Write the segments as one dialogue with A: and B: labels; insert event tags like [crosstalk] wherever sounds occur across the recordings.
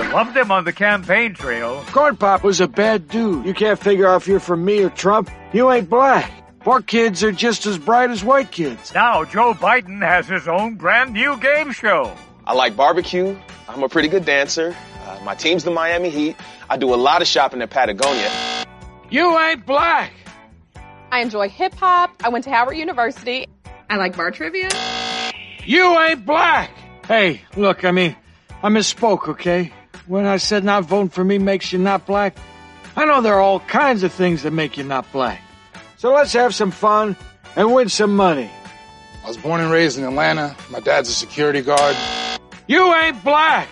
A: You loved him on the campaign trail.
B: Corn Pop was a bad dude. You can't figure out if you're for me or Trump. You ain't black. Poor kids are just as bright as white kids.
A: Now Joe Biden has his own brand new game show.
C: I like barbecue. I'm a pretty good dancer. Uh, my team's the Miami Heat. I do a lot of shopping at Patagonia.
B: You ain't black.
D: I enjoy hip hop. I went to Howard University. I like bar trivia.
B: You ain't black. Hey, look, I mean, I misspoke, okay? When I said not voting for me makes you not black, I know there are all kinds of things that make you not black. So let's have some fun and win some money.
E: I was born and raised in Atlanta. My dad's a security guard.
B: You ain't black.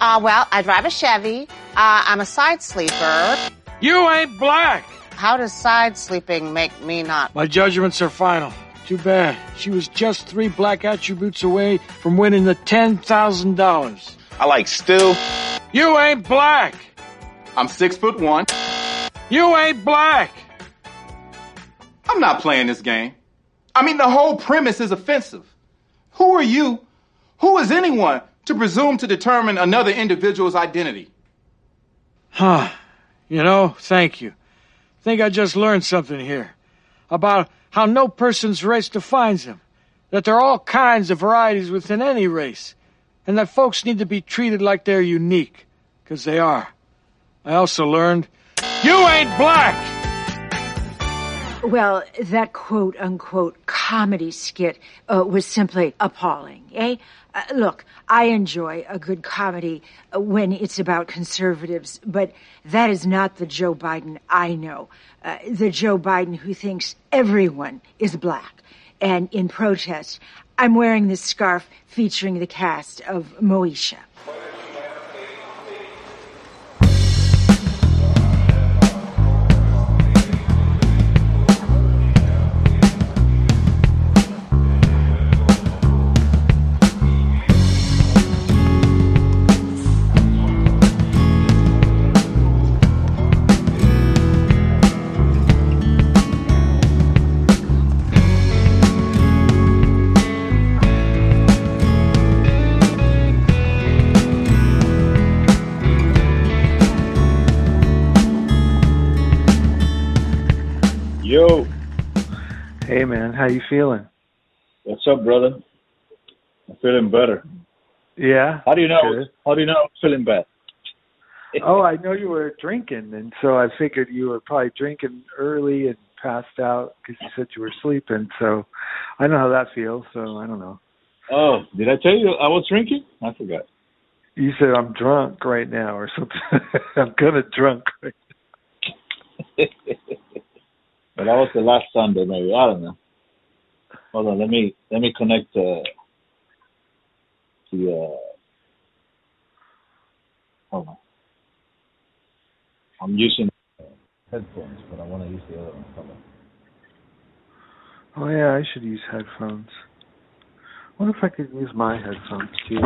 F: Uh, well, I drive a Chevy. Uh, I'm a side sleeper.
B: You ain't black.
F: How does side sleeping make me not?
B: My judgments are final. Too bad. She was just three black attributes away from winning the $10,000.
C: I like still.
B: You ain't black.
G: I'm six foot one.
B: You ain't black.
G: I'm not playing this game. I mean, the whole premise is offensive. Who are you? Who is anyone to presume to determine another individual's identity?
B: Huh. You know, thank you. I Think I just learned something here about how no person's race defines them, that there are all kinds of varieties within any race, and that folks need to be treated like they're unique, because they are. I also learned you ain't black!
H: Well, that quote unquote comedy skit uh, was simply appalling, eh? Uh, look, I enjoy a good comedy uh, when it's about conservatives, but that is not the Joe Biden I know. Uh, the Joe Biden who thinks everyone is black. And in protest, I'm wearing this scarf featuring the cast of Moesha.
I: Yo,
J: Hey man, how you feeling?
I: what's up, brother? I'm feeling better.
J: Yeah.
I: How do you know?
J: Good.
I: How do you know I'm feeling bad? [laughs]
J: Oh, I know you were drinking, and so I figured you were probably drinking early and passed out because you said you were sleeping. So I know how that feels. So I don't know.
I: Oh, did I tell you I was drinking? I forgot.
J: You said I'm drunk right now or something. [laughs] I'm kind of drunk. Right [laughs]
I: But that was the last Sunday, maybe. I don't know. Hold on, let me let me connect uh, to uh, hold on. I'm using headphones, but I want to use the other one. Hold on.
J: Oh yeah, I should use headphones. What if I could use my headphones too?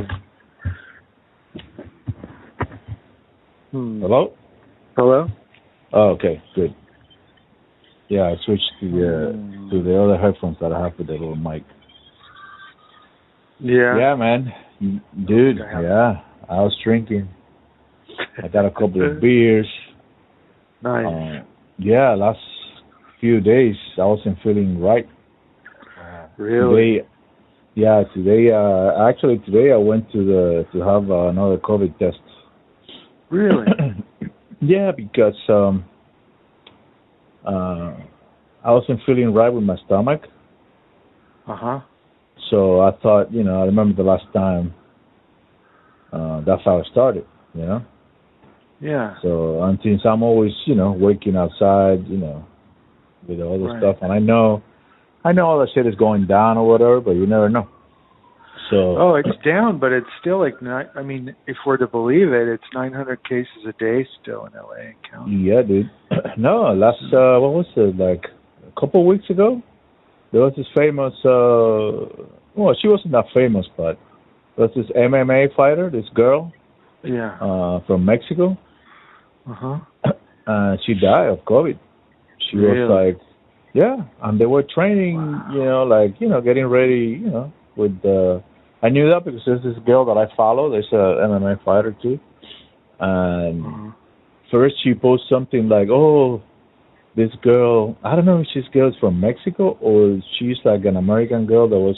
J: Hmm.
I: Hello?
J: Hello?
I: Oh, okay, good. Yeah, I switched to the to the other headphones that I have with the little mic.
J: Yeah.
I: Yeah, man, dude. Yeah, I was drinking. I got a couple of [laughs] beers.
J: Nice.
I: Uh, yeah, last few days I wasn't feeling right.
J: Really?
I: Today, yeah, today. Uh, actually, today I went to the to have uh, another COVID test.
J: Really? [coughs]
I: yeah, because um, uh, I wasn't feeling right with my stomach.
J: Uh huh.
I: So I thought, you know, I remember the last time. Uh, that's how it started, you know.
J: Yeah.
I: So and since I'm always, you know, working outside, you know, with all this
J: Right.
I: stuff, and I know, I know all that shit is going down or whatever, but you never know. So
J: Oh, it's down, but it's still like nine. I mean, if we're to believe it, it's 900 cases a day still in LA county.
I: yeah, dude. [clears throat] no, last uh, what was it like a couple of weeks ago? There was this famous. uh Well, she wasn't that famous, but there was this MMA fighter, this girl
J: Yeah.
I: uh from Mexico.
J: Uh huh.
I: uh, she died of COVID. She
J: Really?
I: was like, yeah, and they were training, you know, like you know, getting ready, you know, with. uh I knew that because there's this girl that I follow. There's a MMA fighter too, and
J: Mm-hmm.
I: first she posts something like, "Oh, this girl. I don't know if this girl's from Mexico or she's like an American girl that was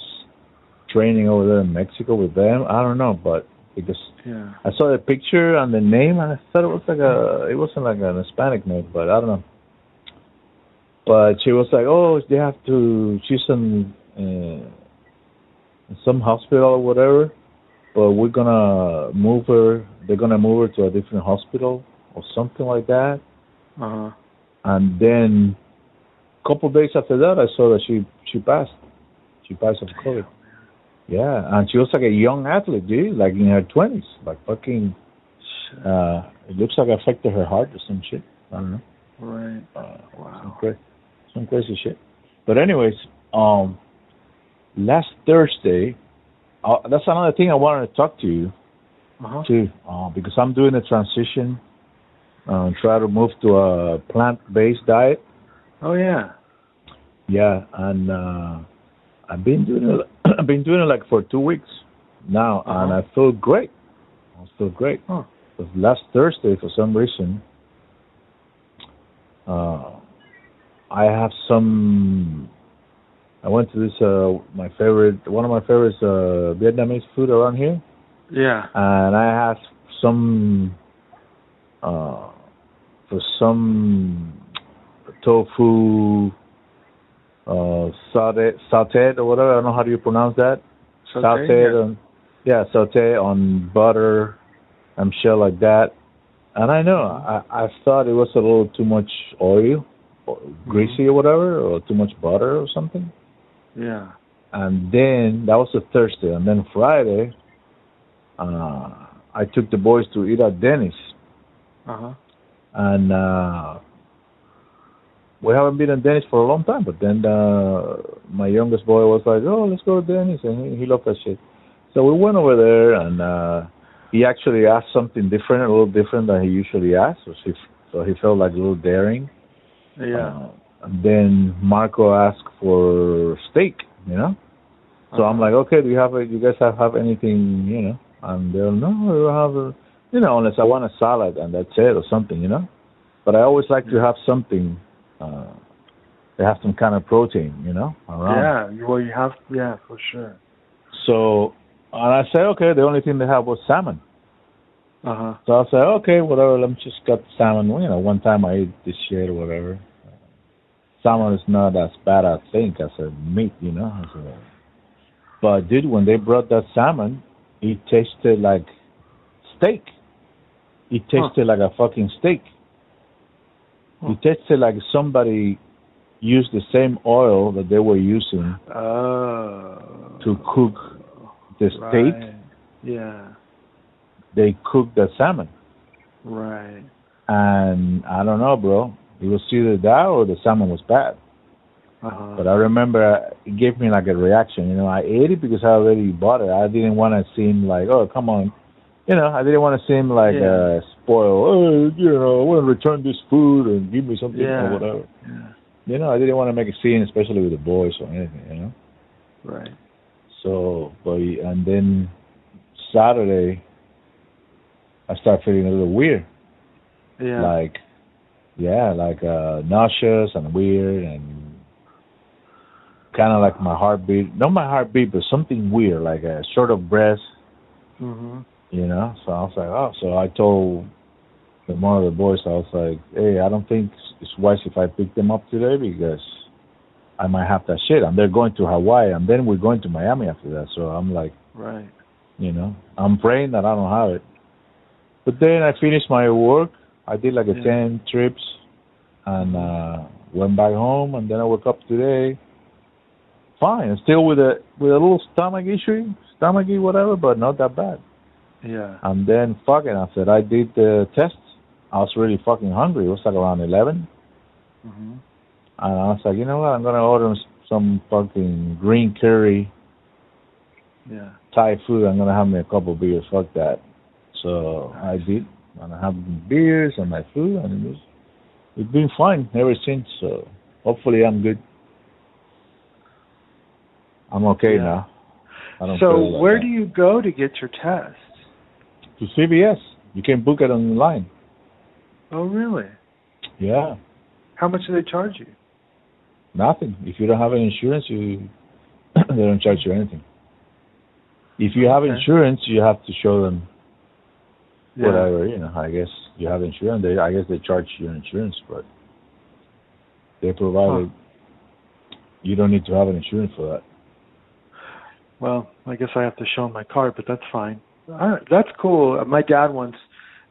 I: training over there in Mexico with them. I don't know, but because
J: Yeah.
I: I saw the picture and the name, and I thought it was like a, it wasn't like an Hispanic name, but I don't know. But she was like, oh, they have to, she's in, uh, some hospital or whatever, but we're gonna move her, they're gonna move her to a different hospital or something like that.
J: Uh huh.
I: And then, a couple days after that, I saw that she she passed. She passed of COVID. Yeah, and she was like a young athlete, dude, like in her twenties, like fucking. Uh, it looks like it affected her heart or some shit. I don't know.
J: Right.
I: Uh, Some
J: Wow.
I: crazy, some crazy shit. But anyways, um, last Thursday, uh, that's another thing I wanted to talk to you
J: Uh huh.
I: too, uh, because I'm doing a transition, uh, try to move to a plant-based diet.
J: Oh yeah.
I: Yeah, and uh, I've been doing it. [clears throat] I've been doing it like for two weeks now, and I feel great. I feel great.
J: Huh.
I: Last Thursday, for some reason, uh, I have some. I went to this uh, my favorite, one of my favorites uh, Vietnamese food around here,
J: Yeah.
I: and I had some uh, for some tofu uh, sauté, sautéed or whatever. I don't know how do you pronounce that. Sautéed
J: yeah.
I: on yeah, saute on butter, I'm sure like that. And I know I I thought it was a little too much oil, or greasy or whatever, or too much butter or something.
J: Yeah.
I: And then that was a Thursday, and then Friday, uh, I took the boys to eat at Denny's,
J: Uh huh.
I: and uh, we haven't been at Denny's for a long time. But then uh, my youngest boy was like, "Oh, let's go to Denny's," and he, he loved that shit. So we went over there, and uh, he actually asked something different, a little different than he usually asks. So he, so he felt like a little daring.
J: Yeah.
I: Uh, then Marco asked for steak, you know. So I'm like, okay, do you have a, you guys have have anything, you know? And they're no, we don't have a, you know, unless I want a salad and that's it or something, you know. But I always like to have something. uh They have some kind of protein, you know, around.
J: Yeah. you- Well, you have. Yeah, for sure.
I: So, and I said, okay, the only thing they have was salmon.
J: Uh huh.
I: So I said, okay, whatever, let me just get salmon. You know, one time I ate this shit or whatever. Salmon is not as bad, I think, as a meat, you know. A, but dude, when they brought that salmon, it tasted like steak. It tasted like a fucking steak. It tasted like somebody used the same oil that they were using
J: Oh.
I: to cook the steak.
J: Right. Yeah.
I: They cooked the salmon.
J: Right.
I: and I don't know, bro. It was either that or the salmon was bad.
J: Uh huh.
I: But I remember it gave me like a reaction. You know, I ate it because I already bought it. I didn't want to seem like, oh, come on. You know, I didn't want to seem like
J: Yeah.
I: uh, spoiled. Oh, you know, I want to return this food and give me something
J: Yeah.
I: or whatever.
J: Yeah.
I: You know, I didn't want to make a scene, especially with the boys or anything. You know.
J: Right.
I: So, but and then Saturday, I started feeling a little weird.
J: Yeah.
I: like yeah like uh nauseous and weird and kind of like my heartbeat not my heartbeat but something weird like a short of breath
J: mhm.
I: you know so i was like oh so i told the one of the boys i was like hey i don't think it's wise if i pick them up today because i might have that shit and they're going to hawaii and then we're going to miami after that so i'm like
J: Right.
I: you know i'm praying that i don't have it but then i finished my work i did like a
J: Yeah.
I: 10 trips and uh went back home and then i woke up today fine still with a with a little stomach issue stomachy whatever but not that bad
J: Yeah.
I: and then fucking after i said, I did the test i was really fucking hungry it was like around 11
J: Mhm.
I: and i was like you know what i'm gonna order some fucking green curry
J: Yeah.
I: Thai food, I'm gonna have me a couple beers. Fuck that. So I did, and I have beers and my food, and it was, it's been fine ever since. So hopefully I'm good. I'm okay
J: Yeah.
I: now.
J: So
I: like
J: where
I: that.
J: do you go to get your test?
I: to CVS? You can book it online.
J: Oh, really?
I: Yeah,
J: How much do they charge you?
I: nothing. If you don't have an insurance, you [clears throat] they don't charge you anything. If you have
J: Okay.
I: insurance, you have to show them
J: Yeah.
I: whatever. You know, I guess you have insurance. They, I guess they charge your insurance, but they provide. it. You don't need to have an insurance for that.
J: Well, I guess I have to show my card, but that's fine. Right, that's cool. Uh, My dad wants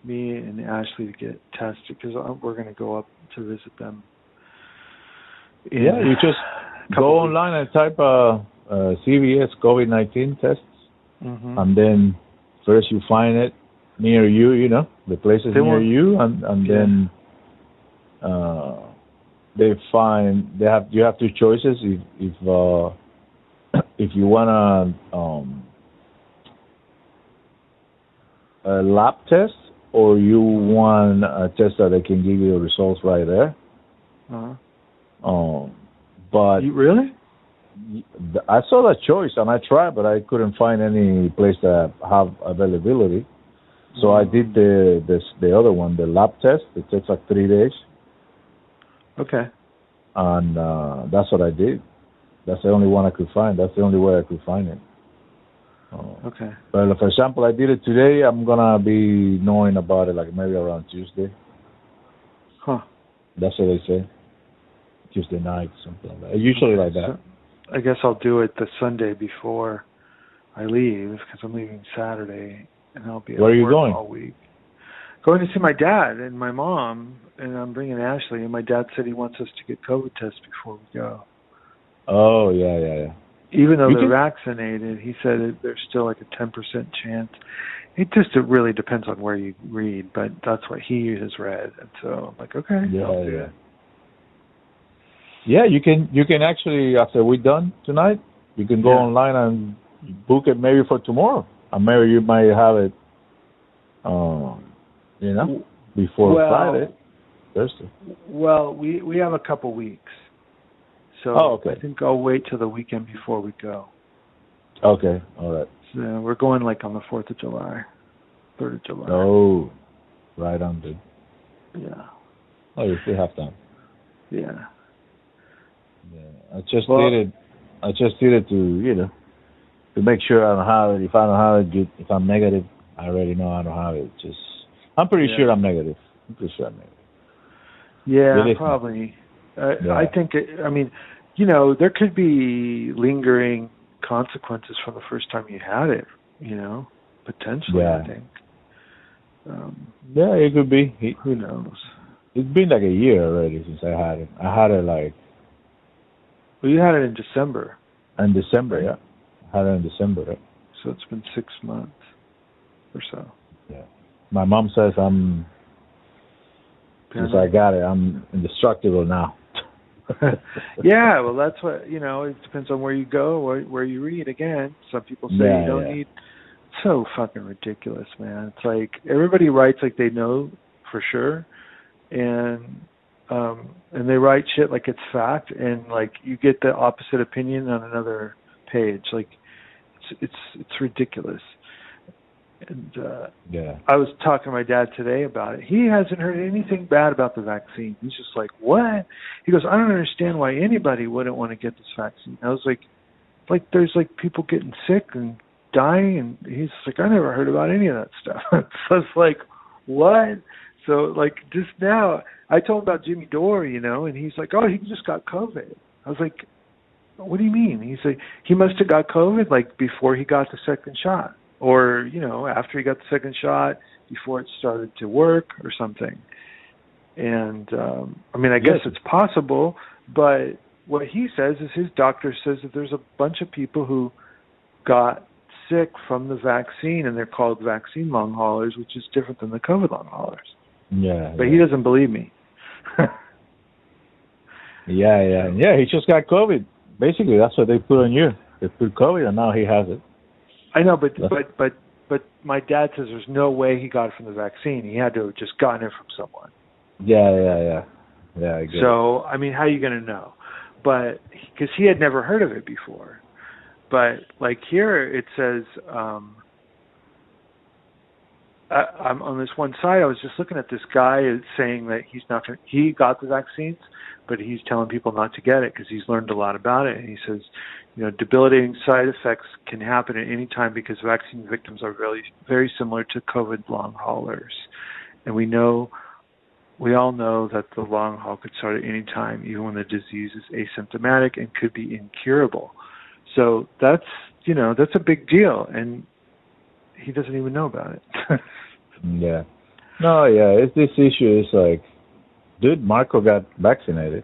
J: me and Ashley to get tested because we're going to go up to visit them.
I: Yeah, you just go online and type uh, uh, CVS COVID nineteen tests,
J: Mhm.
I: and then first you find it near you. You know, the places
J: They
I: near you, and and
J: Yeah.
I: then uh, they find they have you have two choices if if uh, [clears throat] if you wanna um, a lab test or you want a test that they can give you the results right there.
J: Uh-huh.
I: Um, but
J: You really?
I: I saw that choice and I tried, but I couldn't find any place that have availability. So I did the this the other one, the lab test. It takes like three days,
J: Okay.
I: and uh, that's what I did. That's the only one I could find. That's the only way I could find it. Uh,
J: Okay.
I: but for example, I did it today. I'm gonna be knowing about it like maybe around Tuesday.
J: Huh.
I: That's what they say. Tuesday night, something like that. Usually like that.
J: I guess I'll do it the Sunday before I leave because I'm leaving Saturday and I'll be
I: Where are you going?
J: all week. Going to see my dad and my mom, and I'm bringing Ashley. And my dad said he wants us to get COVID tests before we go.
I: Oh yeah, yeah, yeah.
J: Even though
I: You
J: they're
I: can-
J: vaccinated, he said that there's still like a 10% chance. It just it really depends on where you read, but that's what he has read, and so I'm like, okay,
I: Yeah,
J: I'll do
I: yeah.
J: it.
I: Yeah, you can you can actually after we're done tonight, you can go
J: Yeah.
I: online and book it maybe for tomorrow. And maybe you might have it um you know, before
J: Well-
I: Friday. Thursday.
J: Well, we we have a couple weeks, so
I: Oh, okay.
J: I think I'll wait till the weekend before we go.
I: Okay, all right.
J: So we're going like on the Fourth of July, Third of July.
I: Oh right on the
J: Yeah,
I: Oh you still have time.
J: yeah.
I: Yeah. I just
J: Well-
I: did it I just did it to, you know, to make sure I don't have it. If I don't have it, get- if I'm negative, I already know I don't have it. Just I'm pretty
J: Yeah.
I: sure I'm negative. I'm pretty sure I'm negative.
J: Yeah,
I: Really?
J: probably. Uh,
I: Yeah.
J: I think. It, I mean, you know, there could be lingering consequences from the first time you had it. You know, potentially.
I: Yeah.
J: I think. Um,
I: Yeah, it could be. It,
J: who knows?
I: it's been like a year already since I had it. I had it like
J: Well, you had it in December,
I: in December, yeah. Had it in December. Yeah.
J: so it's been six months or so. Yeah.
I: My mom says I'm since I got it, I'm indestructible now. [laughs]
J: yeah, well, that's what you know. It depends on where you go, where, where you read. Again, some people say
I: Yeah,
J: you don't
I: yeah.
J: need. So fucking ridiculous, man. It's like everybody writes like they know for sure, and um and they write shit like it's fact, and like you get the opposite opinion on another page. Like it's it's it's ridiculous. And uh
I: Yeah.
J: I was talking to my dad today about it. He hasn't heard anything bad about the vaccine. He's just like, "What?" He goes, "I don't understand why anybody wouldn't want to get this vaccine." I was like, "Like there's like people getting sick and dying," and he's like, "I never heard about any of that stuff." [laughs] so it's like, "What?" So like just now, I told him about Jimmy Dore, you know, and he's like, "Oh, he just got COVID." I was like, "What do you mean?" He's like, "He must have got COVID like before he got the second shot." or you know after he got the second shot before it started to work or something and um i mean i guess
I: Yes.
J: it's possible but what he says is his doctor says that there's a bunch of people who got sick from the vaccine and they're called vaccine long haulers which is different than the covid long haulers
I: Yeah.
J: but
I: yeah.
J: he doesn't believe me [laughs]
I: Yeah, yeah, yeah. He just got COVID. Basically, that's what they put on you. They put COVID, and now he has it.
J: i know but
I: Yeah.
J: but but but my dad says there's no way he got it from the vaccine he had to have just gotten it from someone
I: Yeah, yeah, yeah, yeah. I get it.
J: So, I mean, how are you going to know? But because he had never heard of it before. But like here, it says um, I, I'm on this one side. I was just looking at this guy saying that he's not going. He got the vaccines, but he's telling people not to get it because he's learned a lot about it. And he says, you know, debilitating side effects can happen at any time because vaccine victims are very very similar to COVID long haulers, and we know. We all know that the long haul could start at any time, even when the disease is asymptomatic and could be incurable. So that's you know that's a big deal, and he doesn't even know about it. [laughs]
I: yeah. No, yeah, it's this issue is like, dude, Marco got vaccinated.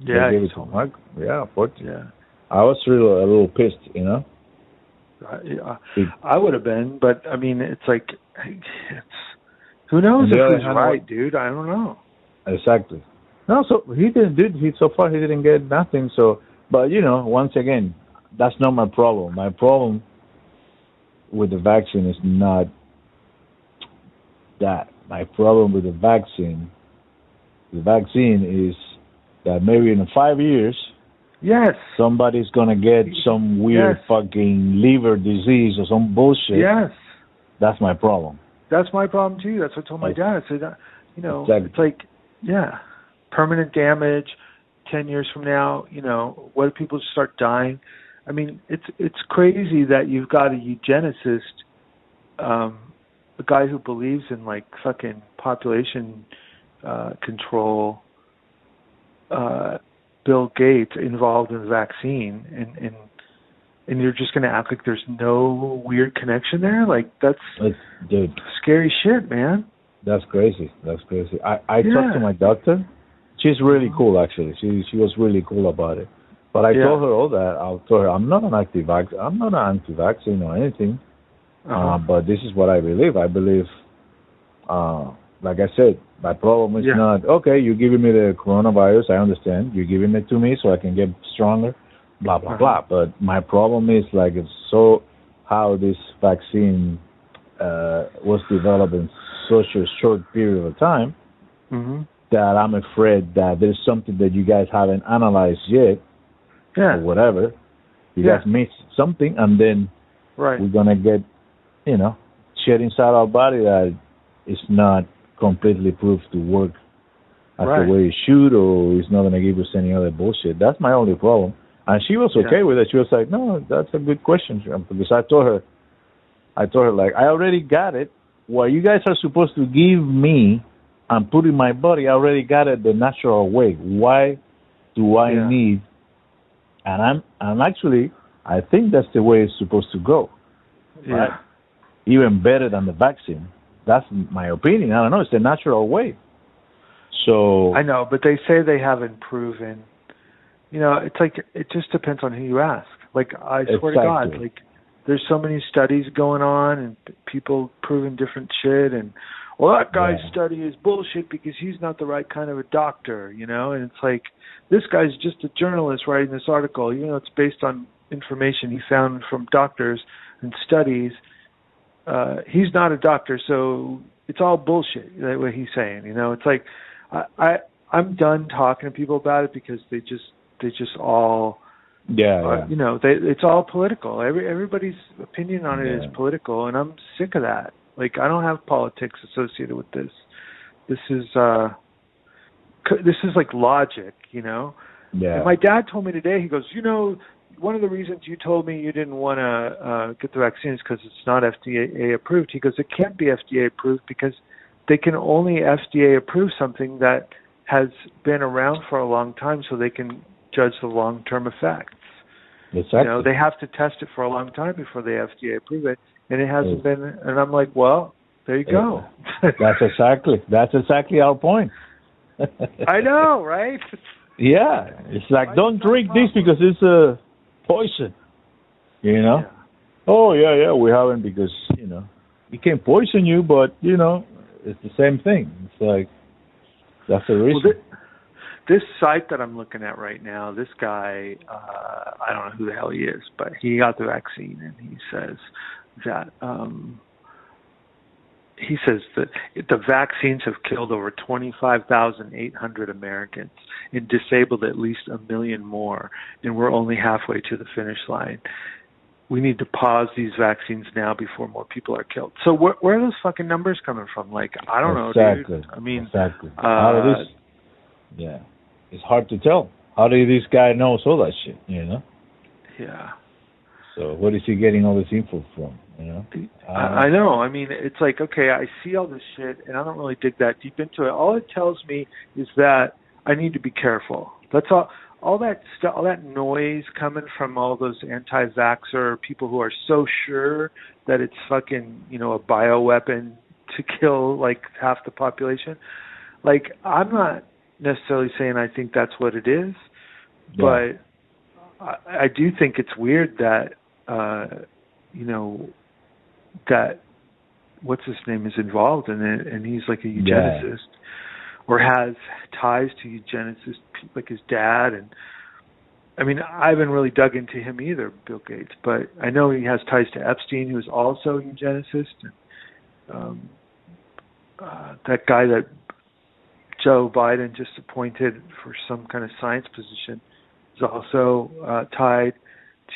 J: Yeah,
I: They gave it to Marco. Yeah, but
J: yeah.
I: I was really a little pissed, you know.
J: I, I would have been, but I mean, it's like, it's who knows if he's right,
I: what-
J: dude. I don't know.
I: Exactly. No, so he didn't do. He so far he didn't get nothing. So, but you know, once again, that's not my problem. My problem with the vaccine is not that. My problem with the vaccine, the vaccine is that maybe in five years,
J: Yes.
I: somebody's gonna get some weird
J: Yes.
I: fucking liver disease or some bullshit.
J: Yes.
I: That's my problem.
J: That's my problem too. That's what I told my dad. I said, uh, you know,
I: Exactly.
J: it's like, yeah, permanent damage. Ten years from now, you know, what if people start dying? I mean, it's it's crazy that you've got a eugenicist, um, a guy who believes in like fucking population uh, control, uh, Bill Gates involved in the vaccine, and and and you're just going to act like there's no weird connection there? Like that's
I: It's, dude,
J: scary shit, man.
I: That's crazy. That's crazy. I I
J: Yeah.
I: talked to my doctor. She's really cool, actually. She she was really cool about it. But I
J: Yeah.
I: told her all that. I told her I'm not an anti-vax. I'm not an anti-vaccine or anything.
J: Uh-huh.
I: Uh, but this is what I believe. I believe, uh, like I said, my problem is
J: Yeah.
I: not okay. You're giving me the coronavirus. I understand. You're giving it to me so I can get stronger. Blah blah
J: Uh-huh.
I: blah. But my problem is like it's so how this vaccine uh, was developed in such a short period of time
J: hmm
I: that I'm afraid that there's something that you guys haven't analyzed yet
J: Yeah.
I: or whatever. You
J: Yeah.
I: guys missed something, and then
J: Right.
I: we're gonna get, you know, shit inside our body that is not completely proved to work as
J: Right.
I: the way it should, or it's not gonna give us any other bullshit. That's my only problem. And she was okay
J: Yeah.
I: with it. She was like, "No, that's a good question," um, because I told her, I told her like, I already got it. What you guys are supposed to give me and put in my body, I already got it the natural way. Why do I
J: Yeah.
I: need? And I'm, and actually, I think that's the way it's supposed to go
J: Yeah.
I: right? even better than the vaccine. That's my opinion. I don't know. It's the natural way. So
J: I know, but they say they haven't proven. You know, it's like it just depends on who you ask. Like I swear to God, like there's so many studies going on and people proving different shit and well that guy's
I: Yeah.
J: study is bullshit because he's not the right kind of a doctor, you know? And it's like this guy's just a journalist writing this article, you know, it's based on information he found from doctors and studies. Uh he's not a doctor, so it's all bullshit, that what he's saying, you know? It's like I, I I'm done talking to people about it because they just they just all
I: yeah,
J: uh,
I: yeah.
J: you know they it's all political every everybody's opinion on it is
I: Yeah.
J: political and i'm sick of that like i don't have politics associated with this this is uh this is like logic you know
I: yeah.
J: and my dad told me today he goes you know one of the reasons you told me you didn't want to uh get the vaccine is because it's not fda approved he goes it can't be fda approved because they can only fda approve something that has been around for a long time so they can judge the long term effects
I: exactly.
J: you know, they have to test it for a long time before they FDA approve it, and it hasn't been. And I'm like, well, there you go.
I: that's exactly that's exactly our point. [laughs]
J: I know, right?
I: Yeah, it's like don't drink this because it's a poison. You know?
J: Yeah.
I: Oh yeah, yeah, we haven't because you know it can poison you, but you know it's the same thing. It's like that's the reason.
J: Well, thi- this site that I'm looking at right now, this guy, uh, I don't know who the hell he is, but he got the vaccine, and he says that um, he says that the vaccines have killed over 25,800 Americans and disabled at least a million more, and we're only halfway to the finish line. we need to pause these vaccines now before more people are killed. So where where are those fucking numbers coming from? Like I don't
I: exactly.
J: know, dude. I mean,
I: exactly.
J: uh,
I: this? Yeah, it's hard to tell. How do these guys know all that shit? You know.
J: yeah.
I: So what is he getting all this info from? You know. Uh,
J: I, know. I mean, it's like okay, I see all this shit, and I don't really dig that deep into it. All it tells me is that I need to be careful. That's all. All that stuff, all that noise coming from all those anti-vaxxer people who are so sure that it's fucking, you know, a bioweapon to kill like half the population. Like, I'm not necessarily saying I think that's what it is,
I: Yeah.
J: but I, I do think it's weird that, uh, you know, that what's his name is involved in it, and he's like a eugenicist or has ties to eugenicists like his dad and I mean I haven't really dug into him either, Bill Gates, but I know he has ties to Epstein who's also a eugenicist and um uh that guy that Joe Biden just appointed for some kind of science position is also uh tied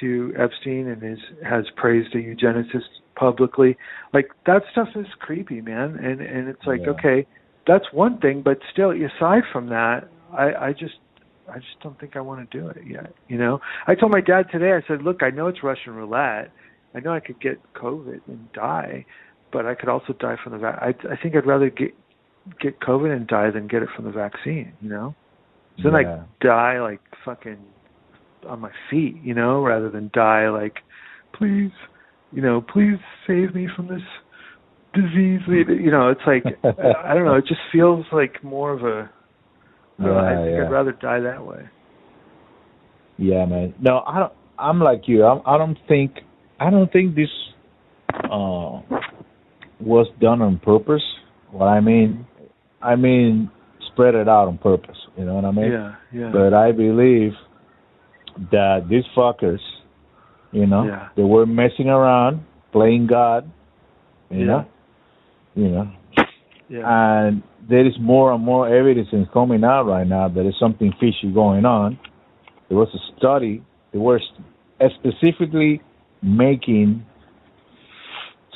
J: to Epstein and is has praised a eugenicist publicly. Like that stuff is creepy, man. And and it's like,
I: Yeah.
J: okay, that's one thing, but still aside from that, I I just I just don't think I want to do it yet. You know, I told my dad today. I said, "Look, I know it's Russian roulette. I know I could get COVID and die, but I could also die from the vac. I I think I'd rather get get COVID and die than get it from the vaccine. You know, so then
I: Yeah.
J: I die like fucking on my feet. You know, rather than die like, please, you know, please save me from this disease. You know, it's like [laughs] I don't know. It just feels like more of a. I, don't know, I
I: Yeah,
J: think
I: yeah.
J: I'd rather die that way.
I: Yeah, man. No, I don't. I'm like you. I'm, I don't think. I don't think this uh, was done on purpose. What I mean, I mean, spread it out on purpose. You know what I mean?
J: Yeah, yeah.
I: But I believe that these fuckers, you know,
J: Yeah.
I: they were messing around, playing God. You
J: Yeah.
I: know. You know,
J: yeah.
I: and there is more and more evidence coming out right now that there's something fishy going on. There was a study. They were specifically making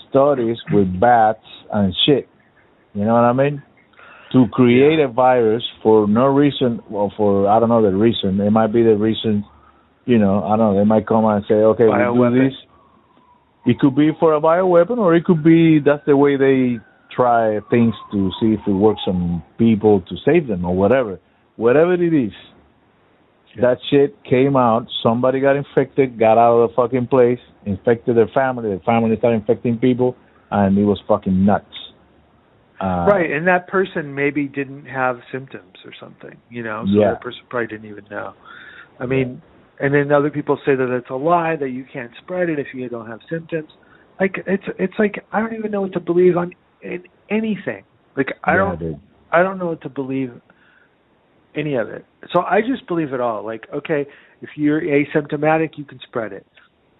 I: studies with bats and shit. You know what I mean? To create a virus for no reason, well, for I don't know the reason. It might be the reason. You know, I don't know. They might come out and say, "Okay, we do this." It could be for a bioweapon, or it could be that's the way they try things to see if it works on people to save them or whatever. Whatever it is, that shit came out. Somebody got infected, got out of the fucking place, infected their family. Their family started infecting people, and it was fucking nuts. Uh,
J: right, and that person maybe didn't have symptoms or something, you know, so
I: Yeah.
J: that person probably didn't even know. I mean, and then other people say that it's a lie that you can't spread it if you don't have symptoms. Like it's it's like I don't even know what to believe on in anything. Like I
I: yeah,
J: don't
I: dude.
J: I don't know what to believe any of it. So I just believe it all. Like, okay, if you're asymptomatic, you can spread it.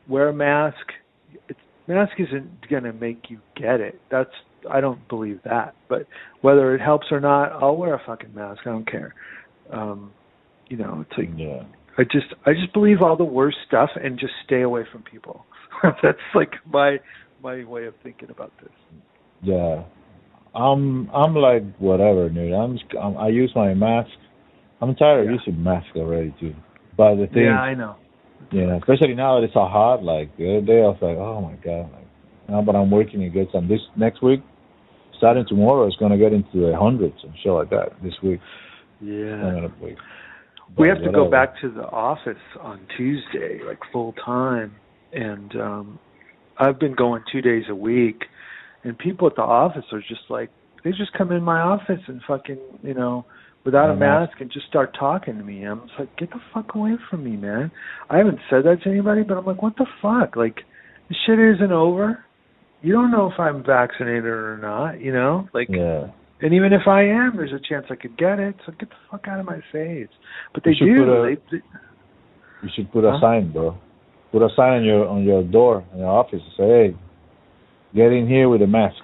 J: Wear a mask. It's, mask isn't going to make you get it. That's I don't believe that. But whether it helps or not, I'll wear a fucking mask. I don't care. Um, you know, it's like
I: Yeah.
J: I just I just believe all the worst stuff and just stay away from people. [laughs] That's like my my way of thinking about this.
I: Yeah, I'm I'm like whatever, dude. I'm, just, I'm I use my mask. I'm tired
J: Yeah.
I: of using mask already, too. But the thing,
J: yeah, I know.
I: you know, especially now that it's so hot. Like the other day, I was like, oh my god. Like, now, but I'm working gets and this next week, starting tomorrow, it's gonna get into the hundreds and shit like that. This week,
J: Yeah.
I: I'm gonna wait.
J: we have to go back to the office on Tuesday, like full time, and um I've been going two days a week, and people at the office are just like they just come in my office and fucking you know without a
I: Mhm.
J: mask and just start talking to me. I'm just like, get the fuck away from me, man. I haven't said that to anybody, but I'm like, what the fuck? Like, this shit isn't over. You don't know if I'm vaccinated or not, you know? Like,
I: Yeah.
J: And even if I am, there's a chance I could get it. So get the fuck out of my face. But they do.
I: put a-
J: they, they,
I: You should put a sign, bro. Put a sign on your on your door in your office. Say, hey, get in here with a mask.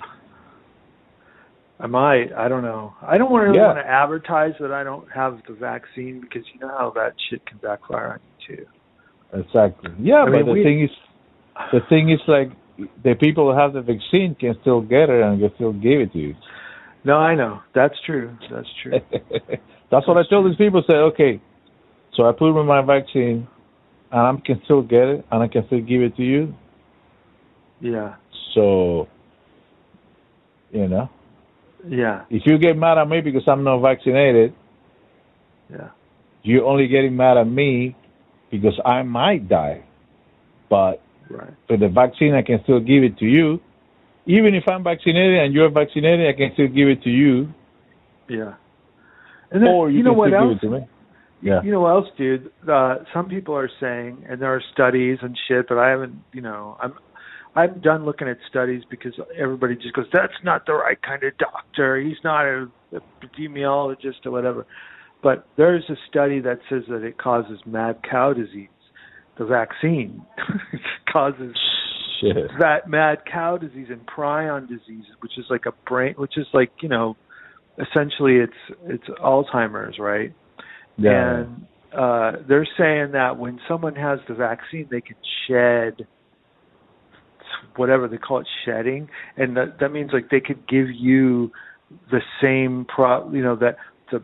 J: I might. I don't know. I don't really
I: Yeah.
J: want to advertise that I don't have the vaccine because you know how that shit can backfire on you too.
I: Exactly. Yeah,
J: I
I: but
J: mean,
I: the
J: we-
I: thing is, the thing is like the people who have the vaccine can still get it and can still give it to you.
J: No, I know. That's true. That's true. [laughs]
I: That's what I tell these people. Say, okay, so I put in my vaccine, and I can still get it, and I can still give it to you.
J: yeah.
I: So, you know,
J: Yeah.
I: if you get mad at me because I'm not vaccinated,
J: Yeah.
I: you're only getting mad at me because I might die. But
J: Right.
I: for the vaccine, I can still give it to you. Even if I'm vaccinated and you're vaccinated, I can still give it to you,
J: Yeah. And then,
I: or you,
J: you know
I: can
J: what
I: still
J: else?
I: give it to me. Yeah.
J: You know what else, dude? Uh, some people are saying, and there are studies and shit, but I haven't. You know, I'm I'm done looking at studies because everybody just goes, "That's not the right kind of doctor. He's not an epidemiologist or whatever." But there's a study that says that it causes mad cow disease. The vaccine [laughs] causes
I: Shit. [laughs]
J: that mad cow disease and prion disease, which is like a brain, which is like you know, essentially it's it's Alzheimer's, right?
I: Yeah.
J: And uh, they're saying that when someone has the vaccine, they can shed whatever they call it shedding, and that that means like they could give you the same pro, you know that the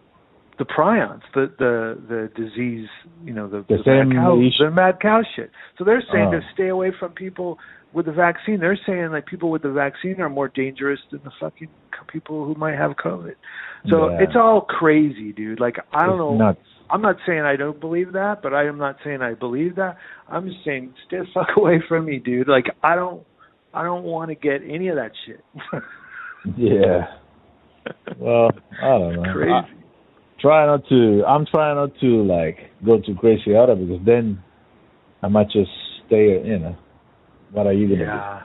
J: the prions, the the the disease, you know the
I: The
J: the
I: same
J: mad cow, the mad cow shit. So they're saying
I: Oh.
J: to stay away from people with the vaccine. They're saying like people with the vaccine are more dangerous than the fucking people who might have COVID. So
I: Yeah.
J: it's all crazy, dude. Like I don't
I: It's
J: know.
I: nuts.
J: I'm not saying I don't believe that, but I am not saying I believe that. I'm just saying stay the fuck [laughs] away from me, dude. Like I don't I don't want to get any of that shit. [laughs]
I: Yeah. Well, I don't know. [laughs]
J: Crazy.
I: I try not to. I'm trying not to like go too crazy out of it because then I might just stay. You know, what are you gonna
J: yeah.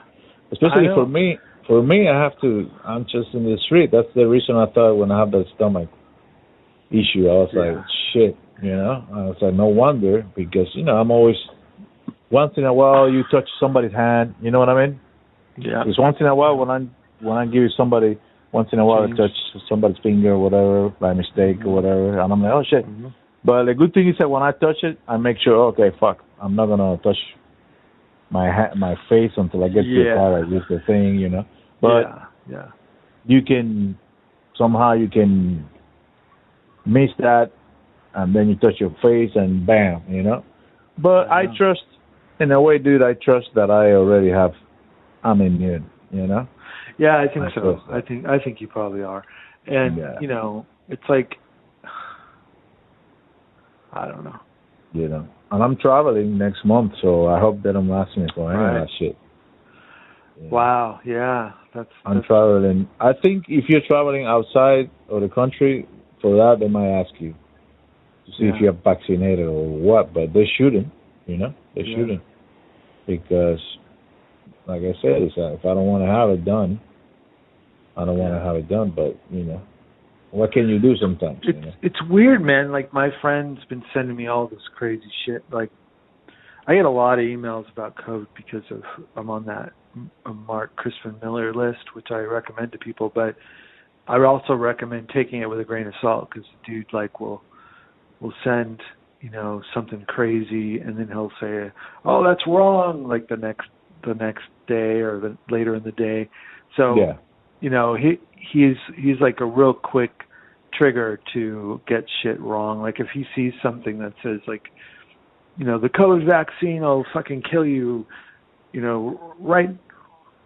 I: do? Especially for me. For me, I have to. I'm just in the street. That's the reason I thought when I have that stomach issue, I was
J: Yeah.
I: like, shit. You know, I was like, no wonder because you know I'm always. Once in a while, you touch somebody's hand. You know what I mean?
J: Yeah.
I: Because once in a while, when I when I give somebody, once in a while, I touch somebody's finger or whatever by mistake or whatever, and I'm like, oh shit.
J: Mhm.
I: But the good thing is that when I touch it, I make sure, okay, fuck, I'm not gonna touch my ha- my face until I get to the
J: Yeah.
I: part I use the thing, you know. But
J: yeah, yeah.
I: you can somehow you can miss that, and then you touch your face and bam, you know. But I trust, in a way, dude. I trust that I already have. I'm immune, you know.
J: Yeah, I think
I: I
J: so.
I: so.
J: I think I think you probably are. And
I: Yeah.
J: you know, it's like [sighs] I don't know.
I: you know. And I'm traveling next month, so I hope they don't ask me for any
J: Right.
I: of that shit. Yeah.
J: Wow, yeah. That's,
I: I'm
J: that's
I: traveling. I think if you're traveling outside of the country, for that they might ask you to see
J: Yeah.
I: if you're vaccinated or what, but they shouldn't. You know, they
J: Yeah.
I: shouldn't because, like I said, is that uh, if I don't want to have it done, I don't want to have it done. But you know, what can you do sometimes? You
J: it's
I: know?
J: it's weird, man. Like my friend's been sending me all this crazy shit. Like I get a lot of emails about COVID because of I'm on that Mark Crispin Miller list, which I recommend to people. But I also recommend taking it with a grain of salt because the dude like will will send you know something crazy and then he'll say, "Oh, that's wrong," like the next the next day or the later in the day. So
I: yeah,
J: you know he he's he's like a real quick trigger to get shit wrong. Like if he sees something that says like you know the covid vaccine will fucking kill you you know right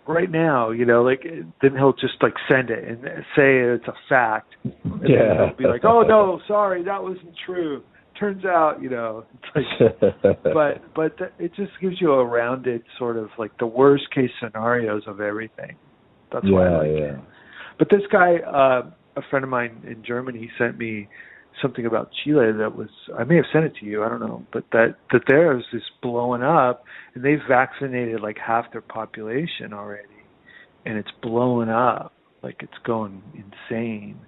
J: right now you know like then he'll just like send it and say it's a fact. And
I: Yeah.
J: he'll be like oh no sorry that wasn't true. Turns out you know it's like [laughs] but but it just gives you a rounded sort of like the worst case scenarios of everything that's why I
I: yeah,
J: like it. But this guy, uh, a friend of mine in Germany, he sent me something about Chile that was I may have sent it to you, I don't know, but that that theirs is blowing up and they've vaccinated like half their population already and it's blowing up like it's going insane.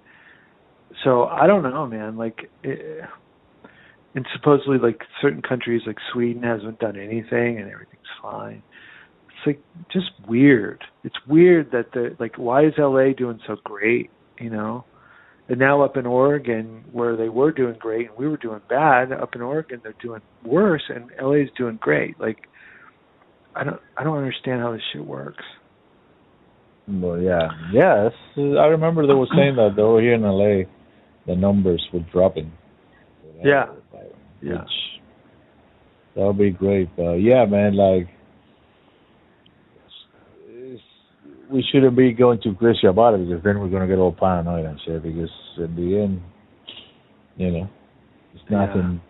J: So I don't know, man, like it, and supposedly like certain countries like Sweden hasn't done anything and everything's fine. It's like just weird. It's weird that the like why is LA doing so great, you know? And now up in Oregon where they were doing great and we were doing bad, up in Oregon they're doing worse and LA's doing great. Like I don't I don't understand how this shit works.
I: Well, yeah, yes. I remember they were saying that over here in LA, the numbers were dropping.
J: Yeah.
I: Which
J: Yeah.
I: that would be great. But yeah, man, like it's, we shouldn't be going too crazy about it because then we're gonna get all paranoid and shit. Because in the end, you know, it's
J: Yeah.
I: nothing.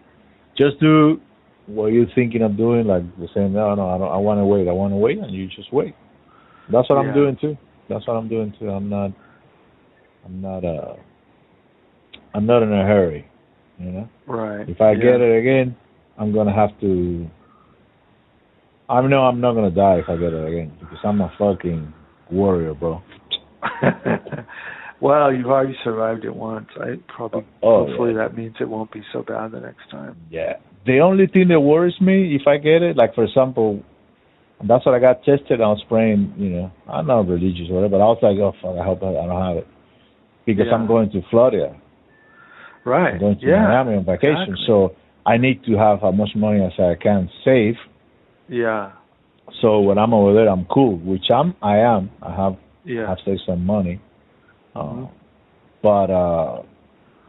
I: Just do what you're thinking of doing. Like the saying, no, no, I don't. I want to wait. I want to wait, and you just wait. That's what
J: Yeah.
I: I'm doing too. That's what I'm doing too. I'm not. I'm not. Uh. I'm not in a hurry. You know.
J: Right.
I: If I
J: yeah.
I: get it again, I'm gonna have to. I know I'm not gonna die if I get it again because I'm a fucking warrior, bro. [laughs]
J: well, you've already survived it once. I probably
I: Oh,
J: hopefully
I: yeah.
J: that means it won't be so bad the next time.
I: Yeah. The only thing that worries me if I get it, like for example, that's what I got tested. I was praying, you know, I'm not religious or whatever, but I was like, oh fuck, I hope I I don't have it because
J: Yeah.
I: I'm going to Florida.
J: Right.
I: I'm going to
J: yeah.
I: Miami on vacation,
J: exactly.
I: so I need to have as much money as I can save.
J: Yeah.
I: So when I'm over there, I'm cool, which I'm. I am. I have
J: Yeah.
I: I've saved some money. Uh,
J: Mhm.
I: But uh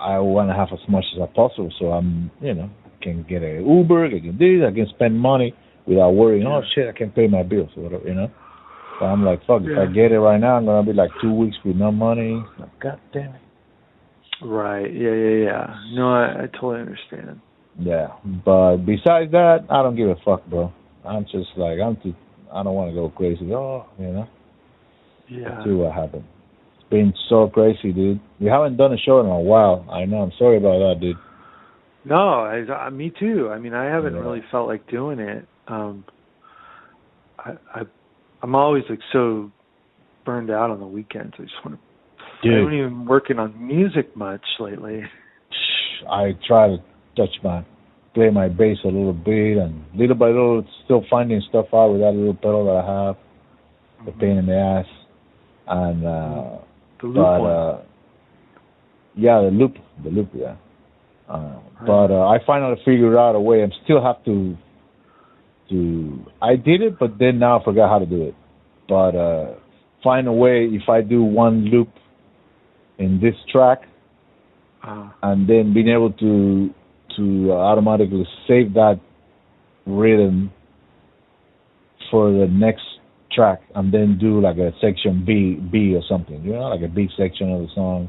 I: I want to have as much as possible, so I'm, you know, can get a Uber, I can do this, I can spend money without worrying. Oh shit, I can pay my bills or whatever, you know. So I'm like, fuck, if I get it right now, I'm gonna be like two weeks with no money. God damn it.
J: Right. Yeah. Yeah. Yeah. No, I, I totally understand.
I: Yeah, but besides that, I don't give a fuck, bro. I'm just like, I'm too. I don't want to go crazy. Oh, you know.
J: Yeah.
I: see what happened. It's been so crazy, dude. We haven't done a show in a while. I know. I'm sorry about that, dude.
J: No, I, I, me too. I mean, I haven't
I: Yeah.
J: really felt like doing it. Um, I, I, I'm always like so burned out on the weekends. I just want to. I
I: Dude.
J: haven't even working on music much lately.
I: I try to touch my, play my bass a little bit, and little by little, still finding stuff out with that little pedal that I have. The pain in the ass, and uh,
J: The loop
I: but
J: one.
I: uh, yeah, the loop, the loop, yeah. Uh, But uh, I finally figured out a way. I still have to, to. I did it, but then now I forgot how to do it. But uh, find a way if I do one loop in this track,
J: Uh,
I: and then being able to to automatically save that rhythm for the next track and then do like a section B B or something, you know, like a B section of the song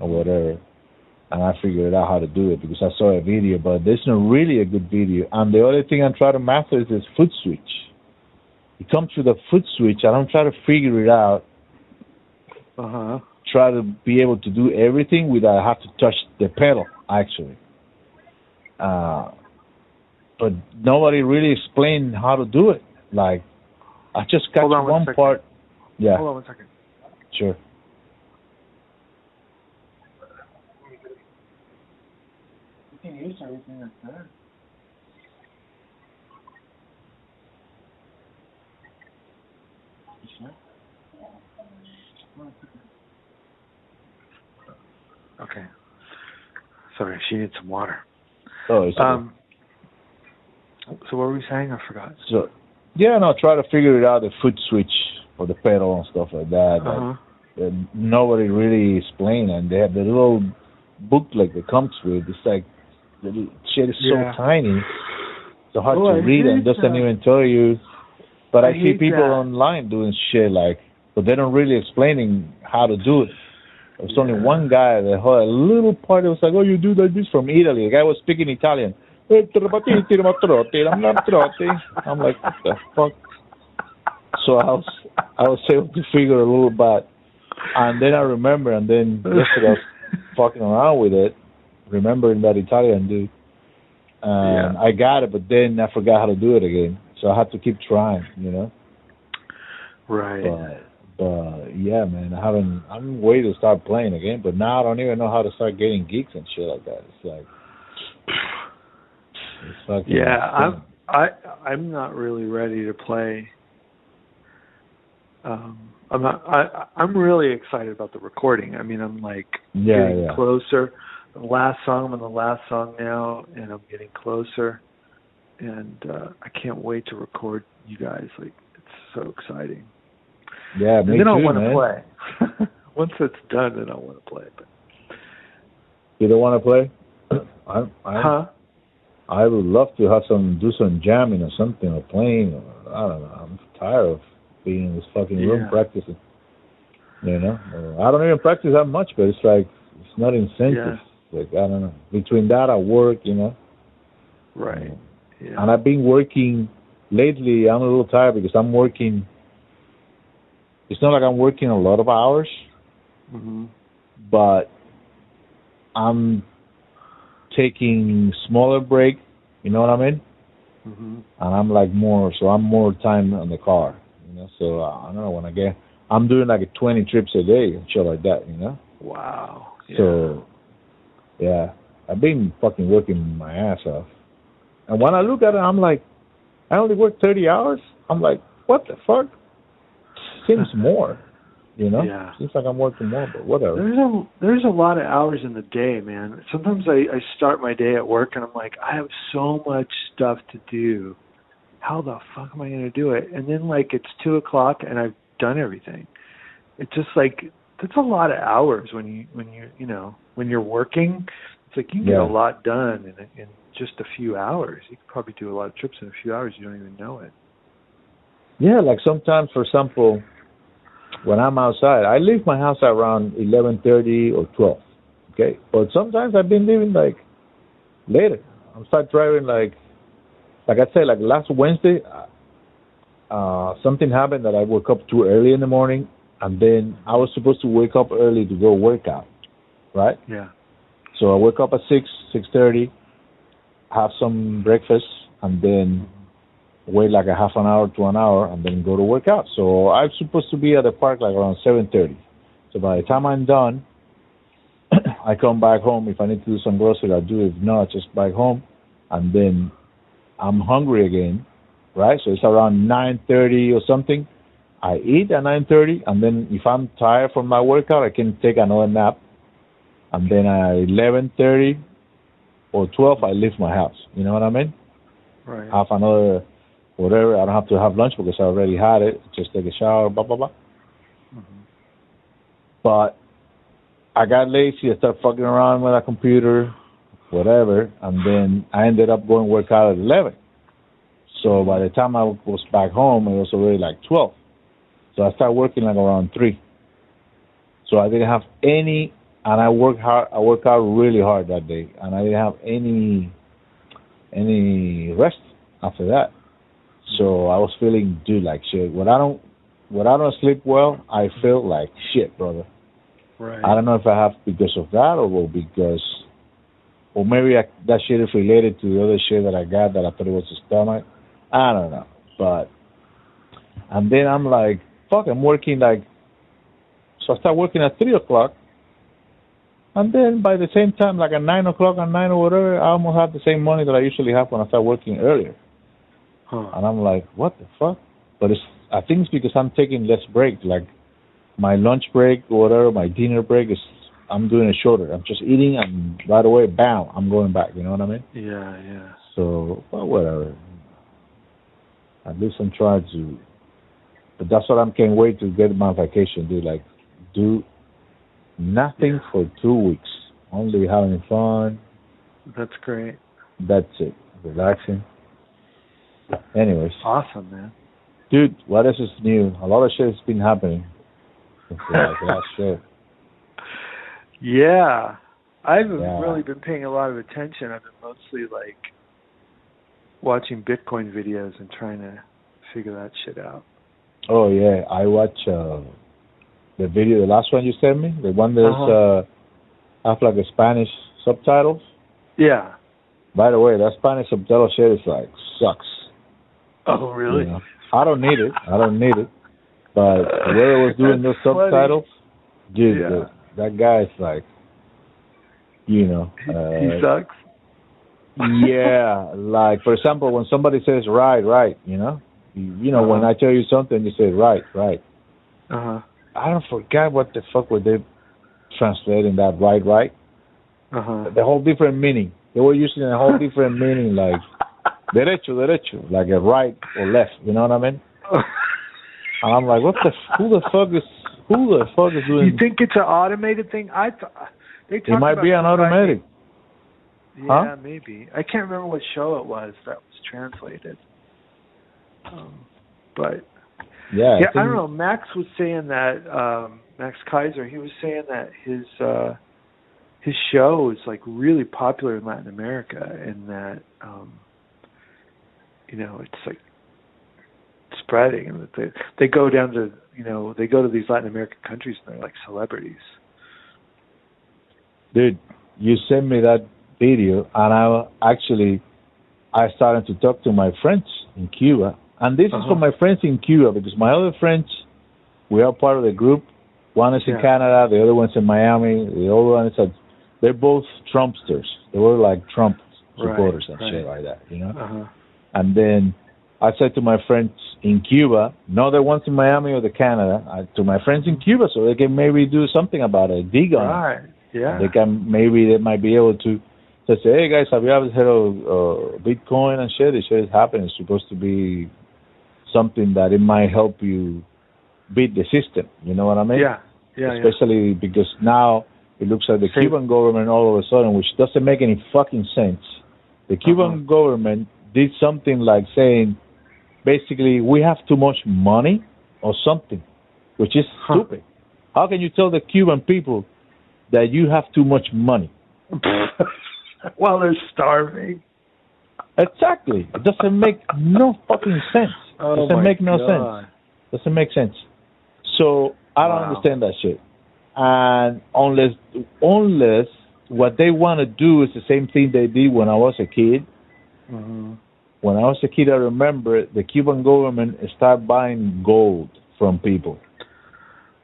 I: or whatever. And I figured out how to do it because I saw a video, but there's not really a good video. And the other thing I'm trying to master is this foot switch. It comes with a foot switch. I don't try to figure it out
J: uh huh.
I: try to be able to do everything without have to touch the pedal actually. Uh, but nobody really explained how to do it. Like I just got
J: Hold on one
I: one
J: second.
I: part. Yeah,
J: Hold on one second.
I: sure.
J: You can use everything that's there. Okay. Sorry, she needs some water.
I: Oh, it's
J: Um. So what were we saying? I forgot.
I: so yeah, no, try to figure it out the foot switch or the pedal and stuff like that.
J: Uh-huh.
I: uh, nobody really explained, and they have the little booklet that comes with. It's like the shit is
J: Yeah.
I: so tiny, so hard
J: Oh,
I: to
J: I
I: read and doesn't
J: that.
I: even tell you. But I,
J: I
I: see people
J: that.
I: online doing shit like, but they don't really explaining how to do it. There was only one guy that had a little part that was like, "Oh, you do like this from Italy." The guy was speaking Italian. Eh, I'm like, what the fuck? So I was, I was able to figure a little bit, and then I remember, and then [laughs] yesterday I was fucking around with it, remembering that Italian dude, and
J: Yeah.
I: I got it, but then I forgot how to do it again. So I had to keep trying, you know.
J: Right.
I: But but yeah, man, I haven't. I'm waiting to start playing again, but now I don't even know how to start getting geeks and shit like that. It's like, it's fucking
J: yeah. I'm I I'm not really ready to play. Um, I'm not. I I'm really excited about the recording. I mean, I'm like
I: Yeah,
J: getting
I: yeah.
J: closer. The last song, I'm on the last song now, and I'm getting closer. and uh, I can't wait to record you guys. Like it's so exciting.
I: Yeah,
J: and
I: me
J: I
I: too,
J: want to play. [laughs] Once it's done, then I want to play. But
I: You don't want to play? [clears throat] I, I,
J: huh?
I: I would love to have some do some jamming or something or playing. Or, I don't know. I'm tired of being in this fucking room
J: Yeah.
I: practicing. You know, Uh, I don't even practice that much, but it's like it's not incentive. Like I don't know. Between that, I work. You know,
J: Right. Yeah.
I: and I've been working lately. I'm a little tired because I'm working. It's not like I'm working a lot of hours,
J: hmm
I: but I'm taking smaller break. You know what I mean?
J: hmm
I: and I'm like more, so I'm more time on the car, you know. So uh, I don't know when I get, I'm doing like 20 trips a day and shit like that, you know.
J: Wow. Yeah.
I: So yeah, I've been fucking working my ass off, and when I look at it, I'm like, I only work 30 hours. I'm like, what the fuck? Seems more, you know.
J: Yeah.
I: Seems like I'm working more, but whatever.
J: There's a there's a lot of hours in the day, man. Sometimes I I start my day at work and I'm like, I have so much stuff to do. How the fuck am I going to do it? And then like it's two o'clock and I've done everything. It's just like that's a lot of hours when you when you you know when you're working. It's like you can
I: Yeah.
J: get a lot done in in just a few hours. You could probably do a lot of trips in a few hours. You don't even know it.
I: Yeah, like sometimes, for example, when I'm outside, I leave my house around eleven thirty or twelve. Okay, but sometimes I've been leaving like later. I'm start driving like, like I said, like last Wednesday, uh, something happened that I woke up too early in the morning, and then I was supposed to wake up early to go work out, right?
J: Yeah.
I: So I wake up at six, six thirty, have some breakfast, and then wait like a half an hour to an hour, and then go to work out. So I'm supposed to be at the park like around seven thirty. So by the time I'm done, [clears throat] I come back home. If I need to do some grocery, I do. If not, just back home, and then I'm hungry again, right? So it's around nine thirty or something. I eat at nine thirty, and then if I'm tired from my workout, I can take another nap, and then at eleven thirty or twelve, I leave my house. You know what I mean?
J: Right.
I: Have another whatever. I don't have to have lunch because I already had it. Just take a shower, blah blah blah. Mm-hmm. But I got lazy. I started fucking around with a computer, whatever, and then I ended up going work out at eleven. So by the time I was back home, it was already like twelve. So I started working like around three. So I didn't have any, and I worked hard. I worked out really hard that day, and I didn't have any any rest after that. So I was feeling dude like shit. When I don't when I don't sleep well, I feel like shit, brother.
J: Right.
I: I don't know if I have because of that or because, or maybe I, that shit is related to the other shit that I got that I thought it was a stomach. I don't know, but and then I'm like, fuck, I'm working like, so I start working at three o'clock, and then by the same time, like at nine o'clock and nine or whatever, I almost have the same money that I usually have when I start working earlier.
J: Huh.
I: And I'm like, what the fuck? But it's I think it's because I'm taking less break. Like my lunch break or whatever, my dinner break is I'm doing it shorter. I'm just eating and right away, bam, I'm going back. You know what I mean?
J: Yeah, yeah.
I: So well, whatever. At least I'm trying to. But that's what I am can't wait to get my vacation. Do like do nothing for two weeks. Only having fun.
J: That's great.
I: That's it. Relaxing. Anyways.
J: Awesome, man.
I: Dude, what else is new? A lot of shit has been happening last- last show.
J: Yeah. I haven't
I: Yeah.
J: really been paying a lot of attention. I've been mostly like watching Bitcoin videos and trying to figure that shit out.
I: Oh yeah, I watch uh, the video, the last one you sent me, the one that's
J: Uh-huh.
I: uh, have like a Spanish subtitles.
J: Yeah.
I: By the way, that Spanish subtitle shit is like sucks. [laughs]
J: Oh, really?
I: You know? I don't need it. I don't need it. But whoever was [laughs] doing those
J: funny.
I: subtitles, dude,
J: Yeah.
I: that guy's like, you know, uh,
J: he sucks.
I: yeah, [laughs] like for example, when somebody says right, right, you know, you, know, when
J: Uh-huh.
I: I tell you something, you say right, right.
J: Uh huh.
I: I don't forget what the fuck were they translating that right, right.
J: Uh huh.
I: The whole different meaning. They were using a whole different meaning, like derecho, derecho, like a right or left. You know what I mean? [laughs] And I'm like, what the? Who the fuck is? Who the fuck is doing?
J: You think it's an automated thing? I thought they
I: it
J: talked
I: might
J: about
I: be an automatic.
J: Yeah,
I: Huh?
J: maybe. I can't remember what show it was that was translated. Um, but
I: Yeah.
J: yeah, I
I: think-
J: don't know. Max was saying that um Max Keiser, he was saying that his uh his show is like really popular in Latin America and that um you know, it's like spreading and they they go down to you know, they go to these Latin American countries and they're like celebrities.
I: dude, you sent me that video, and I actually I started to talk to my friends in Cuba, and this is
J: Uh-huh.
I: for my friends in Cuba because my other friends, we are part of the group. One is in
J: Yeah.
I: Canada, the other one's in Miami, the other one is at. They're both Trumpsters. They were like Trump
J: Right,
I: supporters and
J: right.
I: shit like that, you know.
J: Uh-huh.
I: And then I said to my friends in Cuba, not the ones in Miami or the Canada, I, to my friends in Cuba, so they can maybe do something about it, dig on it.
J: Right. Yeah.
I: They can maybe they might be able to to say, hey guys, have you ever heard of uh, Bitcoin and shit? This shit is happening. It's supposed to be something that it might help you beat the system. You know what I mean?
J: yeah. Yeah. yeah.
I: Especially because now it looks like the
J: Same.
I: Cuban government all of a sudden, which doesn't make any fucking sense. The Cuban
J: Uh-huh.
I: government did something like saying, basically, we have too much money or something, which is
J: Huh.
I: stupid. How can you tell the Cuban people that you have too much money? [laughs]
J: well, they're starving.
I: Exactly. It doesn't make no fucking sense. [laughs]
J: Oh
I: doesn't make no
J: God.
I: sense. Doesn't make sense. So I don't understand that shit. And unless unless what they want to do is the same thing they did when I was a kid.
J: Mm-hmm.
I: When I was a kid, I remember the Cuban government started buying gold from people,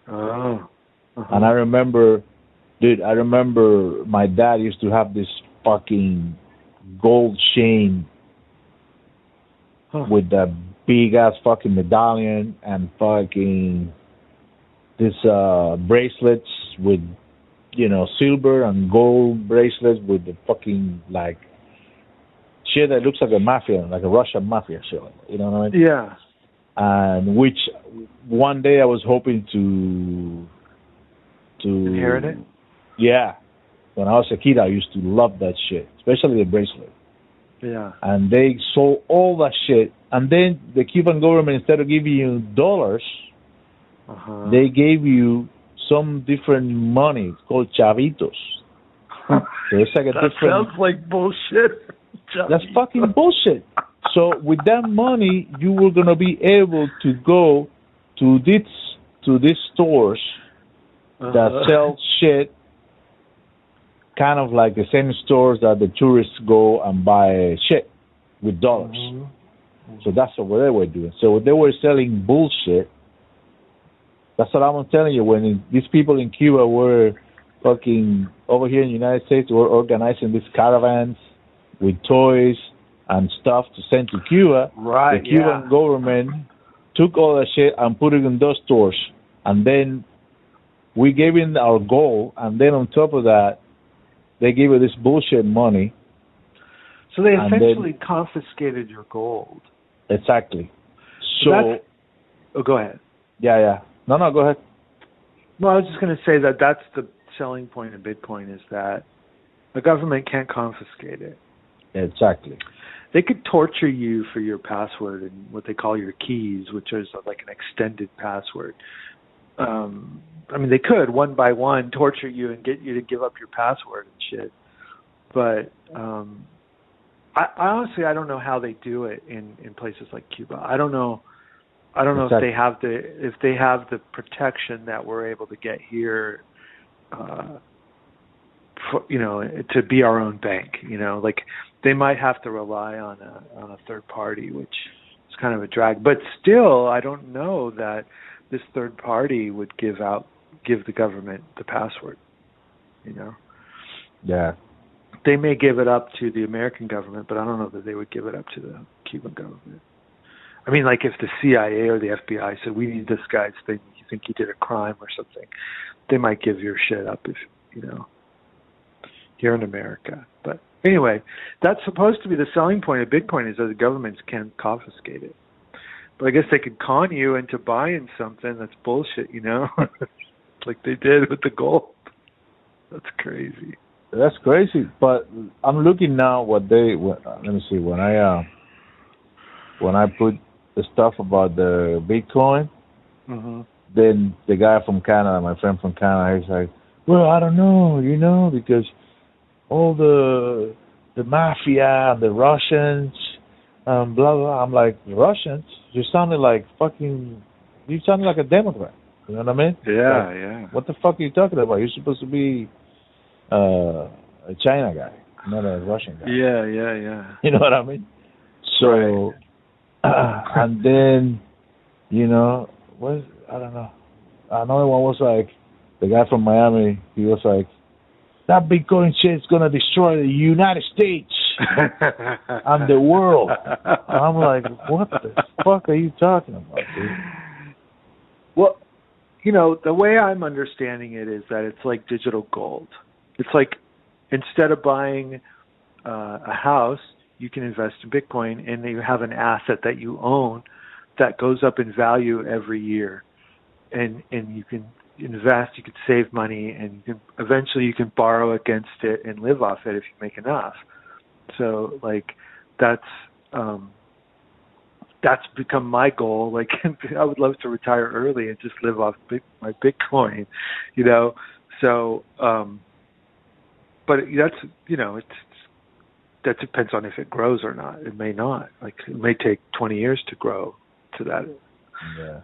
J: Oh. Uh-huh.
I: and I remember, dude, I remember my dad used to have this fucking gold chain
J: Huh.
I: with that big ass fucking medallion and fucking this uh bracelets with you know silver and gold bracelets with the fucking like shit that looks like a mafia like a Russian mafia shit you know what I mean
J: Yeah.
I: and which one day I was hoping to to
J: Inherit it?
I: yeah when I was a kid I used to love that shit especially the bracelet
J: Yeah.
I: and they sold all that shit. And then the Cuban government, instead of giving you dollars,
J: Uh-huh.
I: they gave you some different money. It's called chavitos. [laughs] So it's like a
J: that
I: different.
J: sounds like bullshit.
I: That's [laughs] fucking bullshit. So with that money, you were gonna be able to go to this to these stores that
J: Uh-huh.
I: sell shit, kind of like the same stores that the tourists go and buy shit with dollars.
J: Mhm.
I: So that's what they were doing. So they were selling bullshit. That's what I'm telling you. When these people in Cuba were fucking over here in the United States, were organizing these caravans with toys and stuff to send to Cuba.
J: Right.
I: the Cuban
J: yeah.
I: government took all that shit and put it in those stores, and then we gave in our goal, and then on top of that, they gave us this bullshit money.
J: So they
I: and then-
J: essentially confiscated your gold.
I: Exactly.
J: So
I: So
J: Oh, go ahead.
I: yeah, yeah. No, no, go ahead.
J: Well, I was just going to say that that's the selling point of Bitcoin is that the government can't confiscate it.
I: Exactly.
J: They could torture you for your password and what they call your keys, which is like an extended password. Um, I mean, they could one by one torture you and get you to give up your password and shit. But um, I, I honestly, I don't know how they do it in in places like Cuba. I don't know. I don't know
I: Exactly.
J: if they have the if they have the protection that we're able to get here. Uh, for, you know, to be our own bank. You know, like they might have to rely on a on a third party, which is kind of a drag. But still, I don't know that this third party would give out give the government the password. You know,
I: Yeah.
J: they may give it up to the American government, but I don't know that they would give it up to the Cuban government. I mean, like if the CIA or the FBI said we need this guy's thing, you think he did a crime or something, they might give your shit up if you know here in America. But Anyway, that's supposed to be the selling point of Bitcoin is that the governments can't confiscate it. But I guess they could con you into buying something that's bullshit, you know, [laughs] like they did with the gold. That's crazy.
I: That's crazy. But I'm looking now what they. What, let me see. When I uh, when I put the stuff about the Bitcoin,
J: Mm-hmm.
I: then the guy from Canada, my friend from Canada, he's like, "Well, I don't know, you know, because all the the mafia and the Russians, um, blah blah." I'm like, "Russians? You sounded like fucking. You sounded like a Democrat. You know what I mean?
J: Yeah,
I: Like,
J: yeah.
I: What the fuck are you talking about? You're supposed to be uh, a China guy, not a Russian guy.
J: Yeah, yeah, yeah. [laughs]
I: You know what I mean? So, [clears throat] and then, you know, what? I don't know. Another one was like the guy from Miami. He was like, "That Bitcoin shit's gonna destroy the United States [laughs] and the world." I'm like, "What the fuck are you talking about, dude?"
J: Well, you know, the way I'm understanding it is that it's like digital gold. It's like instead of buying uh, a house, you can invest in Bitcoin and you have an asset that you own that goes up in value every year. And and you can invest, you can save money and you can eventually you can borrow against it and live off it if you make enough. So like that's um that's become my goal. [laughs] Like I would love to retire early and just live off my Bitcoin, [laughs] you know. So, um but that's you know it's that depends on if it grows or not. It may not. Like it may take 20 years to grow to that.
I: Yeah.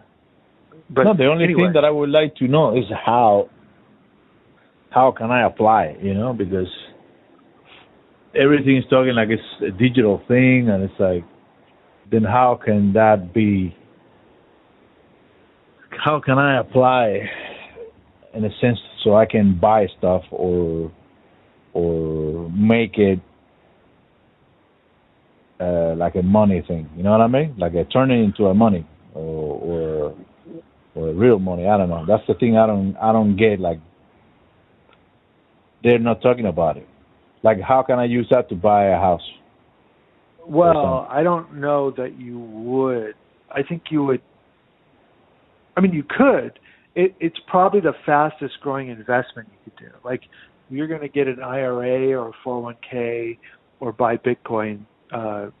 J: But
I: no, the only
J: anyway.
I: thing that I would like to know is how how can I apply you know, because everything is talking like it's a digital thing and it's like then how can that be how can I apply in a sense so I can buy stuff or or make it uh like a money thing. You know what I mean? Like a turn it into a money or or or real money. I don't know. That's the thing I don't I don't get. Like they're not talking about it. Like how can I use that to buy a house?
J: Well, I don't know that you would. I think you would. I mean, you could. It, it's probably the fastest growing investment you could do. Like, you're going to get an IRA or a 401k or buy Bitcoin. Uh,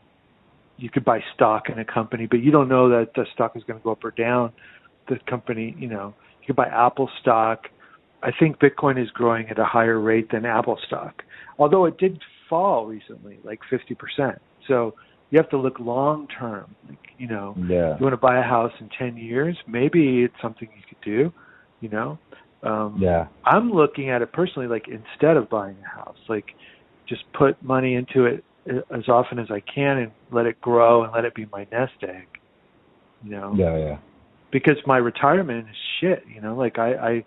J: you could buy stock in a company, but you don't know that the stock is going to go up or down. The company, you know, you could buy Apple stock. I think Bitcoin is growing at a higher rate than Apple stock, although it did fall recently, like 50%. So you have to look long term. Like, you know,
I: Yeah.
J: you want to buy a house in 10 years, maybe it's something you could do, you know. Um
I: Yeah.
J: I'm looking at it personally like instead of buying a house, like just put money into it as often as I can and let it grow and let it be my nest egg. You know.
I: Yeah, yeah.
J: Because my retirement is shit, you know, like I I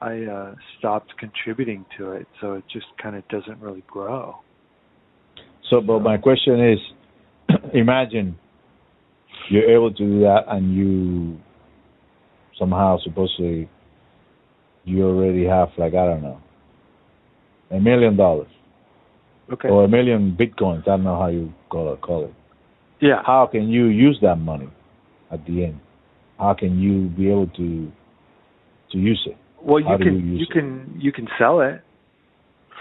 J: I uh stopped contributing to it, so it just kind of doesn't really grow.
I: So, but my question is, [clears throat] imagine you're able to do that, and you somehow supposedly you already have like I don't know a million dollars
J: Okay.
I: or a million bitcoins. I don't know how you call it. Call it.
J: Yeah.
I: How can you use that money at the end? How can you be able to to use it?
J: Well, you
I: How
J: can
I: you
J: you, can you can sell it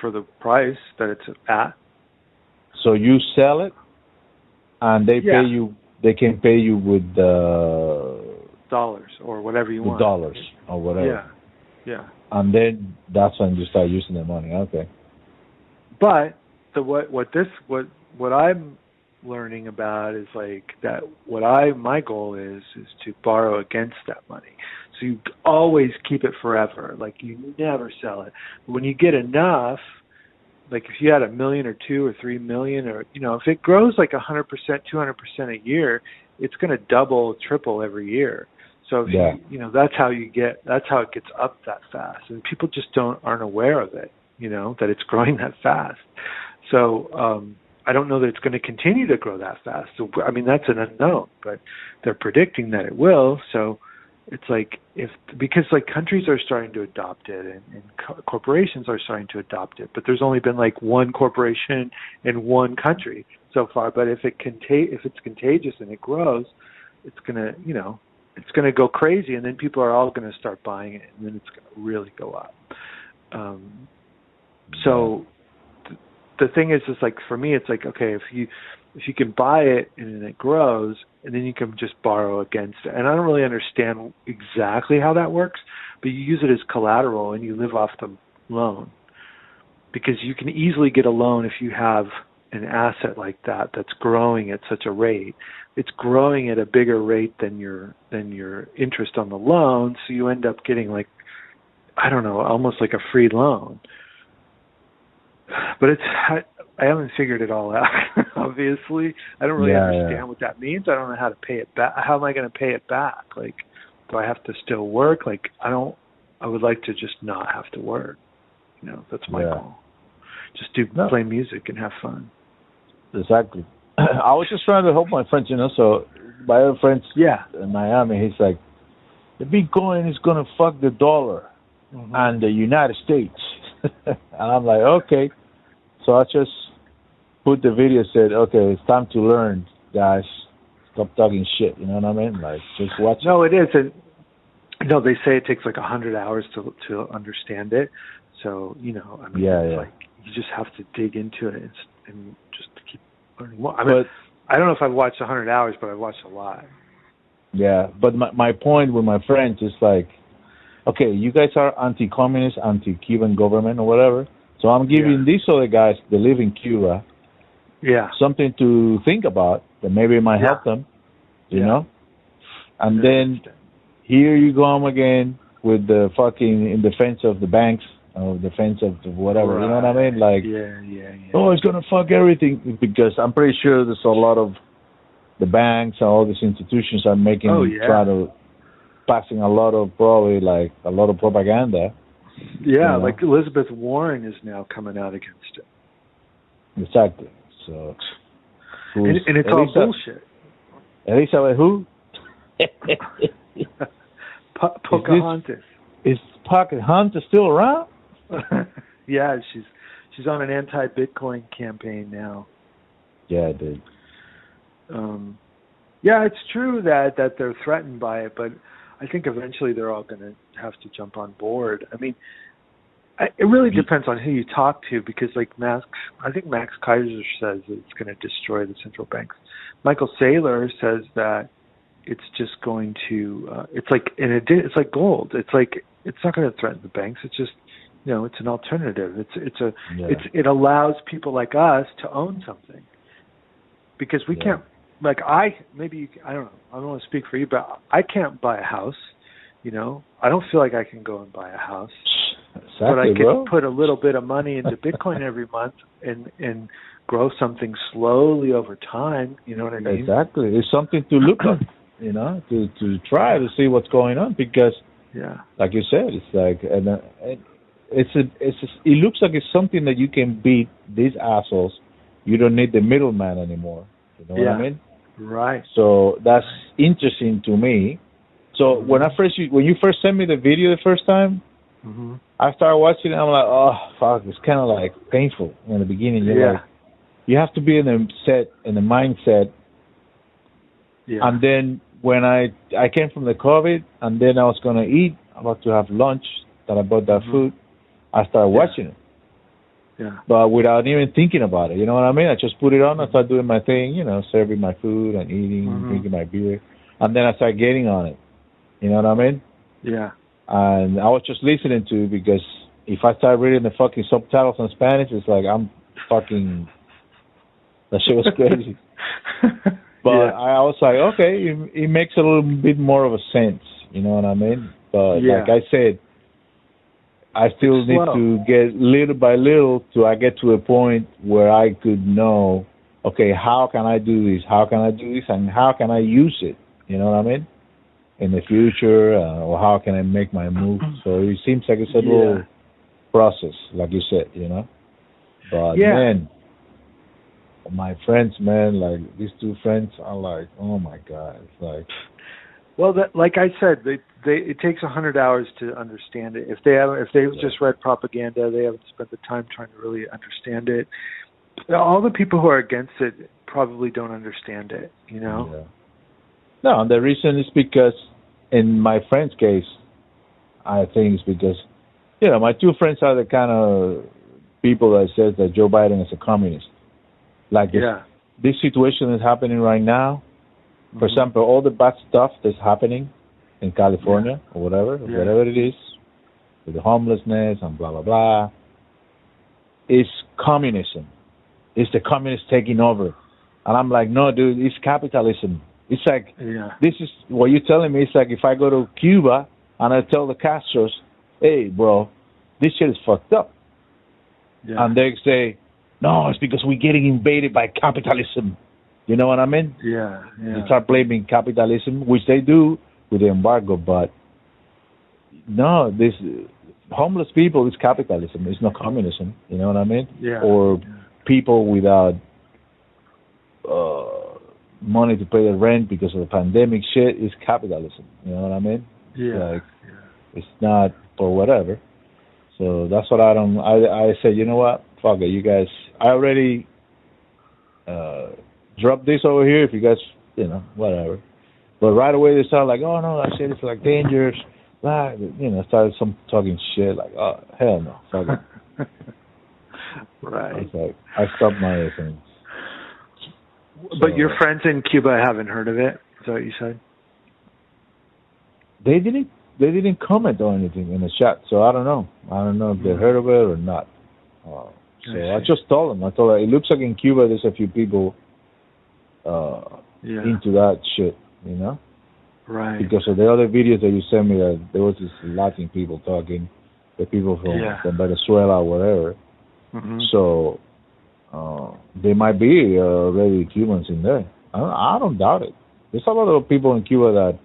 J: for the price that it's at.
I: So you sell it, and they
J: Yeah.
I: pay you. They can pay you with uh,
J: dollars or whatever you
I: with
J: want.
I: dollars or whatever.
J: Yeah. Yeah.
I: and then that's when you start using the money. Okay.
J: But the what what this what what I'm learning about is like that what I my goal is is to borrow against that money. So you always keep it forever. Like you never sell it. When you get enough, like if you had a million or two or three million or you know, if it grows like a hundred percent, two hundred percent a year, it's gonna double, triple every year. So if
I: Yeah.
J: you you know, that's how you get that's how it gets up that fast. And people just don't aren't aware of it, you know, that it's [laughs] growing that fast. So um I don't know that it's going to continue to grow that fast. So I mean that's an unknown, but they're predicting that it will. So it's like if because like countries are starting to adopt it and, and co- corporations are starting to adopt it, but there's only been like one corporation in one country so far. But if it contag- if it's contagious and it grows, it's gonna you know it's gonna go crazy, and then people are all gonna start buying it, and then it's gonna really go up. Um, so the thing is, is like for me, it's like okay, if you if you can buy it and it grows, and then you can just borrow against it. And I don't really understand exactly how that works, but you use it as collateral and you live off the loan. Because you can easily get a loan if you have an asset like that that's growing at such a rate. It's growing at a bigger rate than your than your interest on the loan so you end up getting like i don't know almost like a free loan but it's I, I haven't figured it all out. [laughs] Obviously, I don't really
I: Yeah,
J: understand
I: yeah.
J: what that means. I don't know how to pay it back. How am I going to pay it back? Like, do I have to still work? Like, I don't. I would like to just not have to work. You know, that's my
I: Yeah.
J: goal. Just do
I: No.
J: play music and have fun.
I: Exactly. [clears throat] I was just trying to help my friends, you know. So my other friends
J: Yeah.
I: in Miami, he's like, the Bitcoin is gonna fuck the dollar
J: Mm-hmm.
I: and the United States. [laughs] and I'm like, okay. So I just put the video, said, okay, it's time to learn, guys. Stop talking shit. You know what I mean? Like, just watch.
J: No, it is. And no, they say it takes like a hundred hours to to understand it. So you know, I mean,
I: Yeah,
J: it's
I: yeah.
J: like you just have to dig into it and, and just keep learning more. I mean,
I: But
J: I don't know if I've watched a hundred hours, but I've watched a lot.
I: Yeah, but my my point with my friends is like, okay, you guys are anti-communist, anti-Cuban government or whatever. So I'm giving these other guys that live in Cuba
J: Yeah.
I: something to think about that maybe it might
J: Yeah.
I: help them, you
J: Yeah.
I: know. And then here you go again with the fucking in defense of the banks or defense of the whatever. You know what I mean? Like,
J: yeah, yeah, yeah.
I: oh, it's gonna fuck everything because I'm pretty sure there's a lot of the banks and all these institutions are making
J: Oh, yeah.
I: trying to passing a lot of probably like a lot of propaganda.
J: Yeah,
I: know.
J: like Elizabeth Warren is now coming out against it,
I: Exactly. So,
J: and, and it's all bullshit.
I: Elizabeth who? [laughs]
J: Po- Pocahontas.
I: Is Pocket Hunter still around? [laughs]
J: yeah, she's she's on an anti-Bitcoin campaign now.
I: Yeah, dude.
J: Um, yeah, it's true that that they're threatened by it, but I think eventually they're all going to have to jump on board. I mean, I, it really depends on who you talk to because, like Max, I think Max Keiser says it's going to destroy the central banks. Michael Saylor says that it's just going to. Uh, it's like and it did, it's like gold. It's like it's not going to threaten the banks. It's just you know it's an alternative. It's it's a
I: Yeah.
J: it's it allows people like us to own something because we
I: Yeah.
J: can't like I maybe you, I don't know I don't want to speak for you but I can't buy a house you know I don't feel like I can go and buy a house
I: Exactly,
J: but I can
I: bro.
J: put a little bit of money into Bitcoin every month and and grow something slowly over time you know what I mean
I: Exactly. It's something to look at, you know, to to try to see what's going on because,
J: yeah
I: like you said, it's like and uh, it- it's a it's a, it looks like it's something that you can beat these assholes. You don't need the middleman anymore. You know what I mean?
J: right
I: So that's interesting to me. So when I first when you first sent me the video the first time,
J: mhm
I: I started watching it. I'm like, oh fuck, it's kind of like painful in the beginning. You're
J: yeah
I: like, you have to be in the set in the mindset
J: yeah
I: And then when I I came from the COVID, and then I was gonna eat, I'm about to have lunch. That I bought that
J: Mhm.
I: food. I started watching it,
J: yeah
I: but without even thinking about it. You know what I mean? I just put it on. I started doing my thing. You know, serving my food and eating,
J: Mhm.
I: drinking my beer, and then I started getting on it. You know what I mean?
J: yeah
I: And I was just listening to it because if I start reading the fucking subtitles in Spanish, it's like I'm fucking. That shit was crazy. [laughs] But
J: yeah
I: I was like, okay, it, it makes a little bit more of a sense. You know what I mean? But
J: Yeah.
I: like I said, I still need
J: Slow.
I: to get little by little to I get to a point where I could know, okay, how can I do this? How can I do this? And how can I use it? You know what I mean? In the future, uh, or how can I make my move? So it seems like it's a little
J: Yeah.
I: process, like you said, you know. But
J: Yeah.
I: man, my friends, man, like these two friends are like, oh my god, it's like
J: Well, that, like I said, they, they, it takes a hundred hours to understand it. If they have, if they've just read propaganda, they haven't spent the time trying to really understand it. All the people who are against it probably don't understand it. You know.
I: Yeah. No, the reason is because, in my friend's case, I think it's because, you know, my two friends are the kind of people that says that Joe Biden is a communist. Like this,
J: Yeah.
I: this situation is happening right now. For
J: Mhm.
I: example, all the bad stuff that's happening in California or whatever,
J: Yeah.
I: whatever it is, with the homelessness and blah blah blah, is communism. It's the communists taking over. And I'm like, no, dude, it's capitalism. It's like
J: Yeah.
I: this is what you're telling me. It's like if I go to Cuba and I tell the Castros, hey, bro, this shit is fucked up.
J: Yeah.
I: And they say, no, it's because we're getting invaded by capitalism. You know what I mean?
J: yeah. Yeah.
I: They start blaming capitalism, which they do with the embargo, but no, this homeless people is capitalism. It's not communism. You know what I mean?
J: Yeah.
I: Or people without uh, money to pay the rent because of the pandemic shit is capitalism. You know what I mean?
J: Yeah.
I: Like it's not for whatever. So that's what I don't. I I said, you know what? Fuck it, you guys. I already uh dropped this over here. If you guys, you know, whatever. But right away they start like, oh no, that shit is like dangerous. Blah, you know, started some talking shit like, oh hell no, fuck it. [laughs] I
J: right.
I: was like, I stopped my thing.
J: But your friends in Cuba haven't heard of it. Is that what you said?
I: They didn't. They didn't comment or anything in the chat, so I don't know. I don't know if they heard of it or not. Uh, so
J: I
I: I, just told them. I told them it looks like in Cuba there's a few people uh
J: Yeah.
I: into that shit, you know,
J: right.
I: because of the other videos that you sent me. There was this Latin people talking, the people from,
J: Yeah.
I: from Venezuela or whatever.
J: hmm
I: So uh, there might be uh, Cubans in there. I don't, I don't doubt it. There's a lot of people in Cuba that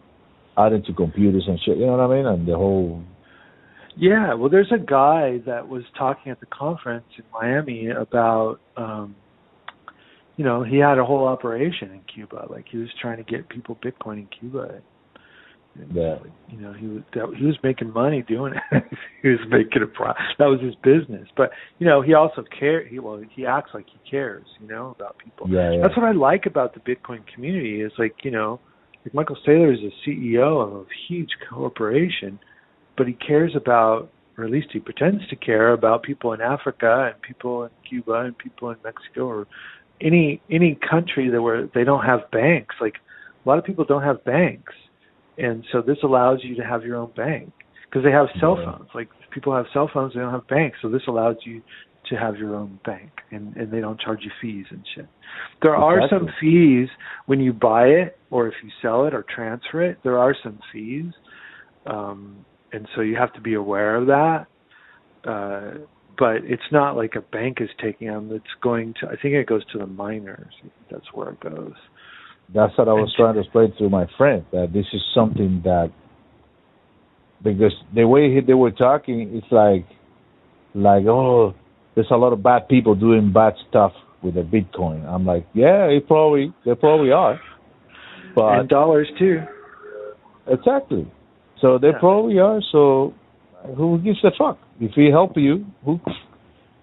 I: are into computers and shit. You know what I mean? And the whole
J: Yeah, well, there's a guy that was talking at the conference in Miami about, um, you know, he had a whole operation in Cuba. Like he was trying to get people Bitcoin in Cuba.
I: Yeah.
J: You know, he was that, he was making money doing it. [laughs] he was making a profit. That was his business. But you know, he also care. He well, he acts like he cares. You know, about people.
I: yeah, yeah.
J: That's what I like about the Bitcoin community. Is like you know, like Michael Saylor is a CEO of a huge corporation, but he cares about, or at least he pretends to care about people in Africa and people in Cuba and people in Mexico or any any country that where they don't have banks. Like a lot of people don't have banks, and so this allows you to have your own bank because they have cell phones. Like people have cell phones, they don't have banks, so this allows you to have your own bank, and and they don't charge you fees and shit. There are
I: Exactly.
J: some fees when you buy it or if you sell it or transfer it. There are some fees, um, and so you have to be aware of that. Uh, but it's not like a bank is taking them. It's going to. I think it goes to the miners. That's where it goes.
I: That's what I was trying to explain to my friend that this is something that because the way he, they were talking, it's like like oh, there's a lot of bad people doing bad stuff with the Bitcoin. I'm like, yeah, it probably they probably are, but
J: and dollars too.
I: exactly. So they
J: Yeah.
I: probably are. So who gives a fuck if he help you? Who,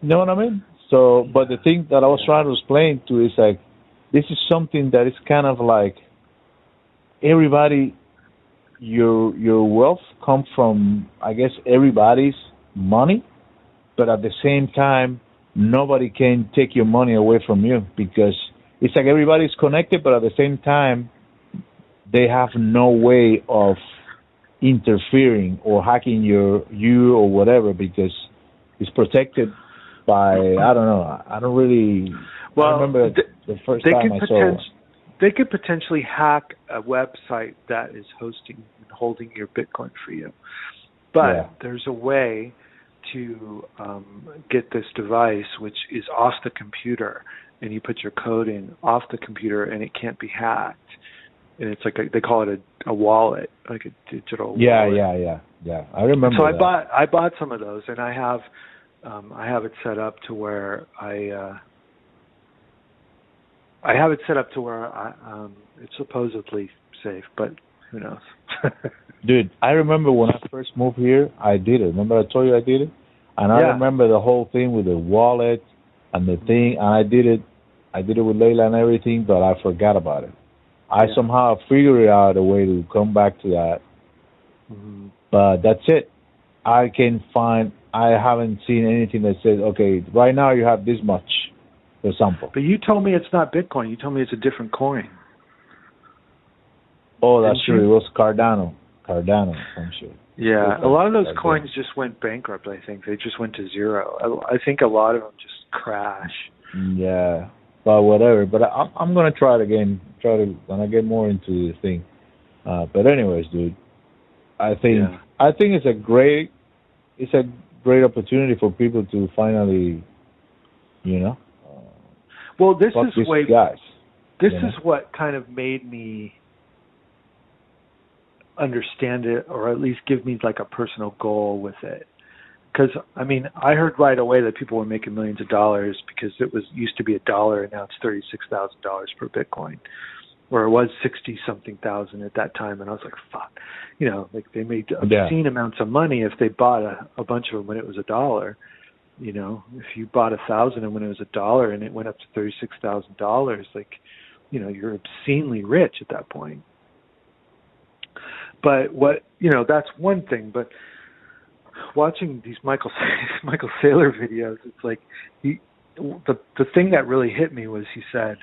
I: you know what I mean? So, but the thing that I was trying to explain to is like, this is something that is kind of like everybody. Your your wealth comes from, I guess, everybody's money, but at the same time, nobody can take your money away from you because it's like everybody's connected, but at the same time, they have no way of interfering or hacking your you or whatever because it's protected by I don't know. I don't really.
J: Well,
I: I remember
J: th-
I: the first
J: they
I: time
J: could
I: I saw.
J: potent- they could potentially hack a website that is hosting and holding your Bitcoin for you. But
I: Yeah.
J: there's a way to um, get this device, which is off the computer, and you put your code in off the computer, and it can't be hacked. And it's like a, they call it a, a wallet, like a digital.
I: Yeah,
J: wallet.
I: yeah, yeah, yeah. I remember.
J: So I bought I bought some of those, and I have um, I have it set up to where I uh, I have it set up to where I, um, it's supposedly safe, but who knows? [laughs]
I: Dude, I remember when I first moved here, I did it. Remember I told you I did it? And I remember the whole thing with the wallet and the thing, and I did it. I did it with Layla and everything, but I forgot about it. I
J: Yeah.
I: somehow figured out a way to come back to that,
J: Mhm.
I: but that's it. I can find. I haven't seen anything that says, okay, right now you have this much, for example.
J: But you told me it's not Bitcoin. You told me it's a different coin.
I: Oh, that's
J: Didn't
I: true.
J: you?
I: It was Cardano. Cardano, I'm sure.
J: Yeah, a lot of those coins just went bankrupt. I think they just went to zero. I, I think a lot of them just crash.
I: Yeah, but whatever. But I, I'm gonna try it again. Try to when I get more into the thing. Uh, but anyways, dude, I think
J: Yeah.
I: I think it's a great it's a great opportunity for people to finally, you know,
J: Well, this
I: fuck
J: is way.
I: guys.
J: This
I: know?
J: is what kind of made me understand it, or at least give me like a personal goal with it. Because I mean, I heard right away that people were making millions of dollars because it was used to be a dollar, and now it's thirty six thousand dollars per Bitcoin, or it was sixty something thousand at that time, and I was like, fuck, you know, like they made
I: Yeah.
J: obscene amounts of money if they bought a, a bunch of them when it was a dollar. You know, if you bought a thousand and when it was a dollar and it went up to thirty six thousand dollars, like, you know, you're obscenely rich at that point. But what you know, that's one thing. But watching these Michael [laughs] Michael Saylor videos, it's like he the the thing that really hit me was he said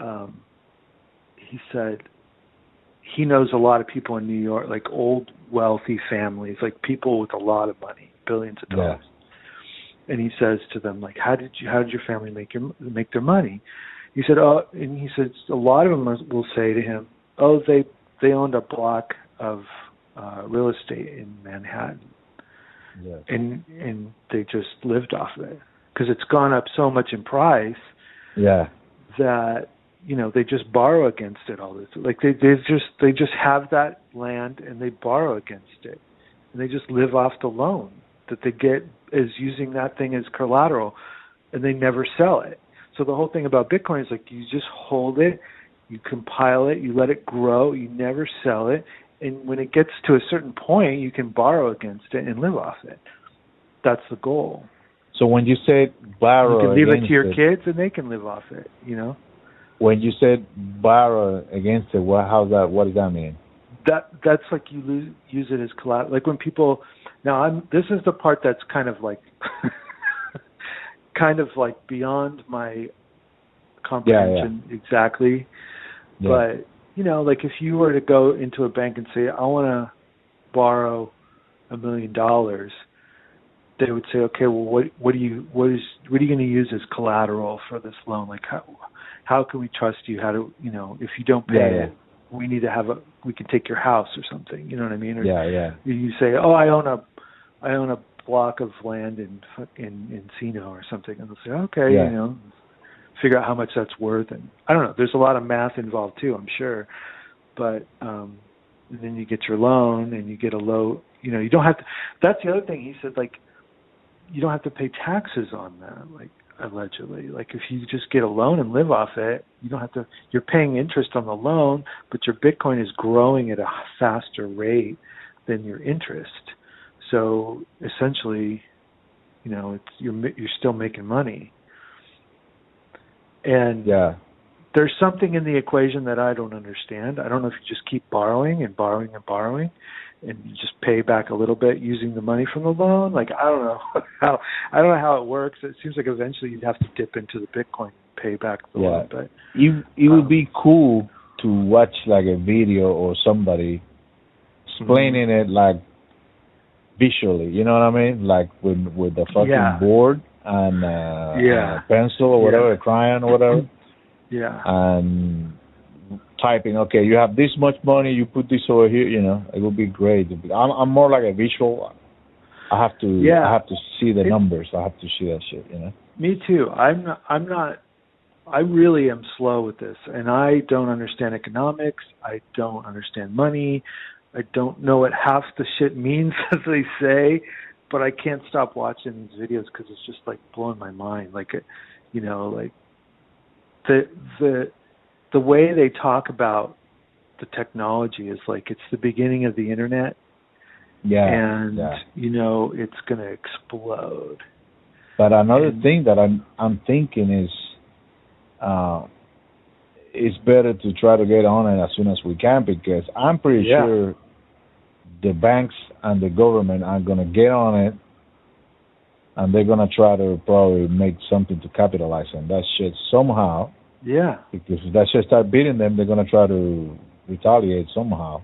J: um he said he knows a lot of people in New York, like old wealthy families, like people with a lot of money, billions of
I: Yeah.
J: And he says to them, like, how did you, how did your family make your make their money? He said, oh, and he says a lot of them are- will say to him, oh, they they owned a block of uh real estate in Manhattan
I: Yeah.
J: and and they just lived off of it because it's gone up so much in price
I: Yeah.
J: that you know they just borrow against it all this like they they just they just have that land and they borrow against it and they just live off the loan that they get is using that thing as collateral and they never sell it so the whole thing about bitcoin is like you just hold it you compile it you let it grow you never sell it and when it gets to a certain point you can borrow against it and live off it that's the goal
I: So when you said borrow
J: you can leave it to your kids and they can live off it you know
I: when you said borrow against it, what how's that? What does that mean?
J: That that's like you lose, use it as collateral. Like when people now I'm this is the part that's kind of like [laughs] kind of like beyond my comprehension exactly.
I: Yeah.
J: But you know, like if you were to go into a bank and say, I wanna borrow a million dollars, they would say, Okay, well what what do you what is what are you gonna use as collateral for this loan? Like how how can we trust you? How do you know if you don't pay
I: Yeah, yeah.
J: it, we need to have a we can take your house or something. You know what I mean? Or
I: Yeah, yeah.
J: you say, "Oh, I own a, I own a block of land in in Encino or something," and they'll say, "Okay,
I: Yeah.
J: you know, figure out how much that's worth." And I don't know. There's a lot of math involved too, I'm sure, but um, and then you get your loan and you get a low. You know, you don't have to. That's the other thing he said. Like, you don't have to pay taxes on that. Like allegedly, like if you just get a loan and live off it, you don't have to. You're paying interest on the loan, but your Bitcoin is growing at a faster rate than your interest. So essentially, you know, it's you're you're still making money. And
I: Yeah.
J: there's something in the equation that I don't understand. I don't know if you just keep borrowing and borrowing and borrowing and you just pay back a little bit using the money from the loan. Like I don't know [laughs] how I don't know how it works. It seems like eventually you'd have to dip into the Bitcoin and pay back the
I: Yeah.
J: loan. But
I: It it would
J: Um,
I: be cool to watch like a video or somebody explaining
J: Mm-hmm.
I: it like visually. You know what I mean? Like with with the fucking
J: Yeah.
I: board and uh,
J: Yeah.
I: uh, pencil or whatever,
J: Yeah.
I: crayon or whatever,
J: yeah.
I: and typing. Okay, you have this much money. You put this over here. You know, it would be great. I'm I'm more like a visual. I have to
J: Yeah.
I: I have to see the
J: It-
I: numbers. I have to see that shit. You know.
J: Me too. I'm not, I'm not I really am slow with this and I don't understand economics. I don't understand money. I don't know what half the shit means [laughs] as they say, but I can't stop watching these videos cuz it's just like blowing my mind like it- you know like the the the way they talk about the technology is like it's the beginning of the internet,
I: Yeah.
J: and
I: yeah.
J: you know it's going to explode.
I: But another
J: And-
I: thing that I'm I'm thinking is, uh, it's better to try to get on it as soon as we can because I'm pretty
J: Yeah.
I: sure the banks and the government are gonna get on it, and they're gonna try to probably make something to capitalize on that shit somehow.
J: Yeah,
I: Because if that shit start beating them, they're gonna try to retaliate somehow,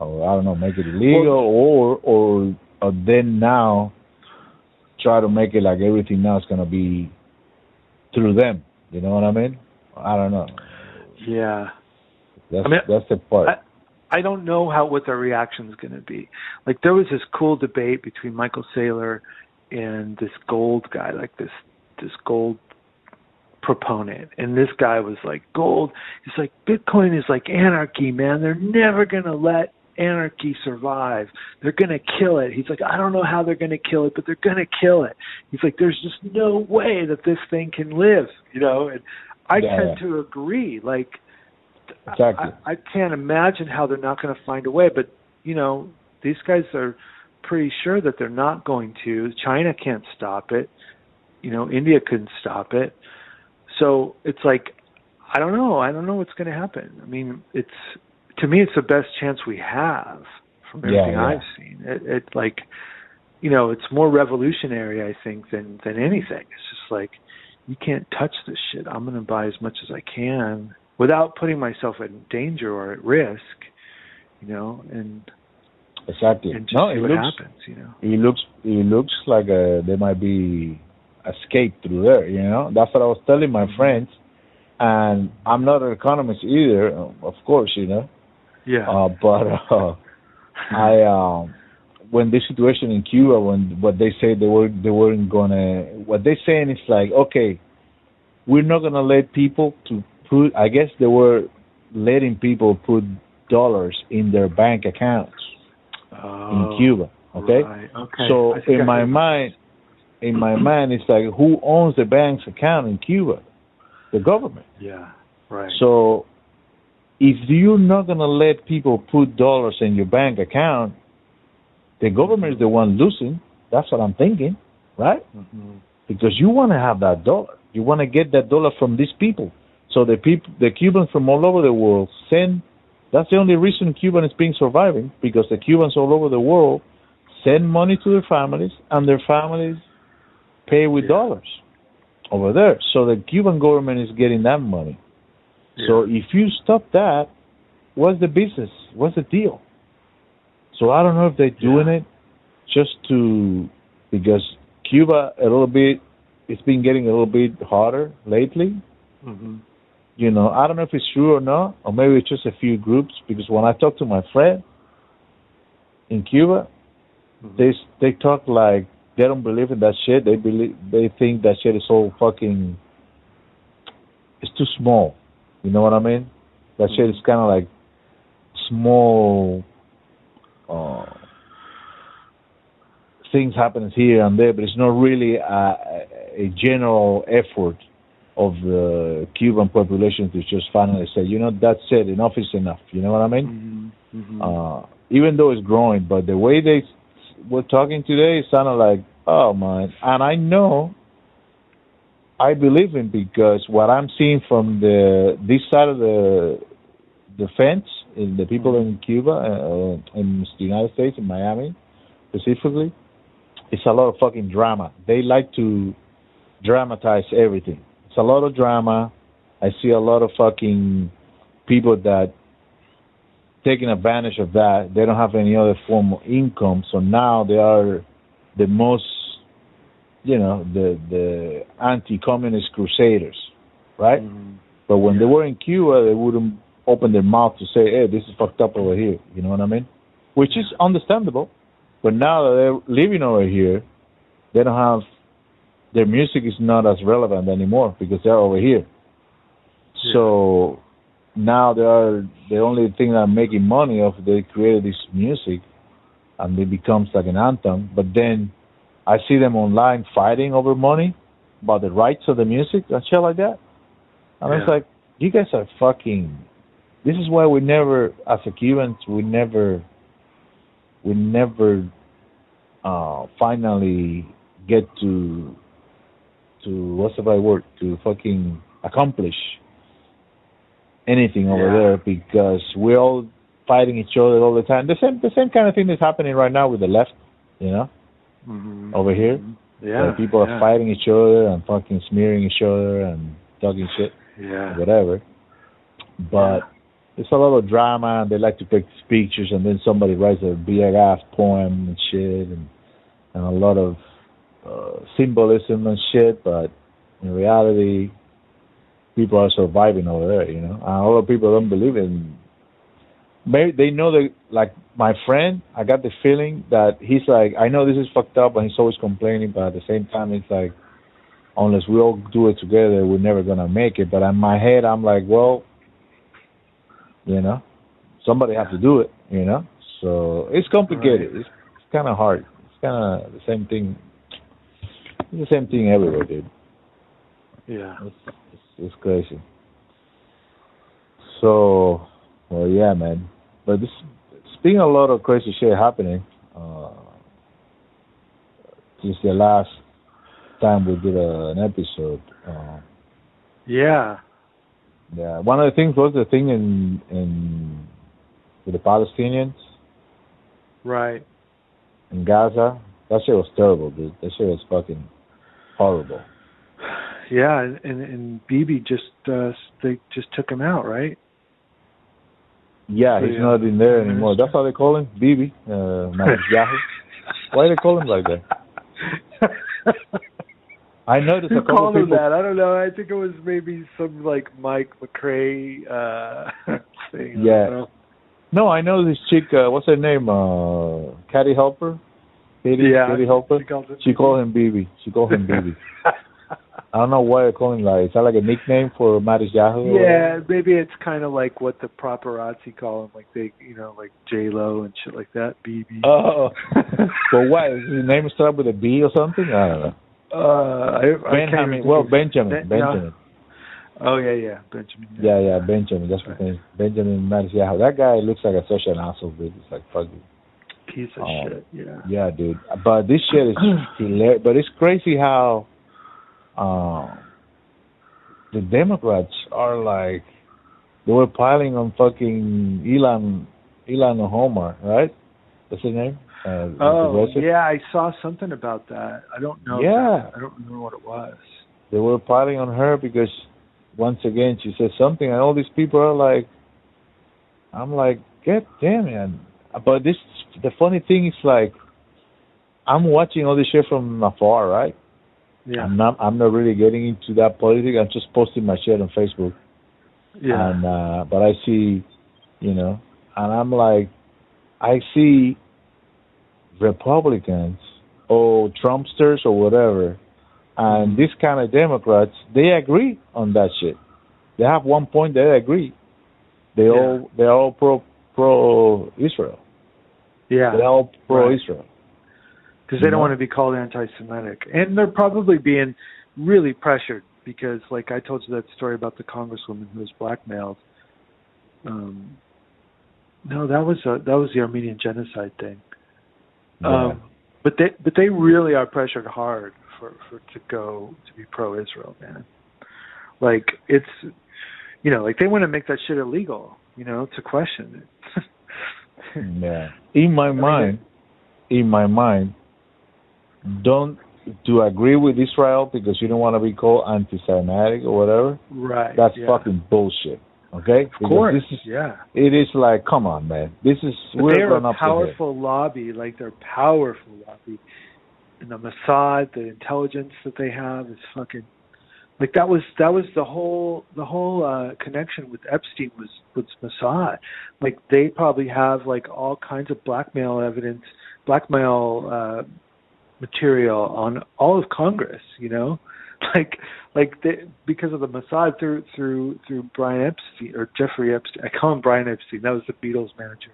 I: or I don't know, make it illegal, or or or then now try to make it like everything now is gonna be through them. You know what I mean? I don't know.
J: yeah.
I: That's
J: I mean,
I: that's the part.
J: I, I don't know how what their reaction is going to be. Like there was this cool debate between Michael Saylor and this gold guy, like this this gold proponent, and this guy was like gold. He's like Bitcoin is like anarchy, man. They're never going to let anarchy survive. They're going to kill it. He's like, I don't know how they're going to kill it, but they're going to kill it. He's like, there's just no way that this thing can live, you know. And I
I: Yeah.
J: tend to agree. Like
I: exactly.
J: I, I can't imagine how they're not going to find a way. But you know, these guys are pretty sure that they're not going to. China can't stop it. You know, India couldn't stop it. So it's like, I don't know. I don't know what's going to happen. I mean, it's to me, it's the best chance we have from
I: Yeah,
J: everything
I: yeah.
J: I've seen. It, it like, you know, it's more revolutionary, I think, than than anything. It's just like, you can't touch this shit. I'm going to buy as much as I can without putting myself in danger or at risk, you know, and
I: Exactly.
J: and just
I: no,
J: see
I: it
J: what
I: looks
J: happens, you know.
I: it looks it looks like uh there might be escape through there. You know, that's what I was telling my
J: Mm-hmm.
I: friends. And I'm not an economist either, of course. You know,
J: Yeah.
I: Uh, but uh, I, um, when this situation in Cuba, when what they say they were they weren't gonna, what they're saying is like, okay, we're not gonna let people to put. I guess they were letting people put dollars in their bank accounts
J: Oh,
I: in Cuba. Okay,
J: Right. Okay.
I: so
J: I think I
I: in my mind, in my mind, it's like who owns the bank's account in Cuba? The government.
J: Yeah. Right.
I: So if you're not going to let people put dollars in your bank account, the government is the one losing. That's what I'm thinking, right?
J: Mhm.
I: Because you want to have that dollar. You want to get that dollar from these people. So the people, the Cubans from all over the world send. That's the only reason Cuba is being surviving because the Cubans all over the world send money to their families, and their families pay with
J: Yeah.
I: dollars over there. So the Cuban government is getting that money. So if you stop that, what's the business? What's the deal? So I don't know if they're doing it just to because Cuba a little bit it's been getting a little bit harder lately.
J: Mhm.
I: You know, I don't know if it's true or not, or maybe it's just a few groups. Because when I talk to my friend in Cuba,
J: Mhm.
I: they they talk like they don't believe in that shit. They believe they think that shit is all fucking. It's too small. You know what I mean? That shit is kind of like small. Uh, things happens here and there, but it's not really a, a general effort of the Cuban population to just finally say, you know, that's it, enough is enough. You know what I mean?
J: Mhm. Mhm.
I: uh, even though it's growing, but the way they were talking today it sounded like, oh man. And I know, I believe in because what I'm seeing from the this side of the the fence, in the people in Cuba, uh, in the United States, in Miami specifically, it's a lot of fucking drama. They like to dramatize everything. It's a lot of drama. I see a lot of fucking people that taking advantage of that. They don't have any other form of income, so now they are the most, you know, the the anti-communist crusaders, right?
J: Mhm.
I: But when they were in Cuba, they wouldn't open their mouth to say, "Hey, this is fucked up over here." You know what I mean? Which is understandable. But now that they're living over here, they don't have their music is not as relevant anymore because they're over here. So now they are the only thing that are making money off. They created this music, and it becomes like an anthem. But then I see them online fighting over money about the rights of the music and shit like that. And it's
J: Yeah.
I: like, you guys are fucking this is why we never, as a Cubans, we never, we never, uh, finally get to, to what's the right word to fucking accomplish anything over
J: Yeah.
I: there because we're all fighting each other all the time. The same, the same kind of thing that's happening right now with the left, you know,
J: Mhm.
I: over here.
J: Yeah.
I: where people are
J: yeah.
I: fighting each other and fucking smearing each other and talking shit,
J: Yeah.
I: whatever. But it's a lot of drama, and they like to take pictures, and then somebody writes a big ass poem and shit, and and a lot of uh, symbolism and shit. But in reality, people are surviving over there, you know. And a lot of people don't believe in. Maybe they know that, like my friend, I got the feeling that he's like, I know this is fucked up, and he's always complaining, but at the same time, it's like, unless we all do it together, we're never gonna make it. But in my head, I'm like, well, you know, somebody has to do it, you know. So it's complicated. It's, it's kind of hard. It's kind of the same thing. It's the same thing everywhere, dude.
J: Yeah.
I: It's, it's, it's crazy. So, well, yeah, man. But this, it's been a lot of crazy shit happening. Uh, since the last time we did a, an episode. Uh,
J: Yeah.
I: yeah, one of the things was the thing in in with the Palestinians
J: Right.
I: in Gaza. That shit was terrible, dude. That shit was fucking horrible. [sighs]
J: Yeah, and and, and Bibi just uh they just took him out, right?
I: Yeah, he's not in there anymore. That's how they call him, Bibi, uh, Yahoo. [laughs] Why they call him like that? [laughs] I noticed
J: Who
I: a couple
J: called him
I: people.
J: that? I don't know. I think it was maybe some like Mike McRae uh [laughs] thing.
I: Yeah.
J: don't.
I: No, I know this chick. Uh, what's her name? Uh, Katie Halper. Katie,
J: Yeah,
I: Katie Halper.
J: she
I: She called him Bibi. She called him Bibi. I don't know why they call him like. Is that like a nickname for Matis Yahoo?
J: Yeah, maybe it's kind of like what the paparazzi call him, like they, you know, like J Lo and shit like that. BB.
I: Oh, [laughs] but why? Is his name start with a B or something? I don't know.
J: Uh, I, I
I: Benjamin. Well, Benjamin.
J: Ben-
I: Benjamin.
J: Oh yeah, yeah, Benjamin.
I: Yeah, yeah, Benjamin. That's his name. Benjamin Netanyahu. That guy looks like a social asshole, dude. It's like fuck.
J: Piece of
I: Oh.
J: shit. Yeah.
I: Yeah, dude. But this shit is [clears throat] hilarious. But it's crazy how um, the Democrats are like they were piling on fucking Ilhan Ilhan Omar, right? What's his name. Uh,
J: Oh yeah, I saw something about that. I don't know.
I: Yeah.
J: I don't remember what it was.
I: They were piling on her because once again she said something, and all these people are like, I'm like, God damn it. But this, the funny thing is like, I'm watching all this shit from afar, right?
J: Yeah.
I: I'm not, I'm not really getting into that politics. I'm just posting my shit on Facebook,
J: Yeah.
I: and uh, but I see, you know, and I'm like, I see Republicans or Trumpsters or whatever, and these kind of Democrats, they agree on that shit. They have one point they agree. They all they're all pro pro Israel.
J: yeah.
I: They're all pro
J: Right.
I: Israel.
J: Because they don't want to be called anti-Semitic, and they're probably being really pressured because, like I told you that story about the congresswoman who was blackmailed. Um, no, that was a, that was the Armenian genocide thing. Um, but they but they really are pressured hard for for to go to be pro-Israel, man. Like it's, you know, like they want to make that shit illegal, you know, to question it. [laughs]
I: Yeah. In my mind, in my mind, don't to agree with Israel because you don't want to be called anti-Semitic or whatever.
J: right.
I: That's
J: yeah.
I: fucking bullshit. Okay?
J: Of course.
I: This is,
J: yeah.
I: it is like, come on, man. This is
J: But
I: we're
J: they're a powerful lobby, like they're powerful lobby. And the Mossad, the intelligence that they have is fucking like that was that was the whole the whole uh connection with Epstein was was Mossad. Like they probably have like all kinds of blackmail evidence, blackmail uh material on all of Congress, you know? [laughs] Like like they, because of the Mossad through through through Brian Epstein or Jeffrey Epstein. I call him Brian Epstein. That was the Beatles manager.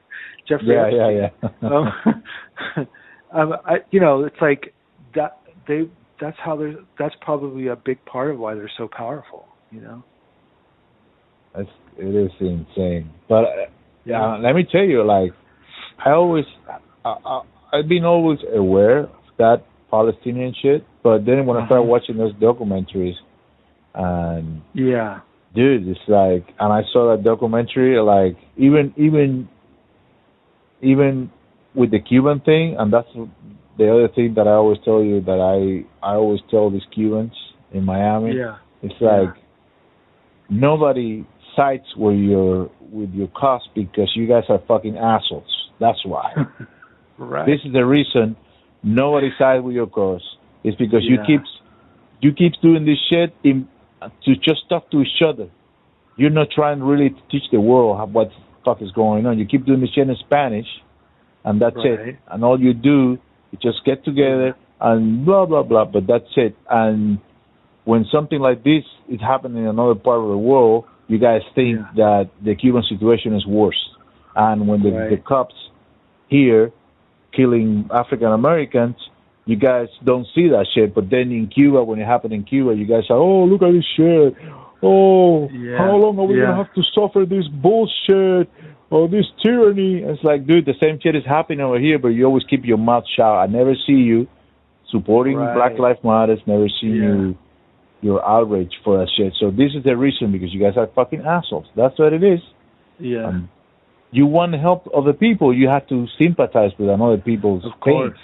J: Jeffrey
I: Yeah,
J: Epstein.
I: yeah, yeah.
J: um, [laughs] um, I, you know, it's like that. They that's how they're. That's probably a big part of why they're so powerful. You know.
I: It is insane. But uh, yeah, let me tell you, like I always, I, I, I've been always aware that Palestinian shit. But then when I started
J: Uh-huh.
I: watching those documentaries, and
J: Yeah.
I: dude, it's like, and I saw that documentary, like even even even with the Cuban thing, and that's the other thing that I always tell you that I I always tell these Cubans in Miami.
J: Yeah.
I: It's like nobody sides with your with your cause because you guys are fucking assholes. That's why. [laughs]
J: Right.
I: This is the reason nobody sides with your cause. It's because you keep you keep doing this shit in, to just talk to each other. You're not trying really to teach the world how, what the fuck is going on. You keep doing this shit in Spanish, and that's
J: Right.
I: it. And all you do is just get together and blah blah blah. But that's it. And when something like this is happening in another part of the world, you guys think that the Cuban situation is worse. And when the, the cops here killing African Americans, you guys don't see that shit. But then in Cuba, when it happened in Cuba, you guys are, oh, look at this shit. Oh,
J: Yeah.
I: how long are we
J: Yeah.
I: gonna have to suffer this bullshit or this tyranny? It's like, dude, the same shit is happening over here, but you always keep your mouth shut. I never see you supporting
J: Right.
I: Black Lives Matters. Never see
J: Yeah.
I: you your outrage for that shit. So this is the reason because you guys are fucking assholes. That's what it is.
J: Yeah.
I: Um, you want to help other people, you have to sympathize with another people's
J: Of
I: pain.
J: course.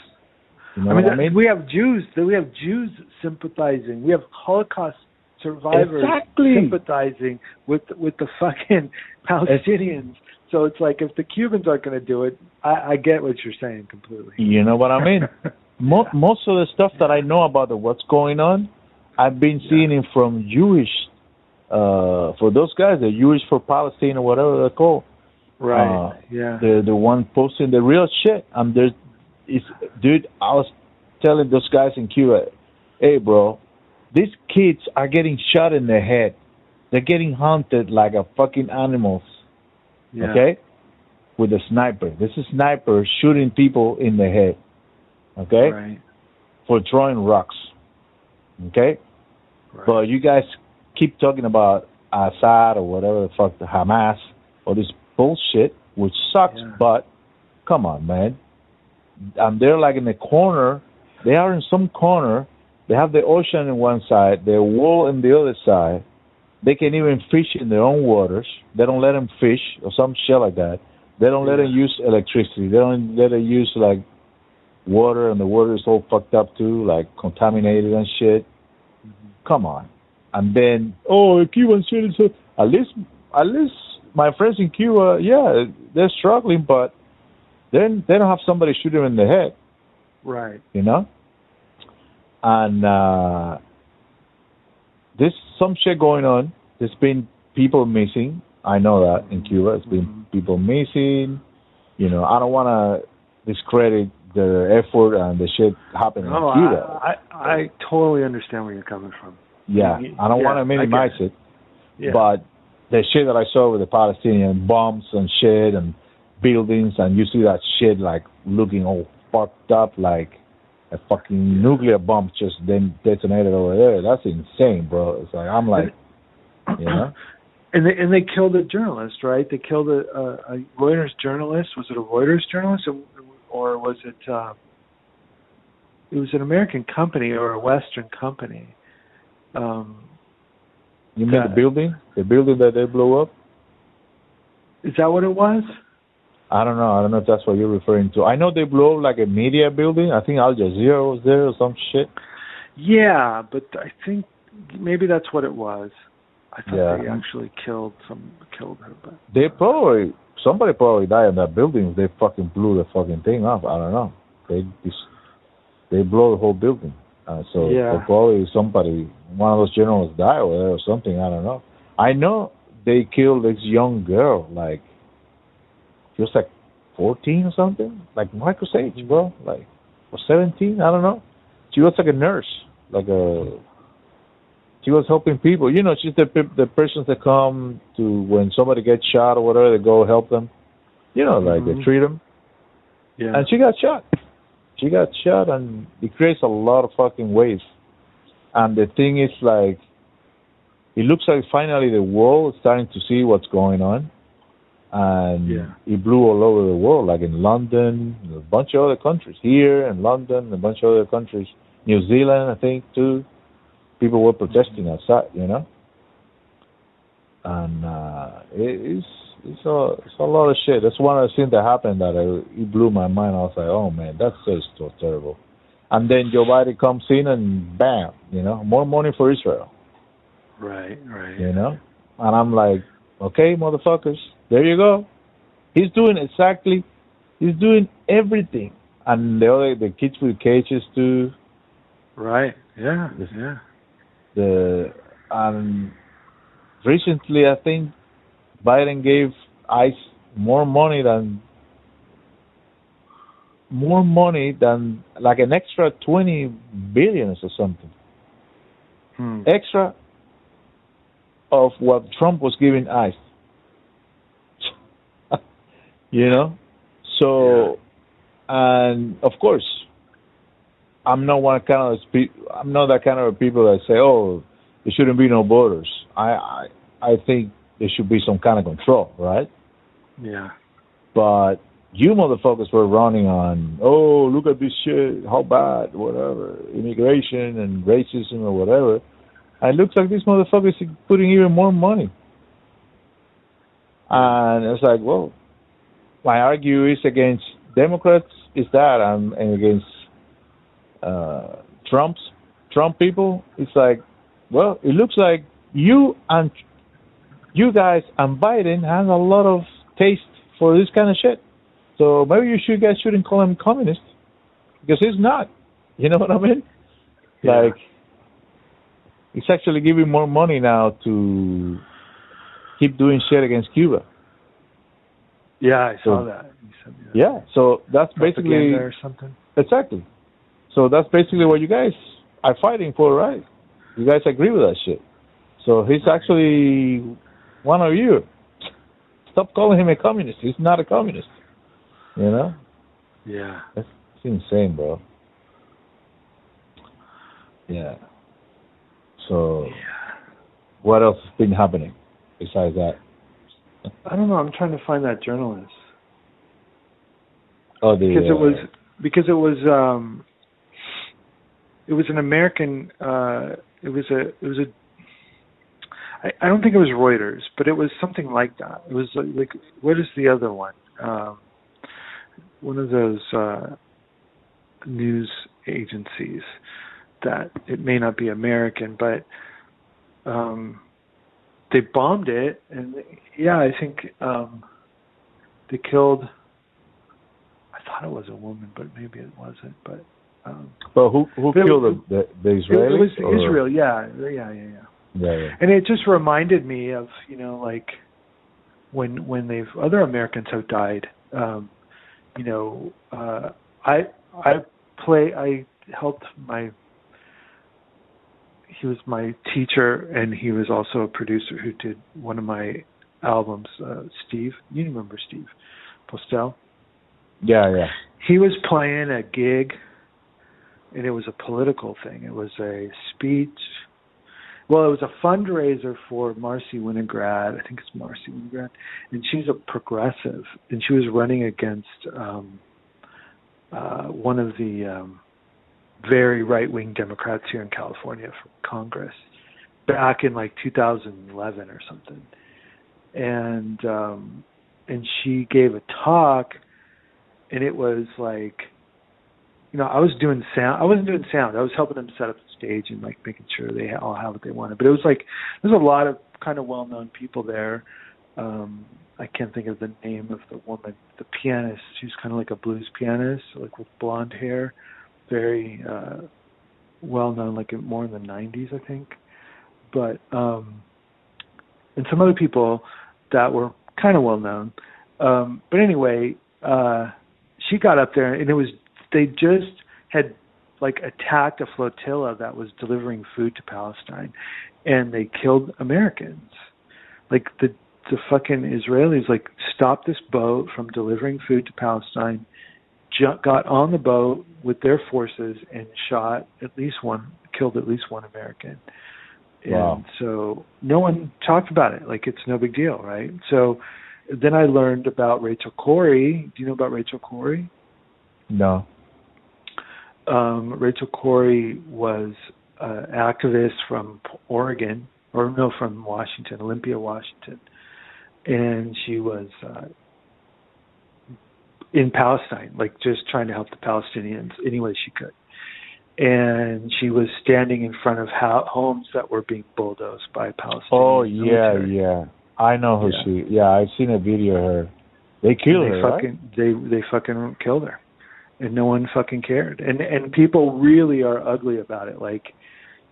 I: You know
J: I mean,
I: I mean?
J: we have Jews. We have Jews sympathizing. We have Holocaust survivors
I: Exactly.
J: sympathizing with with the fucking [laughs] Palestinians. So it's like if the Cubans aren't going to do it, I, I get what you're saying completely.
I: You know what I mean? [laughs] Mo- most of the stuff that I know about the, what's going on, I've been seeing it from Jewish, uh, for those guys, the Jewish for Palestine or whatever they're called.
J: Right.
I: Uh,
J: yeah.
I: the the one posting the real shit. And there's, it's, dude, I was telling those guys in Cuba, hey, bro, these kids are getting shot in the head. They're getting hunted like a fucking animals.
J: Yeah.
I: Okay, with a sniper. This is sniper shooting people in the head. Okay,
J: Right.
I: for throwing rocks. Okay,
J: Right.
I: but you guys keep talking about Assad or whatever the fuck the Hamas or this bullshit, which sucks.
J: Yeah.
I: But come on, man. And they're like in the corner. They are in some corner. They have the ocean in one side, the wall in the other side. They can even fish in their own waters. They don't let them fish or some shit like that. They don't let them use electricity. They don't let them use like water, and the water is all fucked up too, like contaminated and shit. Mm-hmm. Come on. And then, oh, Cuban citizens. At least, at least my friends in Cuba, yeah, they're struggling, but then they don't have somebody shoot them in the head,
J: Right.
I: you know. And uh there's some shit going on. There's been people missing. I know that in Cuba, it's been people missing. You know, I don't want to discredit the effort and the shit happening
J: Oh,
I: in Cuba.
J: I, I I totally understand where you're coming from.
I: Yeah, I don't
J: yeah,
I: want to minimize
J: it.
I: it,
J: Yeah.
I: but the shit that I saw with the Palestinian bombs and shit and buildings, and you see that shit like looking all fucked up, like a fucking nuclear bomb just then detonated over there. That's insane, bro. It's like I'm like, you know, [coughs]
J: And they and they killed a journalist, right? They killed a, a, a Reuters journalist. Was it a Reuters journalist, or, or was it? Uh, it was an American company or a Western company. Um,
I: you mean the building, the building that they blew up?
J: is that what it was?
I: I don't know. I don't know if that's what you're referring to. I know they blew up like a media building. I think Al Jazeera was there or some shit.
J: Yeah, but I think maybe that's what it was. I thought
I: Yeah.
J: they actually killed some killed her, but
I: They probably somebody probably died in that building. They fucking blew the fucking thing up. I don't know. They just they blow the whole building. Uh, so
J: Yeah.
I: probably somebody, one of those generals died or something. I don't know. I know they killed this young girl. Like she was like fourteen or something, like Michael's age, bro. Like or seventeen. I don't know. She was like a nurse, like a she was helping people. You know, she's the the persons that come to when somebody gets shot or whatever, they go help them. You know, like they
J: Mhm.
I: treat them.
J: yeah.
I: And she got shot. She got shot, and it creates a lot of fucking waves. And the thing is, like, it looks like finally the world is starting to see what's going on, and
J: Yeah.
I: it blew all over the world, like in London, a bunch of other countries here in London, a bunch of other countries, New Zealand, I think too. People were protesting outside, you know, and uh, it, it's it's a it's a lot of shit. That's one of the things that happened that I, it blew my mind. I was like, oh man, that's just so terrible. And then Joe Biden comes in and bam, you know, more money for Israel,
J: Right, right.
I: you know, and I'm like, okay, motherfuckers, there you go. He's doing exactly, he's doing everything, and the other the kids with cages too.
J: Right. Yeah. Yeah.
I: The and recently I think Biden gave ICE more money than more money than like an extra twenty billions or something.
J: Hmm.
I: Extra of what Trump was giving ICE. [laughs] you know? So and of course I'm not one kind of spe- I'm not that kind of people that say, "Oh, there shouldn't be no borders." I I I think there should be some kind of control, right?
J: Yeah.
I: But you motherfuckers were running on, "Oh, look at this shit, how bad, whatever, immigration and racism or whatever." And it looks like these motherfuckers are putting even more money. And it's like, well, my argue is against Democrats is that and, and against uh, Trump's Trump people. It's like, well, it looks like you and you guys and Biden has a lot of taste for this kind of shit. So maybe you should guys shouldn't call him communist because he's not. You know what I mean?
J: Yeah.
I: Like he's actually giving more money now to keep doing shit against Cuba.
J: Yeah, I saw
I: So-
J: that. Sent.
I: Yeah, so that's basically
J: or something.
I: exactly. So that's basically what you guys are fighting for, right? You guys agree with that shit. So he's actually one of you. Stop calling him a communist. He's not a communist. You know?
J: Yeah.
I: That's it's insane, bro. Yeah. So what else has been happening besides that?
J: I don't know. I'm trying to find that journalist
I: Oh, the
J: because
I: uh,
J: it was because it was um it was an American uh it was a it was a I, I don't think it was Reuters, but it was something like that. It was like, like what is the other one? Um one of those uh news agencies that it may not be American, but um they bombed it and yeah, I think um they killed I thought it was a woman, but maybe it wasn't. But um,
I: But who who
J: But it
I: killed the the, the
J: it, was Israel. Yeah, yeah, yeah, yeah.
I: Yeah.
J: And it just reminded me of you know like when when they've other Americans have died. Um, you know, uh, I I play I helped my he was my teacher and he was also a producer who did one of my albums. Uh, Steve, you remember Steve Postel?
I: Yeah, yeah.
J: he was playing a gig and it was a political thing it was a speech well it was a fundraiser for marcy winograd. I think it's marcy winograd. And she's a progressive. And she was running against um uh one of the um very right wing democrats here in california for congress back in like 2011 or something. And um and she gave a talk and it was like you know i was doing sound i wasn't doing sound. I was helping them set up the stage and like making sure they all have what they wanted. But it was like there's a lot of kind of well known people there. Um i can't think of the name of the woman the pianist. She's kind of like a blues pianist like with blonde hair. Very uh well known like more in the 90s i think. But um and some other people that were kind of well known um but anyway uh she got up there and it was they just had like attacked a flotilla that was delivering food to Palestine and they killed Americans. Like the the fucking Israelis like stopped this boat from delivering food to Palestine, ju- got on the boat with their forces and shot at least one killed at least one American. And
I: Wow.
J: so no one talked about it. Like it's no big deal, right? So then I learned about Rachel Corrie. Do you know about Rachel Corrie?
I: No.
J: Um, Rachel Corrie was an activist from Oregon, or no, from Washington, Olympia, Washington, and she was uh, in Palestine, like just trying to help the Palestinians any way she could. And she was standing in front of ho- homes that were being bulldozed by Palestinian.
I: Oh yeah,
J: military.
I: yeah. I know who
J: Yeah.
I: she. Yeah, I've seen a video of her. They killed
J: they
I: her,
J: fucking
I: right?
J: they they fucking killed her and no one fucking cared. And and people really are ugly about it. Like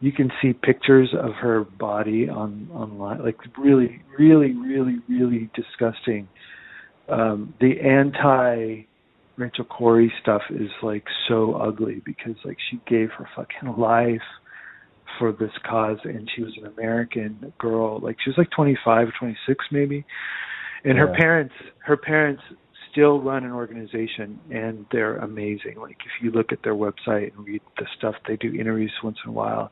J: you can see pictures of her body on online like really really really really disgusting. Um the anti Rachel Corrie stuff is like so ugly because like she gave her fucking life for this cause and she was an American girl. Like she was like 25 or 26 maybe. And her parents her parents still run an organization and they're amazing like if you look at their website and read the stuff they do interviews once in a while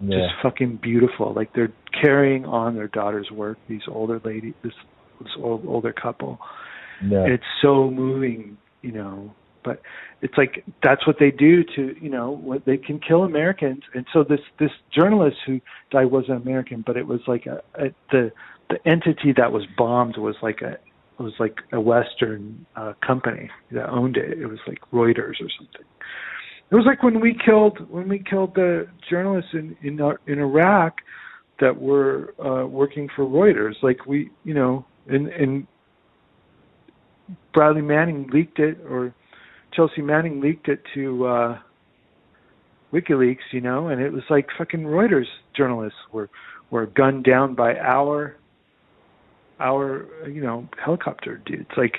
I: Yeah.
J: just fucking beautiful like they're carrying on their daughter's work these older lady this this old, older couple
I: yeah.
J: and it's so moving you know but it's like that's what they do to you know what they can kill americans and so this this journalist who died was an american but it was like a, a the the entity that was bombed was like a it was like a western uh company that owned it. It was like reuters or something. It was like when we killed when we killed the journalists in in uh, in iraq that were uh working for reuters. Like we you know and and Bradley Manning leaked it or Chelsea Manning leaked it to uh WikiLeaks, you know, and it was like fucking Reuters journalists were were gunned down by our our you know helicopter dudes like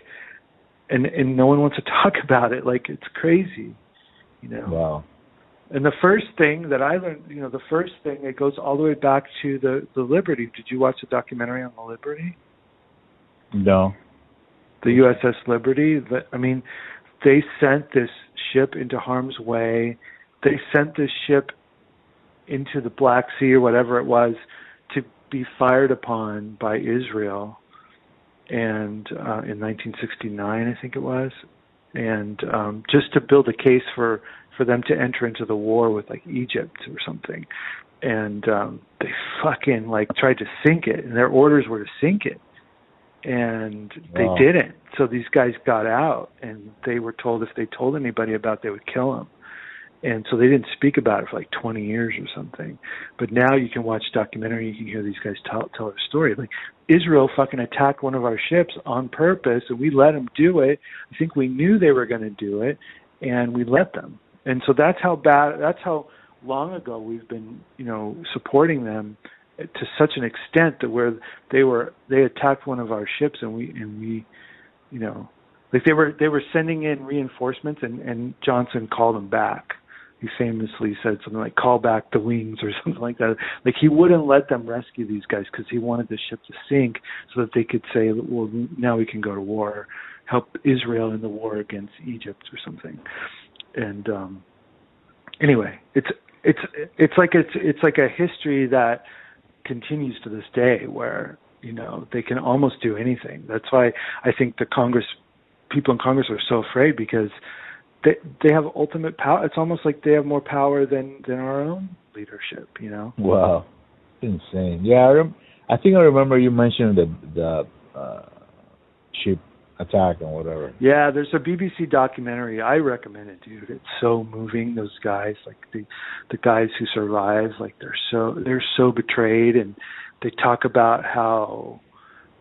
J: and and no one wants to [laughs] talk about it like it's crazy you know
I: Wow.
J: and the first thing that i learned you know the first thing it goes all the way back to the the liberty did you watch the documentary on the liberty
I: No.
J: the USS Liberty. That I mean, they sent this ship into harm's way. They sent this ship into the Black Sea or whatever it was be fired upon by Israel, and uh, in 1969, I think it was, and um, just to build a case for for them to enter into the war with like Egypt or something. And um, they fucking like tried to sink it, and their orders were to sink it and they
I: Wow.
J: didn't. So these guys got out, and they were told if they told anybody about, it, they would kill them. And so they didn't speak about it for like 20 years or something. But now you can watch documentary, you can hear these guys tell tell their story. Like Israel fucking attacked one of our ships on purpose, and we let them do it. I think we knew they were going to do it, and we let them. And so that's how bad. That's how long ago we've been, you know, supporting them to such an extent that where they were they attacked one of our ships and we and we you know like they were they were sending in reinforcements and and Johnson called them back he famously said something like call back the wings or [laughs] something like that. Like he wouldn't let them rescue these guys because he wanted the ship to sink so that they could say well now we can go to war help Israel in the war against Egypt or something. And um anyway it's it's it's like it's it's like a history that continues to this day where you know they can almost do anything. That's why i think the congress people in congress are so afraid because they they have ultimate power it's almost like they have more power than than our own leadership you know
I: Wow. Insane. Yeah, I, rem- I think I remember you mentioned the the uh, ship attack and whatever.
J: Yeah, there's a BBC documentary. I recommend it, dude. It's so moving. Those guys, like the the guys who survive, like they're so they're so betrayed, and they talk about how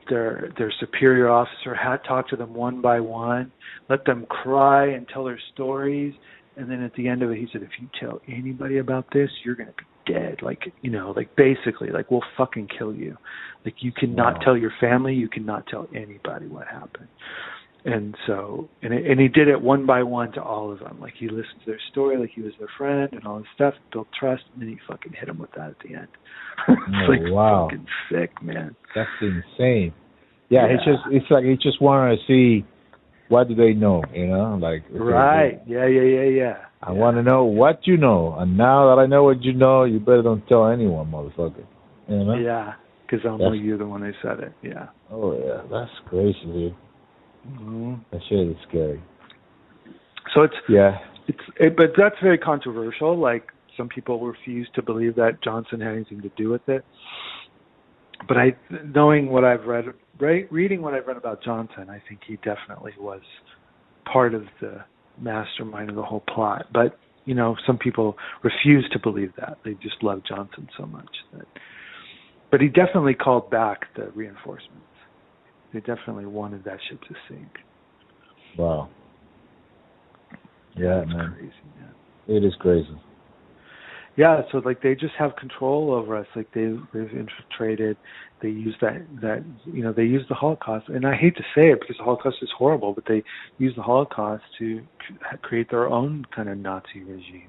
J: their their superior officer had talked to them one by one, let them cry and tell their stories, and then at the end of it, he said, "If you tell anybody about this, you're gonna be dead." Like you know, like basically, like we'll fucking kill you. Like you cannot
I: Wow.
J: tell your family, you cannot tell anybody what happened and so and it, and he did it one by one to all of them. Like he listened to their story, like he was their friend, and all this stuff, built trust, and then he fucking hit him with that at the end. [laughs] it's
I: Oh,
J: like
I: wow.
J: fucking sick, man.
I: That's insane. Yeah, it's just it's like he just wanted to see what do they know, you know, like okay,
J: Right? Yeah, yeah, yeah, yeah.
I: I want to know what you know, and now that I know what you know, you better don't tell anyone, motherfucker. You know?
J: Yeah, because I'm
I: That's-
J: you're the one who said it. Yeah.
I: Oh yeah, that's crazy, dude.
J: Hmm
I: That shit is scary.
J: So it's
I: Yeah.
J: it's it, but that's very controversial. Like some people refuse to believe that Johnson had anything to do with it. But I, knowing what I've read, right, reading what I've read about Johnson, I think he definitely was part of the mastermind of the whole plot. But you know, some people refuse to believe that. They just love Johnson so much that. But he definitely called back the reinforcements. They definitely wanted that ship to sink.
I: Wow. Yeah,
J: It's
I: man.
J: crazy, man.
I: It is crazy.
J: Yeah, so like they just have control over us. Like they they've infiltrated. They use that that you know they use the Holocaust, and I hate to say it because the Holocaust is horrible, but they use the Holocaust to create their own kind of Nazi regime.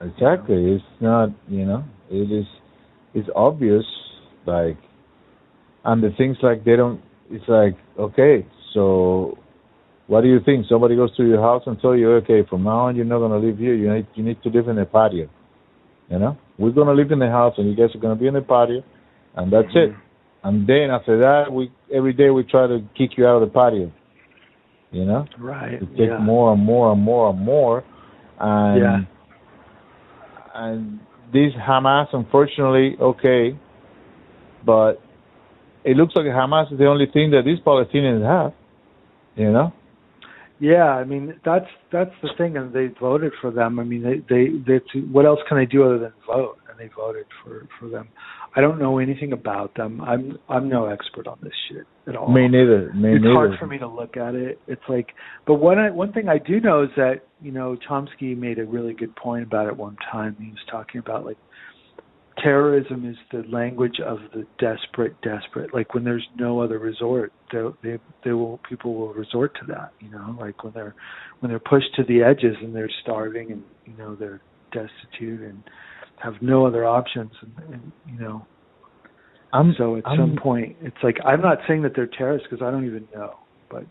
I: Exactly. It's not, you know, it is, it's obvious, like, and the things like they don't, it's like, okay, so what do you think? Somebody goes to your house and tell you, okay, from now on you're not going to live here. You need, you need to live in a patio. You know, we're going to live in the house and you guys are going to be in the patio and that's it. Mm-hmm. And then after that, we, every day we try to kick you out of the patio. You know?
J: Right.
I: It takes
J: yeah.
I: more and more and more and more, and
J: Yeah.
I: and this Hamas, unfortunately, okay, but it looks like Hamas is the only thing that these Palestinians have. You know?
J: Yeah, I mean that's that's the thing, and they voted for them. I mean, they they they. What else can they do other than vote? And they voted for for them. I don't know anything about them. I'm I'm no expert on this shit at all.
I: Me neither. Me
J: it's
I: neither.
J: hard for me to look at it. It's like, but one I, one thing I do know is that you know Chomsky made a really good point about it one time. He was talking about like terrorism is the language of the desperate, desperate. Like when there's no other resort, they they they will people will resort to that. You know, like when they're when they're pushed to the edges and they're starving and you know they're destitute and have no other options and, and you know
I: I'm,
J: so at
I: I'm-
J: some point, it's like I'm not saying that they're terrorists because I don't even know, but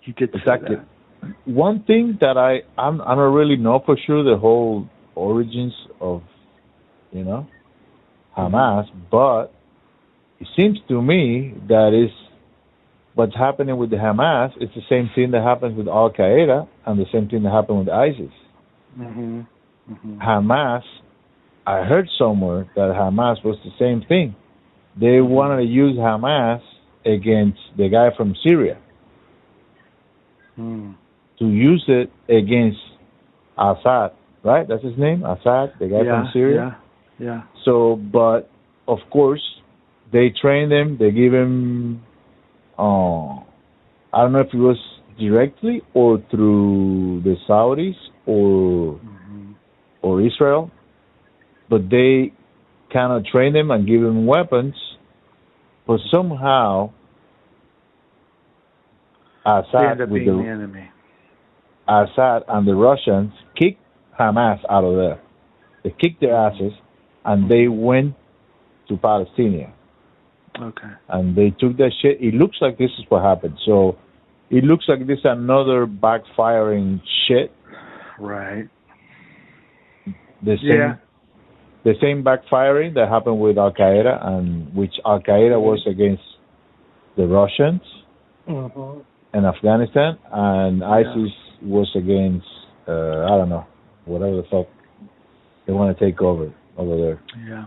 J: he did say
I: Exactly.
J: that.
I: One thing that I I'm I don't really know for sure the whole origins of you know Hamas, but it seems to me that is what's happening with the Hamas is the same thing that happens with Al Qaeda and the same thing that happened with ISIS.
J: hmm hmm
I: Hamas, I heard somewhere that Hamas was the same thing. They wanted to use Hamas against the guy from Syria
J: Mm.
I: to use it against Assad, right? That's his name, Assad, the guy
J: yeah,
I: from Syria.
J: Yeah, yeah.
I: So, but of course, they train them. They give them. Uh, I don't know if it was directly or through the Saudis or
J: hmm
I: or Israel, but they kind of train them and give them weapons. But somehow, Assad with the
J: the enemy.
I: Assad and the Russians kicked Hamas out of there. They kicked their asses and they went to Palestine
J: Okay.
I: and they took that shit. It looks like this is what happened. So it looks like this another backfiring shit.
J: Right.
I: The same,
J: Yeah.
I: the same backfiring that happened with Al Qaeda and which Al Qaeda was against the Russians
J: hmm
I: in Afghanistan and ISIS was against uh, I don't know whatever the fuck they want to take over over there.
J: Yeah.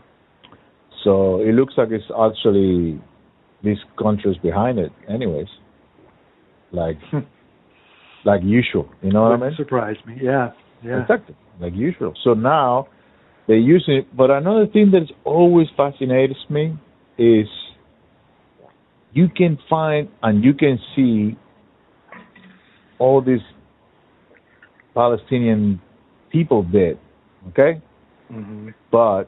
I: So it looks like it's actually these countries behind it, anyways. Like, [laughs] like usual, you know what I mean?
J: surprise me. Yeah. Yeah.
I: Exactly, like usual. So now they're using it. But another thing that always fascinates me is you can find and you can see all these Palestinian people dead, okay?
J: Hmm
I: But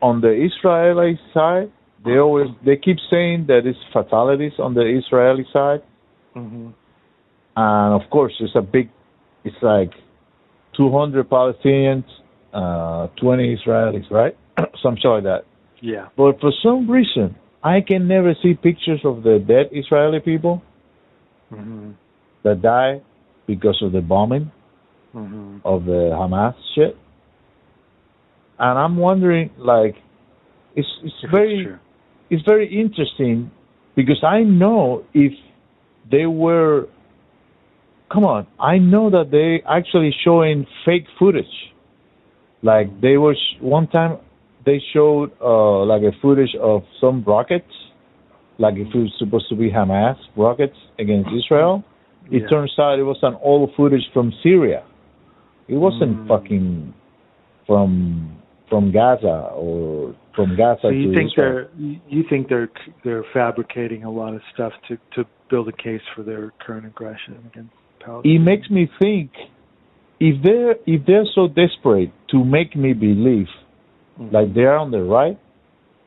I: on the Israeli side, they always they keep saying that it's fatalities on the Israeli side,
J: hmm
I: and of course it's a big, it's like 200 Palestinians, uh, 20 Israelis, right? [clears throat] Something like that.
J: Yeah.
I: But for some reason, I can never see pictures of the dead Israeli people
J: hmm
I: that die because of the bombing
J: hmm
I: of the Hamas shit. And I'm wondering, like, it's it's very it's very interesting because I know if they were come on, I know that they actually showing fake footage. Like they were sh- one time they showed uh like a footage of some rockets, like if it was supposed to be Hamas rockets against Israel. It
J: Yeah.
I: turns out it was an old footage from Syria. It wasn't fucking from from Gaza or from Gaza
J: So you
I: to
J: think
I: Israel.
J: they're you think they're they're fabricating a lot of stuff to to build a case for their current aggression against Palestine?
I: it makes me think if they're if they're so desperate to make me believe mm-hmm. like they're on the right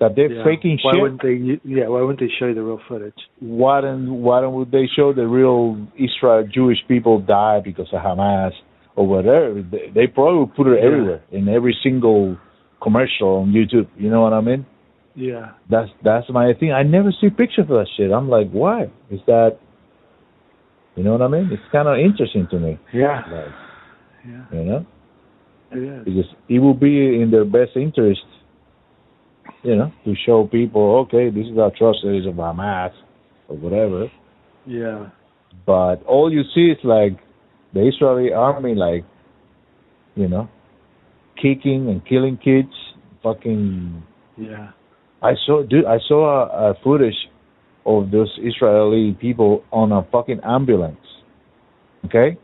I: that they're
J: Yeah.
I: faking
J: why
I: shit
J: wouldn't they? Yeah, why wouldn't they show you the real footage?
I: why don't why don't would they show the real Israel Jewish people die because of Hamas or whatever they, they probably put it
J: Yeah.
I: everywhere in every single commercial on YouTube you know what I mean?
J: Yeah,
I: that's that's my thing. I never see pictures of that shit. I'm like why? Is that you know what I mean? It's kind of interesting to me.
J: Yeah,
I: like
J: yeah.
I: you know?
J: It is.
I: because it will be in their best interest, you know, to show people, okay, this is the atrocities of Hamas or whatever.
J: Yeah,
I: But all you see is like the Israeli army, like, you know, kicking and killing kids. Fucking,
J: yeah.
I: I saw, dude, I saw a, a footage of those Israeli people on a fucking ambulance. Okay,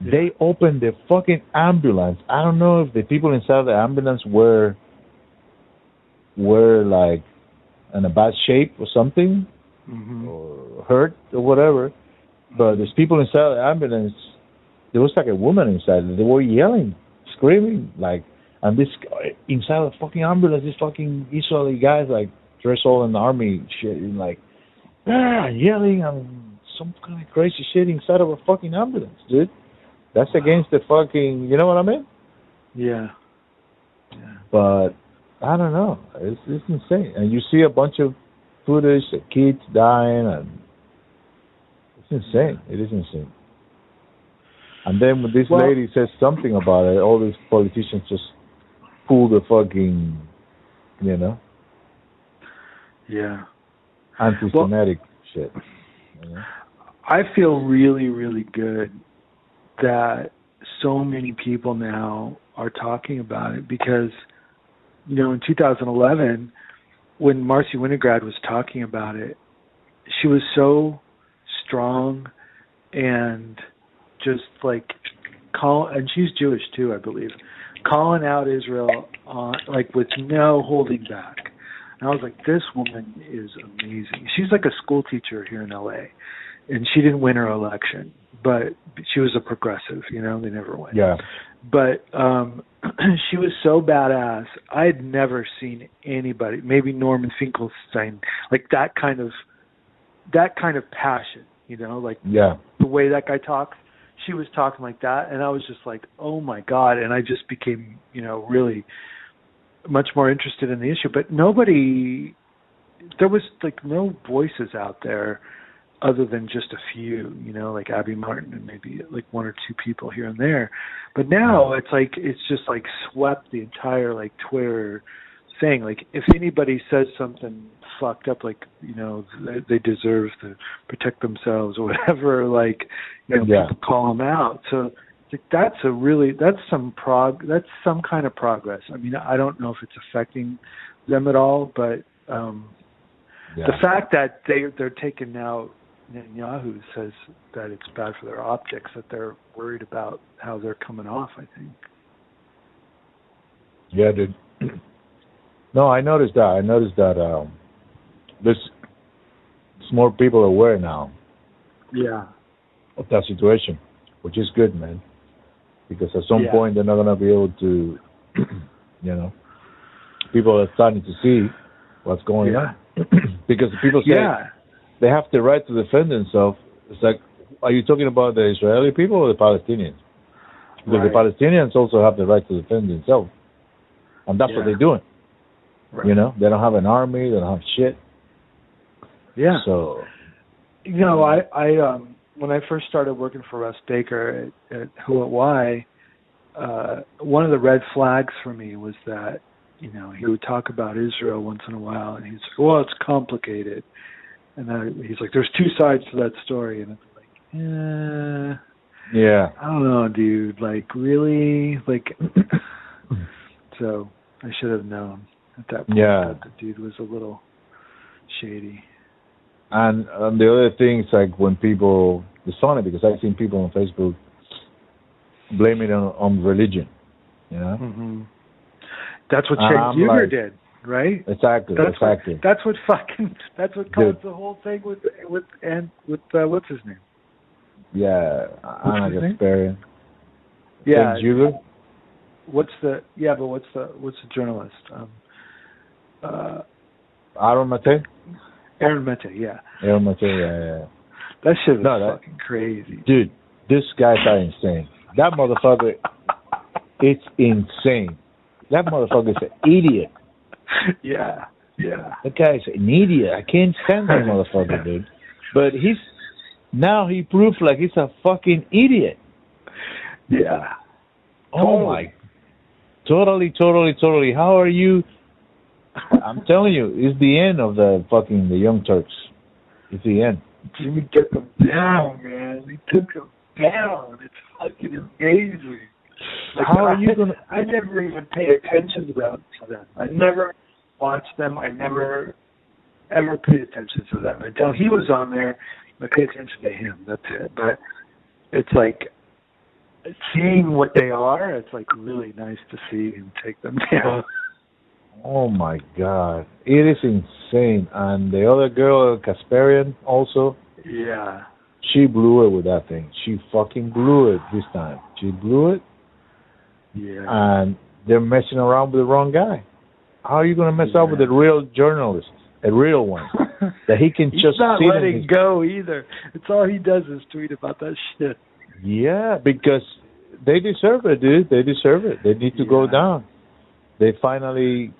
I: they opened the fucking ambulance. I don't know if the people inside the ambulance were were like in a bad shape or something
J: hmm
I: or hurt or whatever. But there's people inside the ambulance. There was like a woman inside. They were yelling, screaming, like, and this inside the fucking ambulance, these fucking Israeli guys like dressed all in the army shit, and like, ah, yelling and some kind of crazy shit inside of a fucking ambulance, dude. That's against the fucking, you know what I mean?
J: Yeah, yeah.
I: But I don't know. It's it's insane, and you see a bunch of footage of kids dying, and it's insane. It is insane. And then when this
J: Well-
I: lady says something about it, all these politicians just pull the fucking, you know,
J: Yeah.
I: anti-Semitic shit. You know?
J: I feel really, really good that so many people now are talking about it because, you know, in 2011, when Marcy Winograd was talking about it, she was so strong and just like call and she's Jewish too, I believe, calling out Israel on like with no holding back. And I was like, this woman is amazing. She's like a school teacher here in LA and she didn't win her election, but she was a progressive. You know, they never win.
I: Yeah.
J: But um [clears throat] she was so badass. I had never seen anybody, maybe Norman Finkelstein, like that kind of that kind of passion. You know, like
I: Yeah.
J: the way that guy talks. She was talking like that, and I was just like, "Oh my god!" And I just became, you know, really much more interested in the issue. But nobody, there was like no voices out there other than just a few, you know, like Abby Martin and maybe like one or two people here and there. But now it's like it's just like swept the entire like Twitter thing. Like if anybody says something fucked up, like you know they, they deserve to protect themselves or [laughs] whatever, like you know
I: Yeah.
J: call them out. So like that's a really that's some prog that's some kind of progress. I mean I don't know if it's affecting them at all, but um
I: Yeah.
J: the fact that they they're taking now Netanyahu says that it's bad for their optics that they're worried about how they're coming off. I think.
I: Yeah, dude. [clears throat] no, I noticed that. I noticed that um, there's, there's more people aware now
J: Yeah.
I: of that situation, which is good, man. Because at some
J: Yeah.
I: point they're not gonna be able to, [clears throat] you know, people are starting to see what's going
J: Yeah.
I: on. [clears throat] because people say
J: Yeah.
I: they have the right to defend themselves. It's like, are you talking about the Israeli people or the Palestinians? Because the Palestinians also have the right to defend themselves, and that's what they're doing.
J: Right.
I: You know, they don't have an army, they don't have shit.
J: Yeah.
I: So
J: You know, I I um when I first started working for Russ Baker at, at WhoWhatWhy, uh, one of the red flags for me was that you know, he would talk about Israel once in a while, and he's like, "Well, it's complicated," and then he's like, "There's two sides to that story," and it's like, eh,
I: Yeah.
J: I don't know, dude. Like, really? Like, [clears throat] so I should have known at that point
I: Yeah.
J: that the dude was a little shady.
I: And and the other thing is like when people it's funny because I've seen people on Facebook blame it on, on religion. You know?
J: hmm That's what
I: And
J: Cenk
I: like-
J: did, right?
I: Exactly,
J: That's what,
I: exactly.
J: that's what fucking. That's what caused
I: Dude.
J: the whole thing with with and with uh, what's his name?
I: yeah. Anna? Kasparian.
J: Yeah. What's the yeah? But what's the what's the journalist? Um, uh,
I: Aaron Mate?
J: Aaron Mate. Yeah,
I: Aaron Mate, yeah, yeah.
J: that shit was
I: No, that-
J: fucking crazy.
I: Dude, this guys are insane. That motherfucker [laughs] it's insane. That motherfucker is an idiot. [laughs]
J: Yeah, yeah.
I: That guy's an idiot. I can't stand that [laughs] motherfucker, dude. But he's now he proves like he's a fucking idiot.
J: Yeah.
I: Oh my totally, totally, totally. How are you I'm telling you, it's the end of the fucking the young Turks. It's the end.
J: Jimmy took them down, man. He took them down. It's fucking amazing. Like,
I: How are
J: I-
I: you gonna
J: I never even pay attention to them. I never watched them. I never ever paid attention to them until he was on there. I pay attention to him. That's it. But it's like seeing what they are. It's like really nice to see him take them [laughs] down.
I: Oh my god. It is insane. And the other girl, Kasparian, also,
J: Yeah.
I: she blew it with that thing. She fucking blew it this time. She blew it
J: Yeah.
I: and they're messing around with the wrong guy. How are you gonna mess up with a real journalist? A real one. [laughs] that he can
J: He's
I: just
J: not letting
I: his
J: go either. It's all he does is tweet about that shit.
I: Yeah, because they deserve it, dude. They deserve it. They need to go down. They finally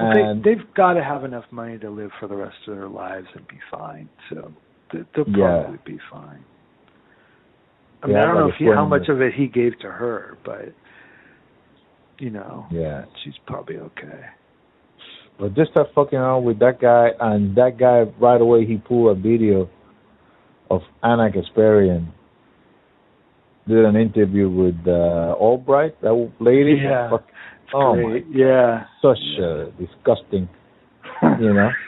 I: and
J: they, they've got to have enough money to live for the rest of their lives and be fine. So they- they'll
I: Yeah.
J: probably be fine. I mean,
I: Yeah,
J: I don't know if he, how much of it he gave to her, but you know,
I: yeah.
J: she's probably okay.
I: But they start fucking around with that guy, and that guy right away he pulled a video of Anna Kasparian did an interview with uh, Albright, that lady.
J: Yeah.
I: Oh my,
J: Yeah.
I: such uh, disgusting, you know. [laughs]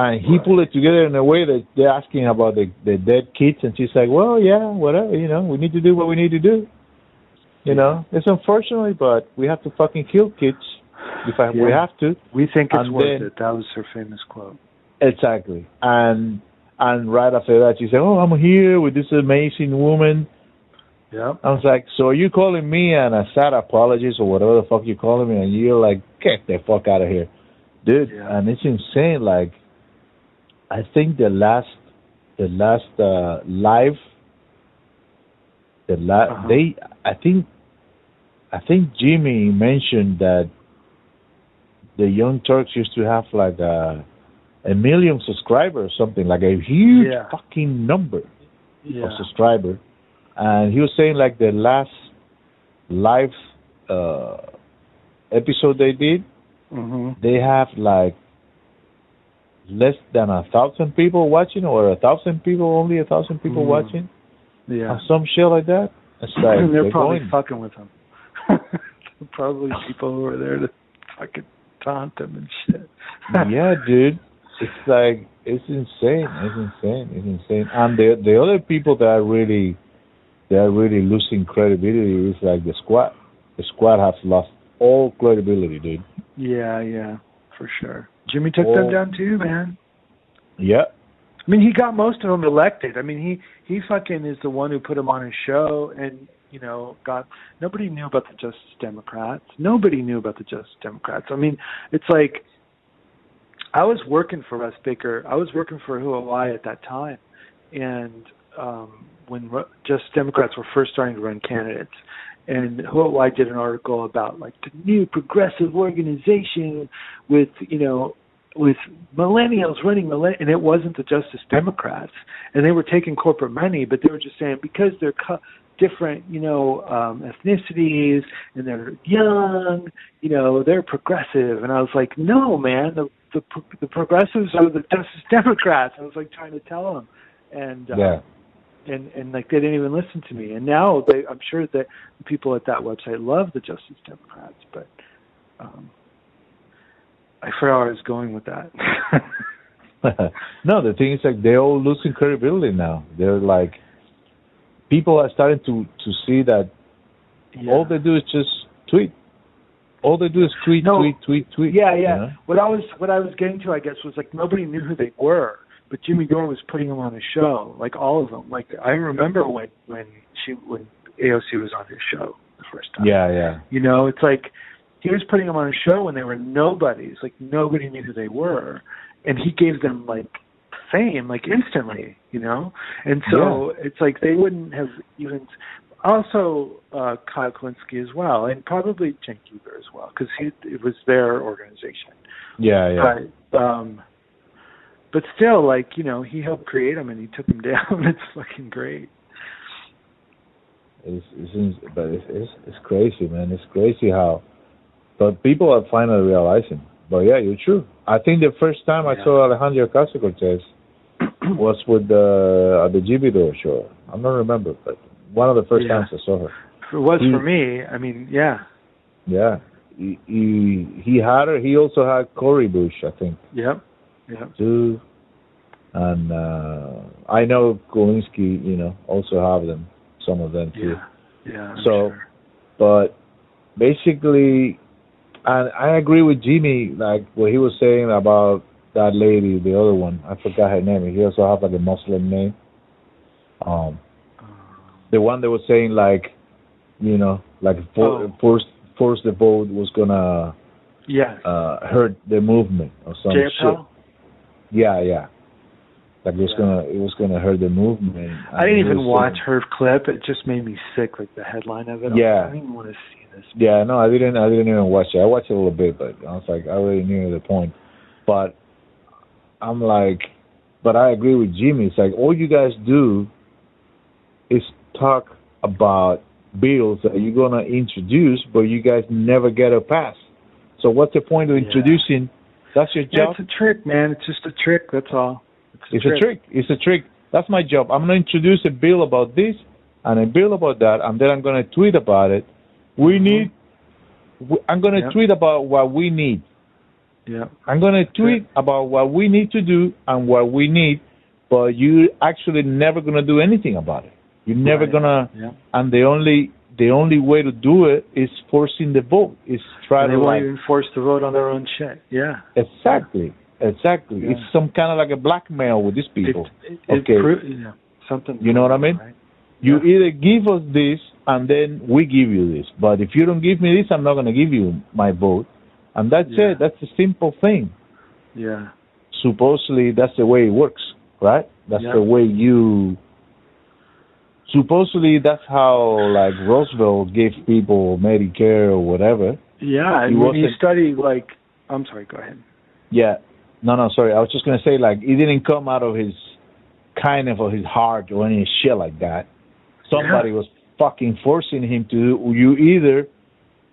I: And he pulled it together in a way that they're asking about the the dead kids, and she's like, "Well, yeah, whatever, you know, we need to do what we need to do." You know, it's unfortunately, but we have to fucking kill kids if I, we have to.
J: We think it's
I: And
J: worth
I: then-
J: it. That was her famous quote.
I: Exactly. And and right after that, she said, "Oh, I'm here with this amazing woman."
J: Yep.
I: I was like, "So are you calling me an a sad apologist or whatever the fuck you're calling me?" And you're like, "Get the fuck out of here, dude!"
J: Yeah.
I: And it's insane. Like, I think the last, the last uh live, the la-
J: Uh-huh.
I: they, I think, I think Jimmy mentioned that the Young Turks used to have like a a million subscribers, something like a huge
J: Yeah.
I: fucking number
J: Yeah.
I: of subscriber, and he was saying like the last live uh, episode they did,
J: hmm
I: they have like less than a thousand people watching, or a thousand people, only a thousand people
J: Mhm.
I: watching,
J: Yeah.
I: or some shit like that. It's like
J: they're,
I: they're
J: probably
I: going,
J: fucking with him. [laughs] probably people who are there to fucking taunt him and shit. [laughs]
I: yeah, dude. It's like it's insane. It's insane. It's insane. And the the other people that are really they are really losing credibility It's like the squad. The squad has lost all credibility, dude.
J: Yeah, yeah, for sure. Jimmy took
I: Oh.
J: them down too, man.
I: Yeah.
J: I mean, he got most of them elected. I mean, he he fucking is the one who put him on his show, and you know, got nobody knew about the Justice Democrats. Nobody knew about the Justice Democrats. I mean, it's like I was working for Russ Baker. I was working for WhoWhatWhy at that time, and um, when Justice Democrats were first starting to run candidates, and WhoWhatWhy did an article about like the new progressive organization with you know with millennials running millenn- and it wasn't the Justice Democrats, and they were taking corporate money, but they were just saying because they're co- different, you know, um, ethnicities and they're young, you know, they're progressive, and I was like, no, man, the the, the progressives are the Justice Democrats. I was like trying to tell them, and uh,
I: Yeah.
J: And and like they didn't even listen to me. And now they, I'm sure that people at that website love the Justice Democrats, but um, I forgot where I was going with that. [laughs]
I: no, the thing is like they're all losing credibility now. They're like people are starting to to see that all they do is just tweet. All they do is tweet,
J: No.
I: tweet, tweet, tweet.
J: yeah,
I: you
J: yeah.
I: know?
J: What I was what I was getting to, I guess, was like nobody knew who they were, but Jimmy Dore was putting them on his show, like all of them. Like I remember when when she when AOC was on his show the first time.
I: Yeah, yeah.
J: You know, it's like he was putting them on a show when they were nobodies, like nobody knew who they were, and he gave them like fame like instantly, you know. And so it's like they wouldn't have even. Also, uh, Kyle Kulinski as well, and probably Cenk Uygur as well, because he it was their organization.
I: Yeah, yeah.
J: But um, but still, like you know, he helped create them and he took them [laughs] down. it's fucking great.
I: It's, it's but it's, it's it's crazy, man. It's crazy how, but people are finally realizing. But yeah, you're true. I think the first time I saw Alejandro Ocasio Cortez [clears throat] was with the at the Jimmy Dore show. I don't remember, but one of the first
J: Yeah.
I: times I saw her.
J: If it was
I: He-
J: for me, I mean, yeah,
I: Yeah, he he, he had her. He also had Cori Bush, I think,
J: yep, yep.
I: too. And uh I know Kulinski, you know, also have them, some of them too.
J: Yeah, yeah. I'm
I: so,
J: sure.
I: but basically, and I agree with Jimmy, like what he was saying about that lady, the other one. I forgot her name. He also have like a Muslim name. Um, the one that was saying like, you know, like for,
J: Oh.
I: force force the vote was gonna
J: Yes.
I: uh hurt the movement or some shit. Yeah, yeah. Like it was
J: Yeah.
I: gonna it was gonna hurt the movement.
J: I didn't
I: And
J: even watch her clip. It just made me sick, like the headline of it. I
I: Yeah.
J: I didn't even want to see this.
I: Yeah, no, I didn't. I didn't even watch it. I watched it a little bit, but I was like, I already knew the point. But I'm like, but I agree with Jimmy. It's like all you guys do is talk about bills that you're gonna introduce, but you guys never get a pass. So what's the point of
J: Yeah.
I: That's your
J: Yeah,
I: job.
J: it's a trick, man. It's just a trick. That's all. It's a
I: It's
J: trick.
I: a trick. It's a trick. That's my job. I'm going to introduce a bill about this and a bill about that, and then I'm going to tweet about it. We mm-hmm. need. I'm going to
J: Yeah.
I: tweet about what we need.
J: Yeah.
I: I'm going to tweet about what we need to do and what we need, but you're actually never going to do anything about it. You're never
J: Right.
I: going to.
J: Yeah.
I: And the only the only way to do it is forcing the vote. Is try
J: And they
I: to
J: won't
I: like
J: even force to vote on their own shit. Yeah.
I: exactly, exactly.
J: Yeah.
I: It's some kind of like a blackmail with these people.
J: It, it, it
I: Okay.
J: pro- yeah. Something.
I: You know what I mean?
J: Right?
I: You either give us this and then we give you this. But if you don't give me this, I'm not going to give you my vote. And that's
J: Yeah.
I: it. That's a simple thing.
J: Yeah.
I: Supposedly, that's the way it works, right? That's
J: Yeah.
I: the way you. Supposedly, that's how like Roosevelt gave people Medicare or whatever.
J: Yeah.
I: He
J: And when you
I: wasn't-
J: study, like, I'm sorry. Go ahead.
I: Yeah. No, no, sorry. I was just gonna say like it didn't come out of his kind of or his heart or any shit like that. Somebody was fucking forcing him to do you either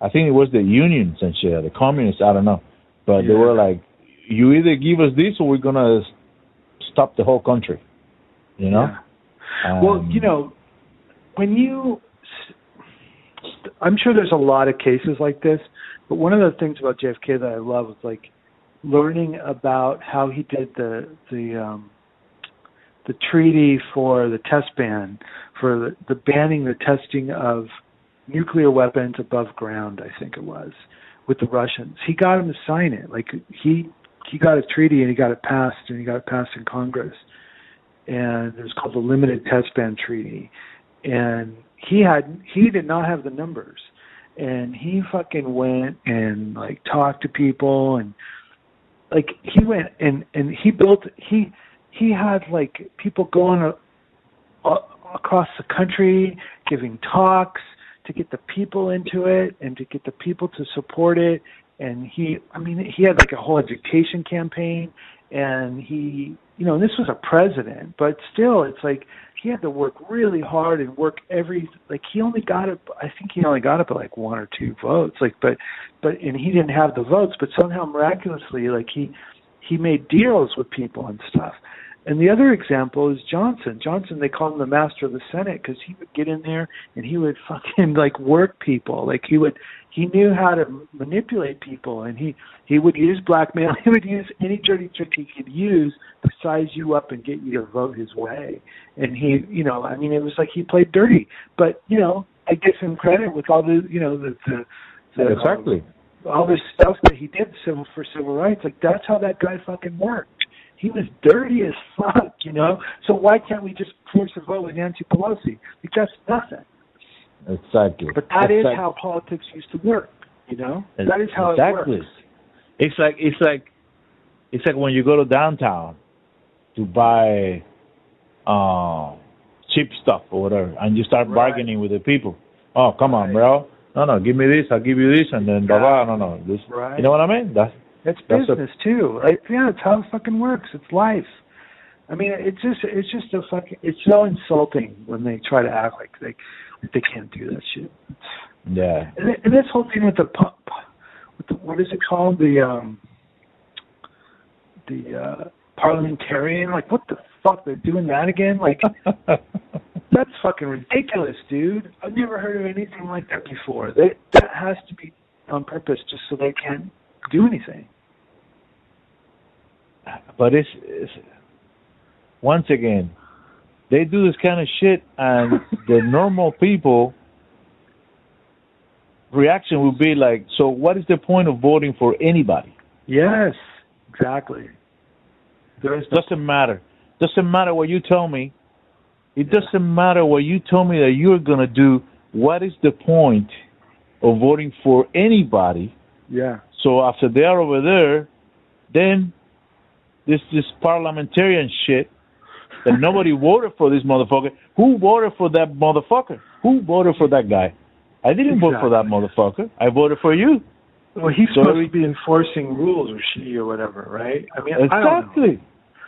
I: I think it was the unions and shit, the communists, I don't know. But they were like, You either give us this or we're gonna stop the whole country. You know?
J: Yeah. well,
I: Um,
J: you know, when you, I'm sure there's a lot of cases like this, but one of the things about JFK that I love was like learning about how he did the the um, the treaty for the test ban for the, the banning the testing of nuclear weapons above ground. I think it was with the Russians. He got him to sign it. Like he he got a treaty and he got it passed and he got it passed in Congress and it was called the Limited Test Ban Treaty. And he had he did not have the numbers, and he fucking went and like talked to people and like he went and and he built he he had like people going a, a, across the country giving talks to get the people into it and to get the people to support it. And he I mean he had like a whole education campaign. And he you know this was a president but still it's like he had to work really hard and work every like he only got it I think he only got it by like one or two votes like but but and he didn't have the votes but somehow miraculously like he he made deals with people and stuff and the other example is Johnson. Johnson, they call him the master of the Senate because he would get in there and he would [laughs] fucking like work people. Like he would, he knew how to manipulate people, and he he would use blackmail. [laughs] He would use any dirty trick he could use to size you up and get you to vote his way. And he, you know, I mean, it was like he played dirty. But you know, I give him credit with all the, you know, the the, the
I: exactly.
J: Um, all this stuff that he did civil for civil rights. Like that's how that guy fucking worked he was dirty as fuck, you know. So why can't we just force a vote with Nancy Pelosi? Because nothing.
I: Exactly.
J: But that
I: exactly.
J: is how politics used to work, you know. That is how
I: exactly.
J: it works.
I: It's like it's like it's like when you go to downtown to buy uh, cheap stuff or whatever, and you start
J: Right.
I: bargaining with the people. Oh, come on, bro. No, no, give me this. I'll give you this, and then blah blah. No, no, this.
J: Right.
I: You know what I mean? That's
J: It's
I: That's a-
J: business too. Like, yeah, it's how it fucking works. It's life. I mean, it's just it's just a fucking. It's so insulting when they try to act like they like they can't do that shit.
I: yeah.
J: And, and this whole thing with the pu- with the, what is it called the um the uh parliamentarian like what the fuck they're doing that again like [laughs] that's fucking ridiculous dude i've never heard of anything like that before they, that has to be on purpose just so they can't do anything
I: but it's, it's once again they do this kind of shit and [laughs] the normal people reaction would be like so what is the point of voting for anybody?
J: Yes exactly. There is
I: doesn't matter. Doesn't matter what you tell me. It doesn't matter what you tell me that you're going to do. What is the point of voting for anybody?
J: Yeah.
I: So after they are over there then this this parliamentarian shit that nobody [laughs] voted for this motherfucker. Who voted for that motherfucker? Who voted for that guy? I didn't vote for that motherfucker. I voted for you.
J: well he's
I: So
J: supposed to be enforcing rules or she or whatever right i mean I don't know.
I: Exactly.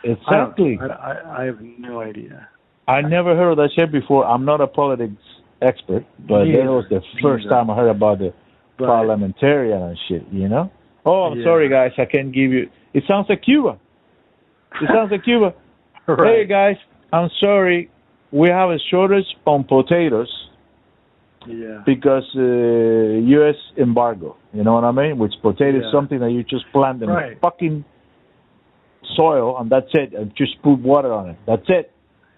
J: I
I: Exactly.
J: I, I, I have no idea
I: I never heard of that shit before. I'm not a politics expert, but
J: Me
I: that was the first time I heard about the
J: But-
I: parliamentarian and shit, you know? Oh, I'm
J: Yeah.
I: sorry, guys. I can't give you. It sounds like Cuba. It sounds like Cuba. [laughs] Hey, guys, I'm sorry. We have a shortage on potatoes
J: yeah
I: because uh, U.S. embargo. You know what I mean? Which potato is
J: Yeah.
I: something that you just plant in
J: Right.
I: fucking soil and that's it. And just put water on it. That's it.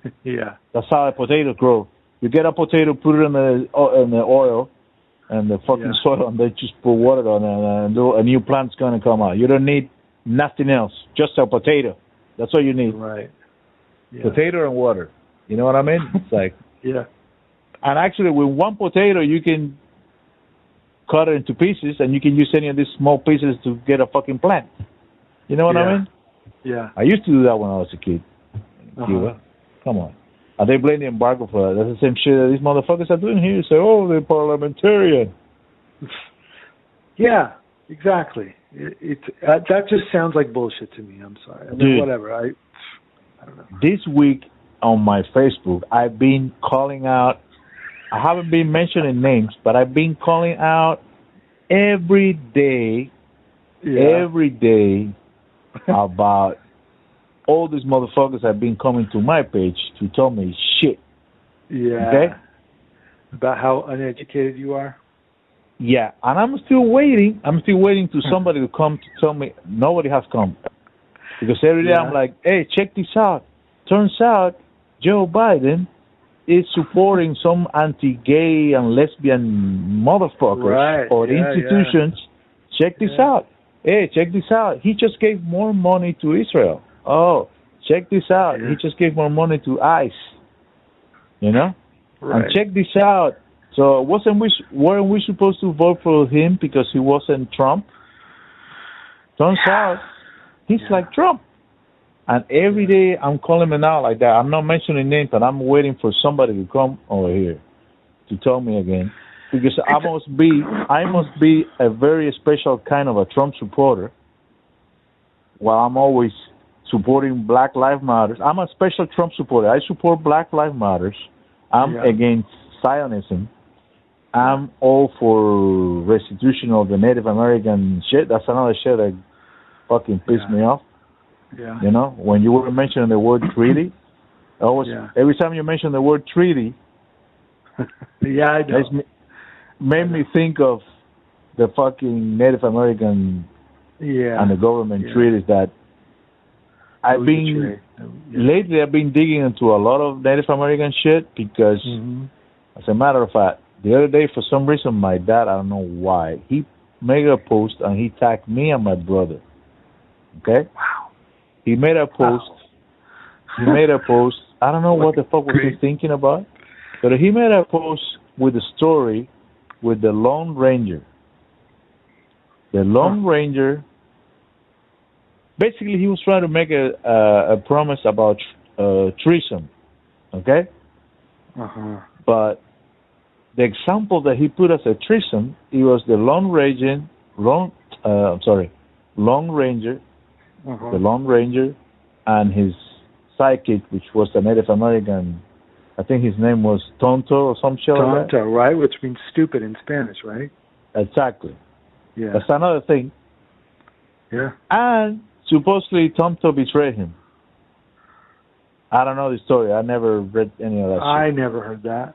I: [laughs]
J: yeah
I: That's how a potato grow. You get a potato, put it in the in the oil and the fucking
J: Yeah.
I: soil, and then just put water on it, and a new plant's gonna come out. You don't need nothing else, just a potato. That's all you need.
J: right yeah.
I: Potato and water. You know what I mean? It's like, [laughs]
J: yeah
I: and actually, with one potato, you can cut it into pieces, and you can use any of these small pieces to get a fucking plant. You know what
J: Yeah.
I: I mean?
J: yeah
I: I used to do that when I was a kid.
J: Uh-huh.
I: Cuba. Come on. And they blame the embargo for that. That's the same shit that these motherfuckers are doing here. You say, oh, they're parliamentarian. [laughs]
J: Yeah, exactly. It, it uh, that just sounds like bullshit to me. I'm sorry. I mean,
I: Dude.
J: whatever. I I don't know.
I: This week on my Facebook, I've been calling out, I haven't been mentioning names, but I've been calling out every day,
J: Yeah.
I: every day [laughs] about all these motherfuckers have been coming to my page to tell me shit.
J: yeah.
I: Okay?
J: About how uneducated you are.
I: Yeah, and I'm still waiting. I'm still waiting to somebody to come to tell me. Nobody has come because every day I'm like, "Hey, check this out." Turns out Joe Biden is supporting some anti-gay and lesbian motherfuckers
J: Right,
I: or
J: yeah,
I: institutions. Check this
J: Yeah.
I: out. Hey, check this out. He just gave more money to Israel. Oh, check this out.
J: Yeah.
I: He just gave more money to ICE. You know?
J: Right.
I: And check this out. So wasn't we weren't we supposed to vote for him because he wasn't Trump? Turns [sighs] out he's
J: Yeah.
I: like Trump. And every day I'm calling him out like that. I'm not mentioning names, but I'm waiting for somebody to come over here to tell me again. because I must be I must be a very special kind of a Trump supporter. While I'm always supporting Black Lives Matters, I'm a special Trump supporter. I support Black Lives Matters. I'm
J: Yeah.
I: against Zionism. I'm all for restitution of the Native American shit. That's another shit that fucking pissed me off.
J: Yeah.
I: You know, when you were mentioning the word treaty, I always
J: Yeah.
I: every time you mention the word treaty, [laughs]
J: yeah, I know.
I: me, made me think of the fucking Native American
J: Yeah.
I: and the government
J: Yeah.
I: treaties that I've been
J: true.
I: lately. I've been digging into a lot of Native American shit because,
J: Mhm.
I: as a matter of fact, the other day for some reason my dad I don't know why he made a post and he tagged me and my brother. Okay.
J: Wow.
I: He made a post. He made a post. I don't know [laughs] what the fuck was he thinking about, but he made a post with a story with the Lone Ranger. The Lone Ranger. Basically, he was trying to make a a, a promise about uh, treason. Okay,
J: Uh-huh.
I: but the example that he put as a treason, it was the Lone Ranger, Lone, uh, I'm sorry, Lone Ranger
J: Uh-huh.
I: the Lone Ranger, and his sidekick, which was a Native American. I think his name was Tonto or some shit like that.
J: Tonto, right? Which means stupid in Spanish, right?
I: Exactly.
J: Yeah.
I: That's another thing.
J: Yeah.
I: And supposedly Tonto betrayed him. I don't know the story. I never read any of that. shit.
J: I never heard that.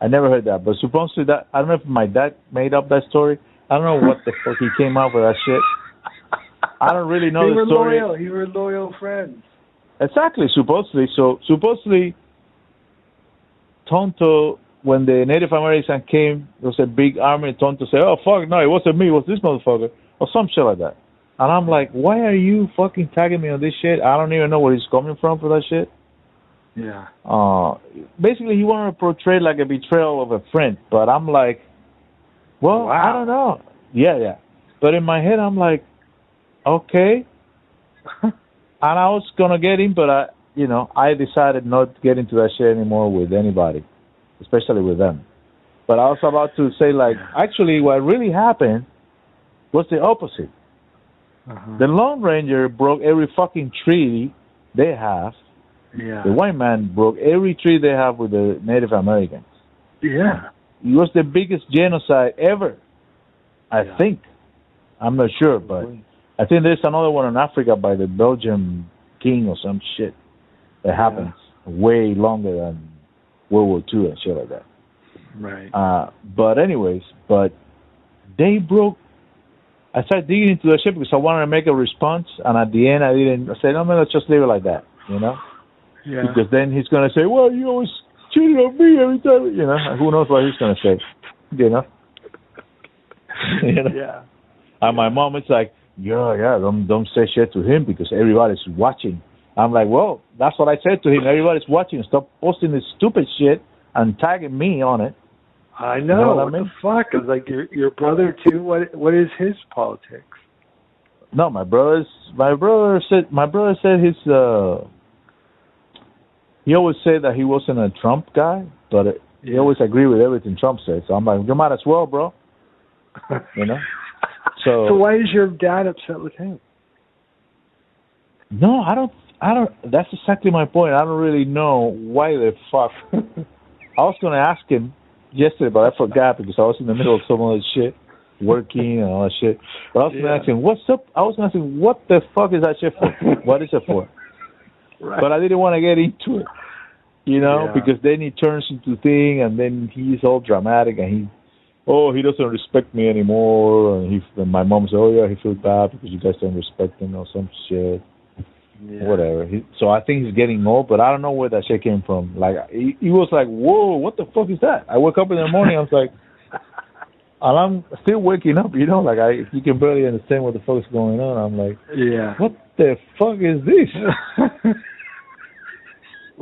I: I never heard that. But supposedly that I don't know if my dad made up that story. I don't know what the [laughs] fuck he came up with that shit. I don't really know
J: you
I: the
J: were
I: story.
J: loyal. You were loyal friends.
I: Exactly, supposedly. So supposedly, Tonto, when the Native Americans came, there was a big army. Tonto said, "Oh fuck, no, it wasn't me. It was this motherfucker," or some shit like that. And I'm like, "Why are you fucking tagging me on this shit? I don't even know where he's coming from for that shit."
J: Yeah.
I: Uh, basically, he wanted to portray like a betrayal of a friend, but I'm like, well, I don't know. Yeah, yeah. But in my head, I'm like, okay. [laughs] and I was gonna get in, but I, you know, I decided not to get into that shit anymore with anybody, especially with them. But I was about to say, like, actually, what really happened was the opposite.
J: Uh-huh.
I: The Lone Ranger broke every fucking treaty they have.
J: Yeah.
I: The white man broke every treaty they have with the Native Americans.
J: Yeah.
I: It was the biggest genocide ever. I think. I'm not sure, but I think there's another one in Africa by the Belgian king or some shit that happens way longer than World War II and shit like that.
J: Right.
I: Uh, but anyways, but they broke. I started digging into the shit because I wanted to make a response, and at the end I didn't. I said, "No, man, let's just leave it like that," you know.
J: Yeah.
I: Because then he's gonna say, "Well, you always cheated on me every time," you know. Who knows what he's gonna say, you know? [laughs] you know.
J: Yeah.
I: And my mom is like, "Yeah, yeah, don't don't say shit to him because everybody's watching." I'm like, "Well, that's what I said to him. Everybody's watching. Stop posting this stupid shit and tagging me on it."
J: I
I: You
J: know.
I: know what I
J: what
I: mean?
J: the fuck? It's like your your brother too. What what is his politics?
I: No, my brother's my brother said my brother said his uh he always said that he wasn't a Trump guy, but it, he always agreed with everything Trump said. So I'm like, you might as well, bro. You know. [laughs] So,
J: So why is your dad upset with him?
I: no, I don't. I don't. That's exactly my point. I don't really know why the fuck. [laughs] I was gonna ask him yesterday, but I forgot because I was in the middle of some other shit, working and all that shit. But I was gonna ask him, "What's up?" I was gonna ask him, "What the fuck is that shit for? what is it for?"
J: Right.
I: But I didn't want to get into it, you know,
J: Yeah.
I: because then he turns into thing, and then he's all dramatic, and he, oh, he doesn't respect me anymore, and he, and my mom said, oh yeah, he feels bad because you guys don't respect him or some shit, whatever. He, so I think he's getting old, but I don't know where that shit came from. Like he, he was like, whoa, what the fuck is that? I woke up in the morning, I was like. [laughs] And I'm still waking up, you know, like I you can barely understand what the fuck is going on. I'm like,
J: Yeah.
I: what the fuck is this? [laughs]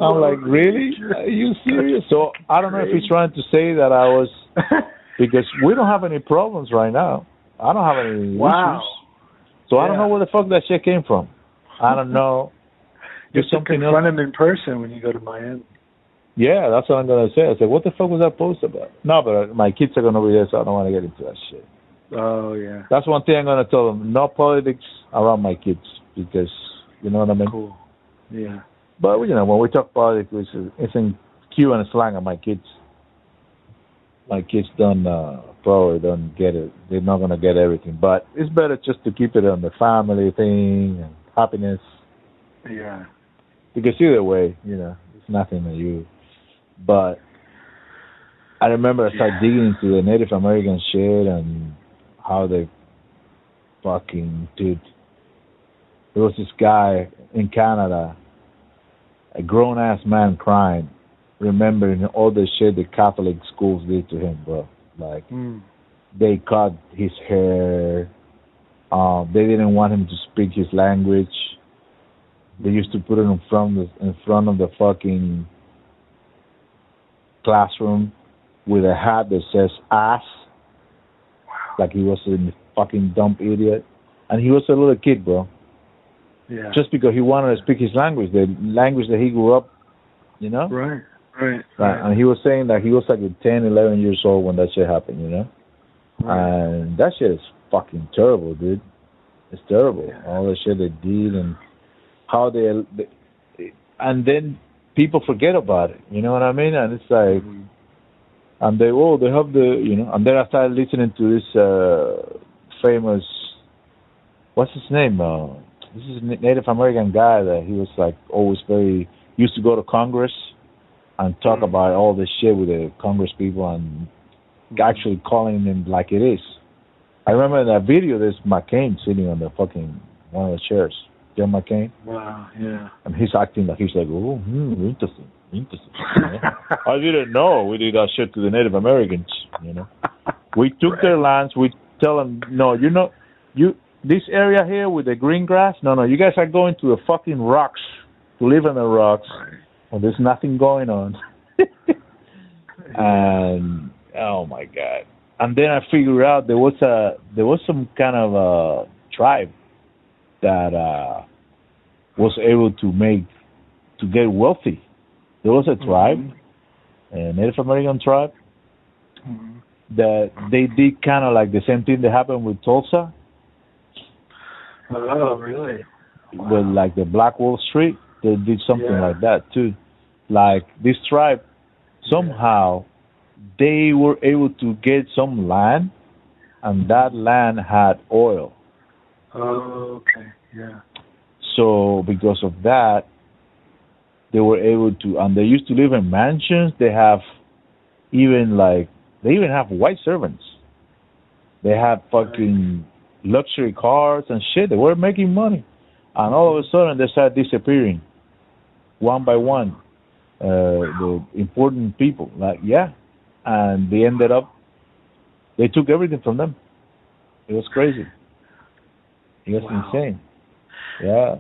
I: I'm like, really? Are you serious? So I don't know if he's trying to say that I was [laughs] because we don't have any problems right now. I don't have any
J: Wow.
I: issues. So I don't know where the fuck that shit came from. I don't [laughs] know.
J: You
I: There's
J: have to
I: something
J: confront
I: else.
J: him in person when you go to Miami.
I: Yeah, that's what I'm gonna say. I said, what the fuck was that post about? No, but uh, my kids are gonna be there, so I don't want to get into that shit.
J: Oh yeah.
I: That's one thing I'm gonna tell them: no politics around my kids, because you know what I mean.
J: Cool. Yeah.
I: But you know, when we talk politics, it's, it's in cue and slang of my kids. My kids don't uh, probably don't get it. They're not gonna get everything, but it's better just to keep it on the family thing and happiness.
J: Yeah.
I: Because either way, you know, it's nothing to you. But I remember I started digging into the Native American shit and how they fucking dude. There was this guy in Canada, a grown ass man crying, remembering all the shit the Catholic schools did to him, bro. Like
J: Mm.
I: they cut his hair. Um, they didn't want him to speak his language. They used to put it in front of the, in front of the fucking classroom with a hat that says ass, like he was a fucking dumb idiot. And he was a little kid, bro.
J: Yeah.
I: Just because he wanted to speak his language, the language that he grew up, you know.
J: right. Right.
I: Right. And he was saying that he was like 10, 11 years old when that shit happened, you know?
J: Right.
I: And that shit is fucking terrible, dude. It's terrible. All the shit they did and how they, they, and then people forget about it. You know what I mean? And it's like, and they, oh, they have the, you know, and then I started listening to this uh famous, what's his name? Uh, this is a Native American guy that he was like always very, used to go to Congress and talk about all this shit with the Congress people and actually calling them like it is. I remember in that video, there's McCain sitting on the fucking one of the chairs, John McCain,
J: Wow. Yeah.
I: and he's acting like he's like, oh, hmm, interesting, interesting. You know? [laughs] I didn't know we did that shit to the Native Americans. You know, we took their lands. We tell them, no, you know, you this area here with the green grass. No, no, you guys are going to the fucking rocks to live in the rocks. And there's nothing going on. [laughs] and oh my god! And then I figured out there was a there was some kind of a tribe that uh was able to make to get wealthy. There was a tribe, a Native American tribe, that they did kind of like the same thing that happened with Tulsa,
J: Oh, really?
I: with like the Black Wall Street. They did something
J: Yeah.
I: like that too. Like this tribe, somehow they were able to get some land, and that land had oil.
J: Oh, okay. Yeah.
I: So because of that, they were able to, and they used to live in mansions. They have even like they even have white servants. They have fucking luxury cars and shit. They were making money, and all of a sudden they started disappearing, one by one. Uh, the important people, like yeah, and they ended up. They took everything from them. It was crazy. It was
J: Wow.
I: insane. Yeah.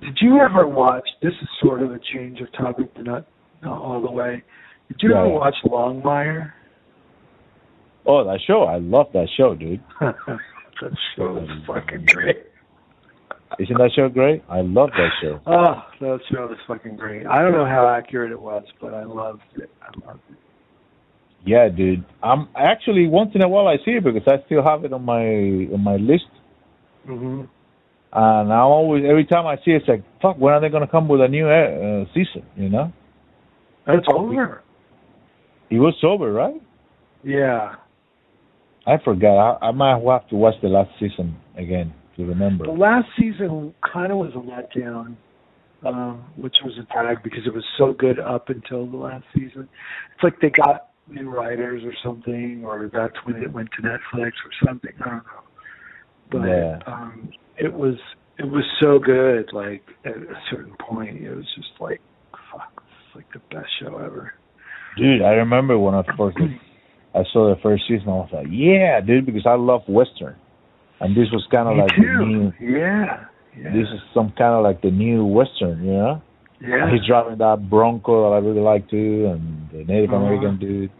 J: Did you ever watch? This is sort of a change of topic, but not not all the way. Did you ever watch Longmire?
I: Oh, that show! I love that show, dude. [laughs]
J: that show is fucking great.
I: Isn't that show great? I love that show. [laughs]
J: Oh, that show is fucking great. I don't know how accurate it was, but I loved it. I loved it.
I: Yeah, dude. I'm actually once in a while I see it because I still have it on my on my list,
J: Mm-hmm.
I: and I always every time I see it, it's like, fuck, when are they gonna come with a new uh, season? You know?
J: That's over.
I: He was sober, right?
J: Yeah.
I: I forgot. I, I might have to watch the last season again to remember.
J: The last season kind of was a letdown, um, which was a drag because it was so good up until the last season. It's like they got new writers or something, or that's when it went to Netflix or something. I don't know. But
I: Yeah.
J: um, it was it was so good. Like at a certain point, it was just like, fuck, this is like the best show ever.
I: Dude, I remember when I first I saw the first season. I was like, yeah, dude, because I love western, and this was kind of like
J: too.
I: the new.
J: Yeah. Yeah.
I: This is some kind of like the new western, you know?
J: yeah.
I: He's driving that Bronco that I really like too, and the Native
J: Uh-huh.
I: American dude.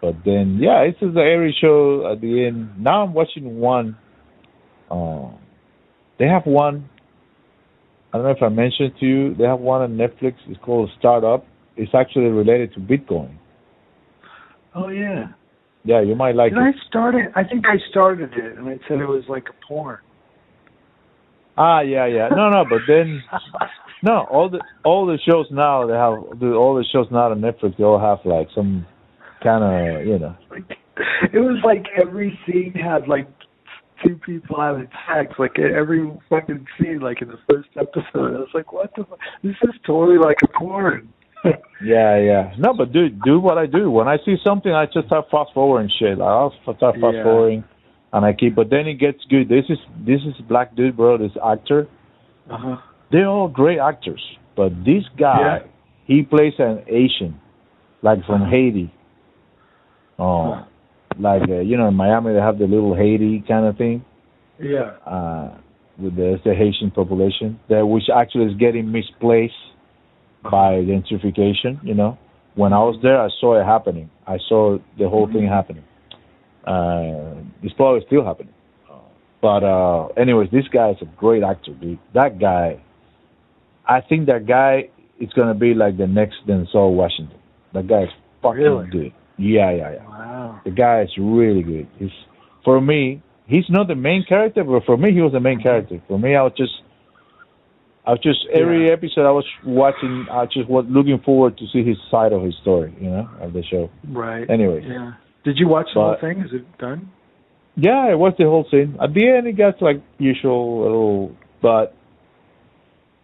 I: But then, yeah, it's just a every show at the end. Now I'm watching one. Uh, they have one. I don't know if I mentioned to you. They have one on Netflix. It's called Startup. it's actually related to Bitcoin.
J: Oh yeah.
I: Yeah, you might like
J: Did
I: it.
J: I start it? I think I started it, and I said it was like a porn.
I: Ah, yeah, yeah. No, no, but then no, all the all the shows now they have the all the shows now on Netflix they all have like some kind of you know.
J: it was like every scene had like two people having sex, like every fucking scene, like in the first episode. I was like, what the? Fuck? This is totally like a porn. [laughs]
I: Yeah, yeah. No, but dude, do what I do. When I see something, I just start fast forwarding shit. I'll start fast
J: Yeah.
I: forwarding, and I keep. But then it gets good. This is this is black dude, bro. This actor.
J: Uh huh.
I: They're all great actors, but this guy,
J: Yeah.
I: he plays an Asian, like from Haiti. Oh, like uh, you know, in Miami they have the little Haiti kind of thing.
J: Yeah.
I: uh, with the, the Haitian population, that which actually is getting misplaced by gentrification. You know, when I was there, I saw it happening. I saw the whole thing happening. Uh, it's probably still happening. But uh, anyways, this guy is a great actor, dude. That guy, I think that guy is gonna be like the next Denzel Washington. That guy is fucking
J: Really?
I: good. Yeah, yeah, yeah.
J: Wow.
I: The guy is really good. He's for me, he's not the main character, but for me, he was the main character. For me, I was just, I was just every episode I was watching, I just was looking forward to see his side of his story, you know, of the show.
J: Right.
I: Anyway.
J: Yeah. Did you watch the whole thing? Is it done?
I: Yeah, it was the whole scene. At the end, it gets like usual little, but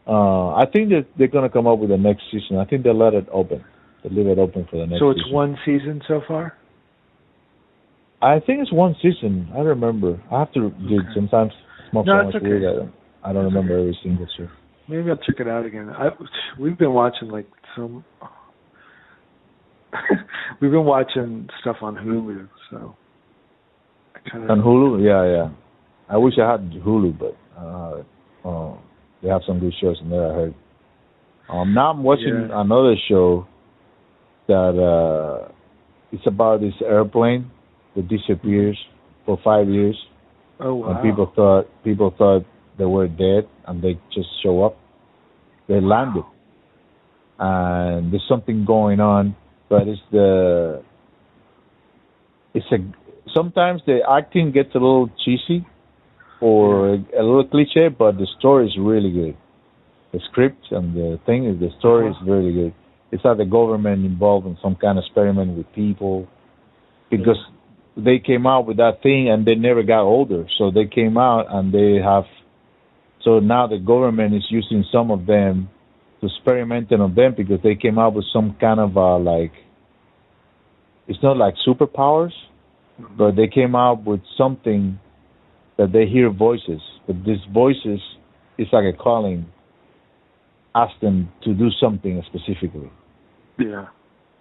I: uh I think that they're gonna come up with the next season. I think they let it open. They leave it open for the next.
J: So it's
I: season.
J: one season so far.
I: I think it's one season. I remember. I have to dude. Sometimes my
J: No,
I: phone is
J: okay.
I: weird. I don't, I don't remember every single show.
J: Maybe I'll check it out again. I we've been watching like some. [laughs] we've been watching stuff on Hulu, so I kind
I: On. Hulu, yeah, yeah. I wish I had Hulu, but uh, uh, they have some good shows in there. I heard. Um, now I'm watching
J: Yeah.
I: another show that uh, it's about this airplane that disappears for five years,
J: Oh wow.
I: and people thought people thought they were dead, and they just show up. They landed, and there's something going on, but it's the it's a sometimes the acting gets a little cheesy or a little cliche, but the story is really good. The script and the thing is the story is uh-huh. really good. It's not the government involved in some kind of experiment with people because they came out with that thing and they never got older. So they came out and they have so now the government is using some of them to experimenting on them because they came out with some kind of uh, like it's not like superpowers, but they came out with something that they hear voices, but these voices is like a calling, ask them to do something specifically.
J: Yeah.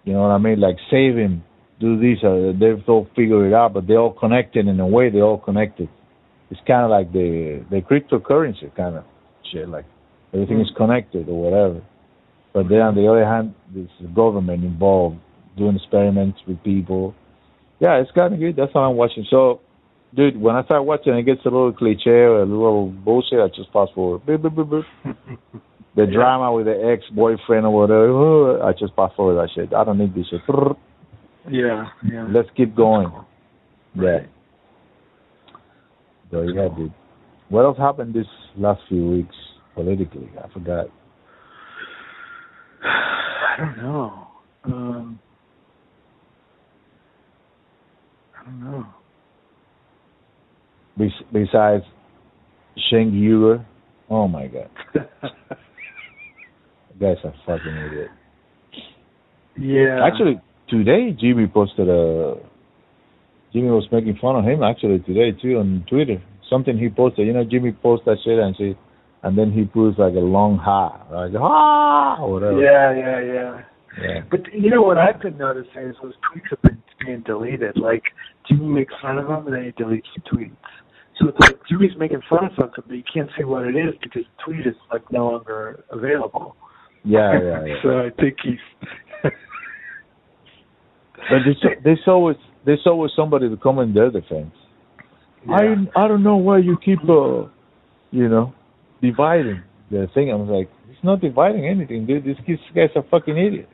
I: You know what I mean? Like save him, do this. Or they've all figured it out, but they're all connected in a way. They're all connected. It's kind of like the the cryptocurrency kind of shit. Like everything is mm. connected or whatever. But then on the other hand, this government involved doing experiments with people. Yeah, it's kind of good. That's all I'm watching. So, dude, when I start watching, it gets a little cliche or a little bullshit. I just fast forward. Boop, boop, boop. The drama with the ex boyfriend or whatever. oh, I just fast forward that shit. I don't need this shit.
J: Yeah. Yeah.
I: Let's keep going. Yeah. So yeah, dude. What else happened this last few weeks politically? I forgot. [sighs]
J: I don't know. Um, I don't know.
I: Bes- besides Cenk Uygur. Oh my god. [laughs] Guy's a fucking idiot.
J: yeah.
I: Actually, today Jimmy posted a. Jimmy was making fun of him actually today too on Twitter. Something he posted. You know, Jimmy posts that shit and say, and then he puts like a long ha, like ah or whatever.
J: Yeah, yeah, yeah.
I: Yeah.
J: But you know what I've been noticing is those tweets have been being deleted. Like Jimmy makes fun of him and then he deletes the tweets. So it's like Jimmy's making fun of something, but you can't say what it is because the tweet is like no longer available.
I: Yeah, yeah, yeah. [laughs]
J: so I think he's.
I: But there's, there's always there's always somebody to come in their defense. I I don't know why you keep uh, you know, dividing the thing. I was like, it's not dividing anything, dude. This, guy's a fucking idiot.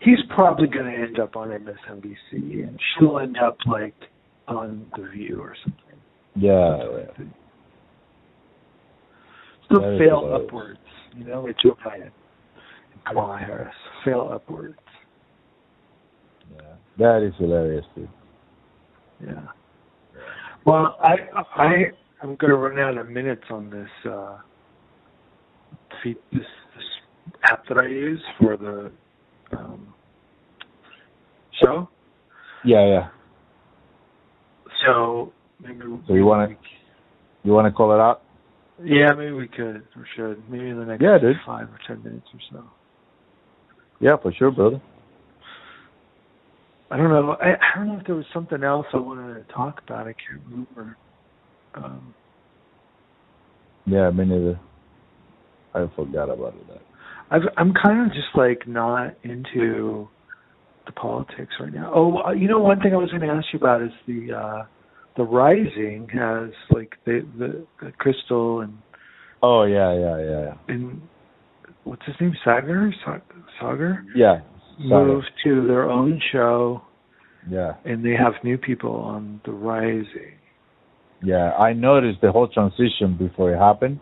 J: he's probably going to end up on MSNBC, and she'll end up like on The View or something.
I: Yeah. Is
J: fail upwards, you know, with Joe Biden and Kamala Harris. Fail upwards.
I: yeah. That is hilarious, dude.
J: Yeah. Well, I I I'm going to run out of minutes on this uh feed this this app that I use for the um show.
I: Yeah, yeah.
J: So maybe
I: So you wanna- You want to call it out?
J: Yeah, maybe we could or should. Maybe in the next
I: Yeah,
J: five or ten minutes or so.
I: Yeah, for sure, brother.
J: I don't know. I, I don't know if there was something else I wanted to talk about. I can't remember. Um,
I: Yeah, me neither. I forgot about it.
J: I've, I'm kind of just like not into the politics right now. Oh, uh, you know, one thing I was going to ask you about is the uh the Rising has like the the, the Krystal and
I: Oh yeah, yeah, yeah, yeah.
J: and what's his name Saagar Sa- Saagar
I: Yeah.
J: Moved to their own show
I: Yeah,
J: and they have new people on the Rising.
I: yeah. I noticed the whole transition before it happened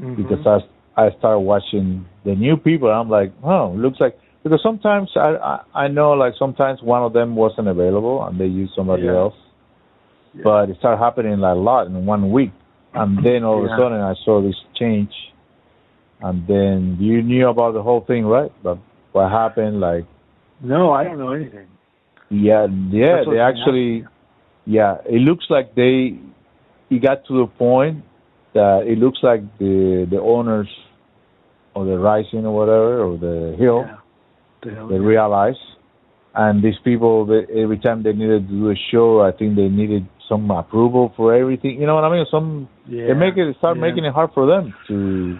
J: Mhm.
I: because I I started watching the new people. I'm like, oh, looks like because sometimes I, I I know like sometimes one of them wasn't available and they used somebody
J: Yeah.
I: else, but it started happening like a lot in one week, and then all of a sudden I saw this change, and then you knew about the whole thing, right? But what happened, like.
J: no, I don't know anything.
I: Yeah, yeah, they actually, yeah, it looks like they, it got to the point that it looks like the the owners of the Rising or whatever or the Hill,
J: Yeah. The hell-
I: they realize, and these people, they, every time they needed to do a show, I think they needed some approval for everything. You know what I mean? Some
J: yeah.
I: they make it start
J: yeah.
I: making it hard for them to,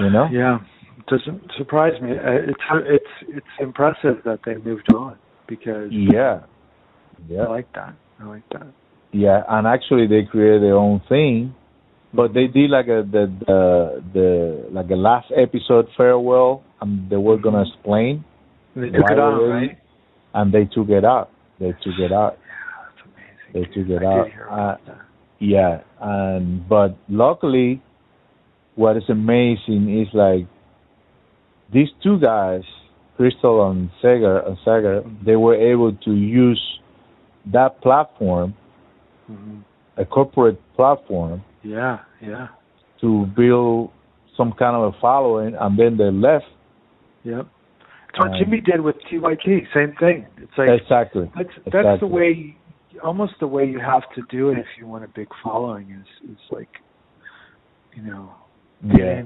I: you know.
J: Yeah, doesn't surprise me. Uh, It's it's it's impressive that they moved on because
I: Yeah, yeah, I
J: like that. I like that.
I: Yeah, and actually they created their own thing, but they did like a the the, the like a last episode farewell, and they were gonna explain,
J: And they took it
I: they-
J: right?
I: and they took it out. They took it out.
J: That's amazing.
I: They took it
J: I
I: out.
J: did hear about that.
I: Yeah, and but luckily, what is amazing is like these two guys, Krystal and Saagar, and Saagar, they were able to use that platform,
J: Mhm.
I: a corporate platform,
J: Yeah, yeah,
I: to build some kind of a following, and then they left.
J: yep. That's what Jimmy did with TYT. Same thing. It's like
I: exactly.
J: that's that's
I: exactly.
J: the way, almost the way you have to do it if you want a big following. Is is like, you know,
I: Yeah.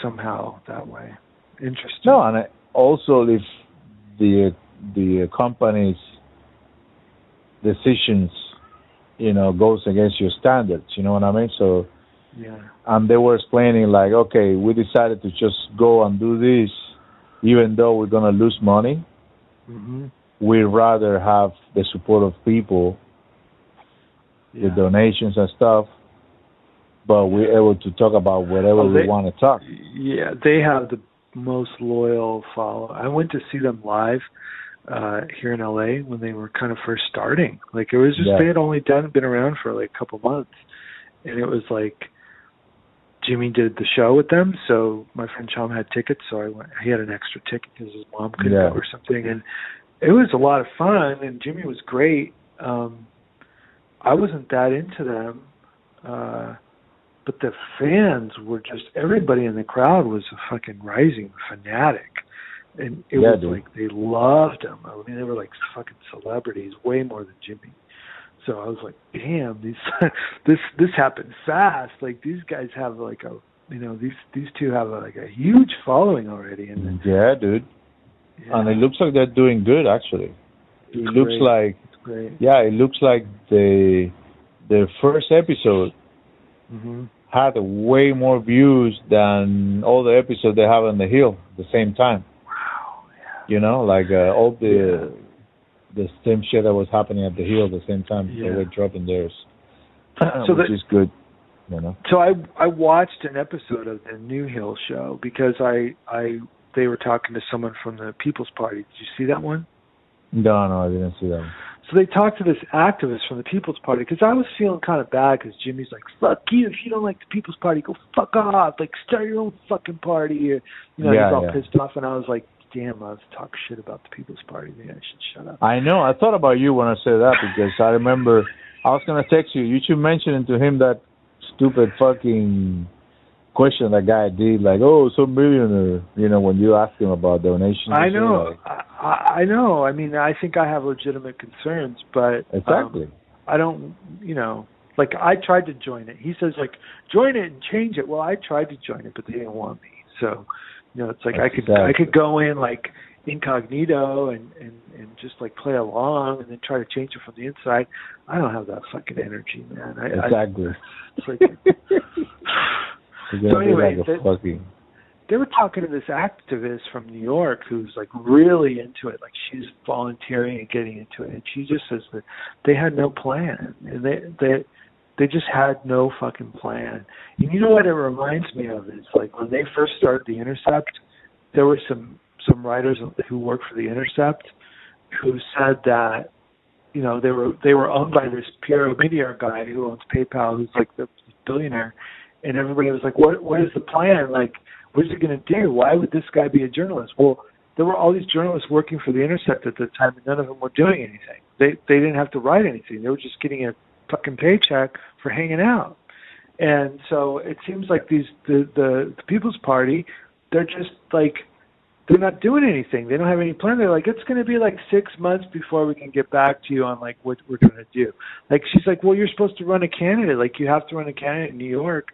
J: somehow that way. Interesting.
I: No, and I, also if the the company's decisions, you know, goes against your standards, you know what I mean? So,
J: Yeah.
I: and they were explaining like, okay, we decided to just go and do this, even though we're gonna lose money.
J: hmm
I: We rather have the support of people, the donations and stuff, but we're able to talk about whatever
J: Oh,
I: we want to talk.
J: Yeah, they have the most loyal follow. I went to see them live uh here in LA when they were kind of first starting. Like it was just
I: Yeah.
J: they had only done been around for like a couple months. And it was like Jimmy did the show with them, so my friend Chom had tickets, so I went he had an extra ticket because his mom couldn't
I: Yeah.
J: go or something and it was a lot of fun and Jimmy was great. Um I wasn't that into them. Uh but the fans were just everybody in the crowd was a fucking rising fanatic and it
I: Yeah,
J: was
I: dude.
J: like they loved him i mean they were like fucking celebrities way more than jimmy so i was like damn these [laughs] this this happened fast like these guys have like a you know these these two have a, like a huge following already and
I: Yeah, dude.
J: yeah,
I: And it looks like they're doing good actually. It
J: It's
I: looks
J: great.
I: like yeah, it looks like the the first episode
J: mhm
I: had way more views than all the episodes they have on the hill at the same time.
J: wow yeah
I: You know, like uh, all the the same shit that was happening at the hill at the same time.
J: Yeah.
I: They were dropping theirs,
J: So
I: which
J: the-
I: is good. You know.
J: So I I watched an episode of the New Hill show because I I they were talking to someone from the People's Party. Did you see that one?
I: No, no, I didn't see that. One.
J: So they talked to this activist from the People's Party because I was feeling kind of bad because Jimmy's like, "Fuck you! If you don't like the People's Party, go fuck off! Like start your own fucking party." Or, you know,
I: Yeah,
J: he's all
I: yeah.
J: pissed off, and I was like, "Damn, I was talk shit about the People's Party. Maybe I should shut up."
I: I know. I thought about you when I said that because I remember I was gonna text you. You should mention to him that stupid fucking question that guy did, like, "Oh, so millionaire," you know, when you ask him about donations.
J: I know.
I: like-
J: I, I know. I mean, I think I have legitimate concerns, but um,
I: exactly.
J: I don't, you know, like I tried to join it. He says like join it and change it. Well, I tried to join it, but they didn't want me. So, you know, it's like I could I could go in like incognito and and and just like play along and then try to change it from the inside. I don't have that fucking energy, man. I,
I: Exactly.
J: I, it's like [laughs] So anyway,
I: like
J: they were talking to this activist from New York who's like really into it. Like she's volunteering and getting into it, and she just says that they had no plan, and they they they just had no fucking plan. And you know what it reminds me of is like when they first started the Intercept, there were some some writers who worked for the Intercept who said that you know they were they were owned by this Pierre Omidyar guy who owns PayPal, who's like the billionaire, and everybody was like, what what is the plan? Like what is he going to do? Why would this guy be a journalist? Well, there were all these journalists working for the Intercept at the time, and none of them were doing anything. They they didn't have to write anything. They were just getting a fucking paycheck for hanging out. And so it seems like these the the, the People's Party, they're just like they're not doing anything. They don't have any plan. They're like, it's going to be like six months before we can get back to you on like what we're going to do. Like she's like, well, you're supposed to run a candidate. Like you have to run a candidate in New York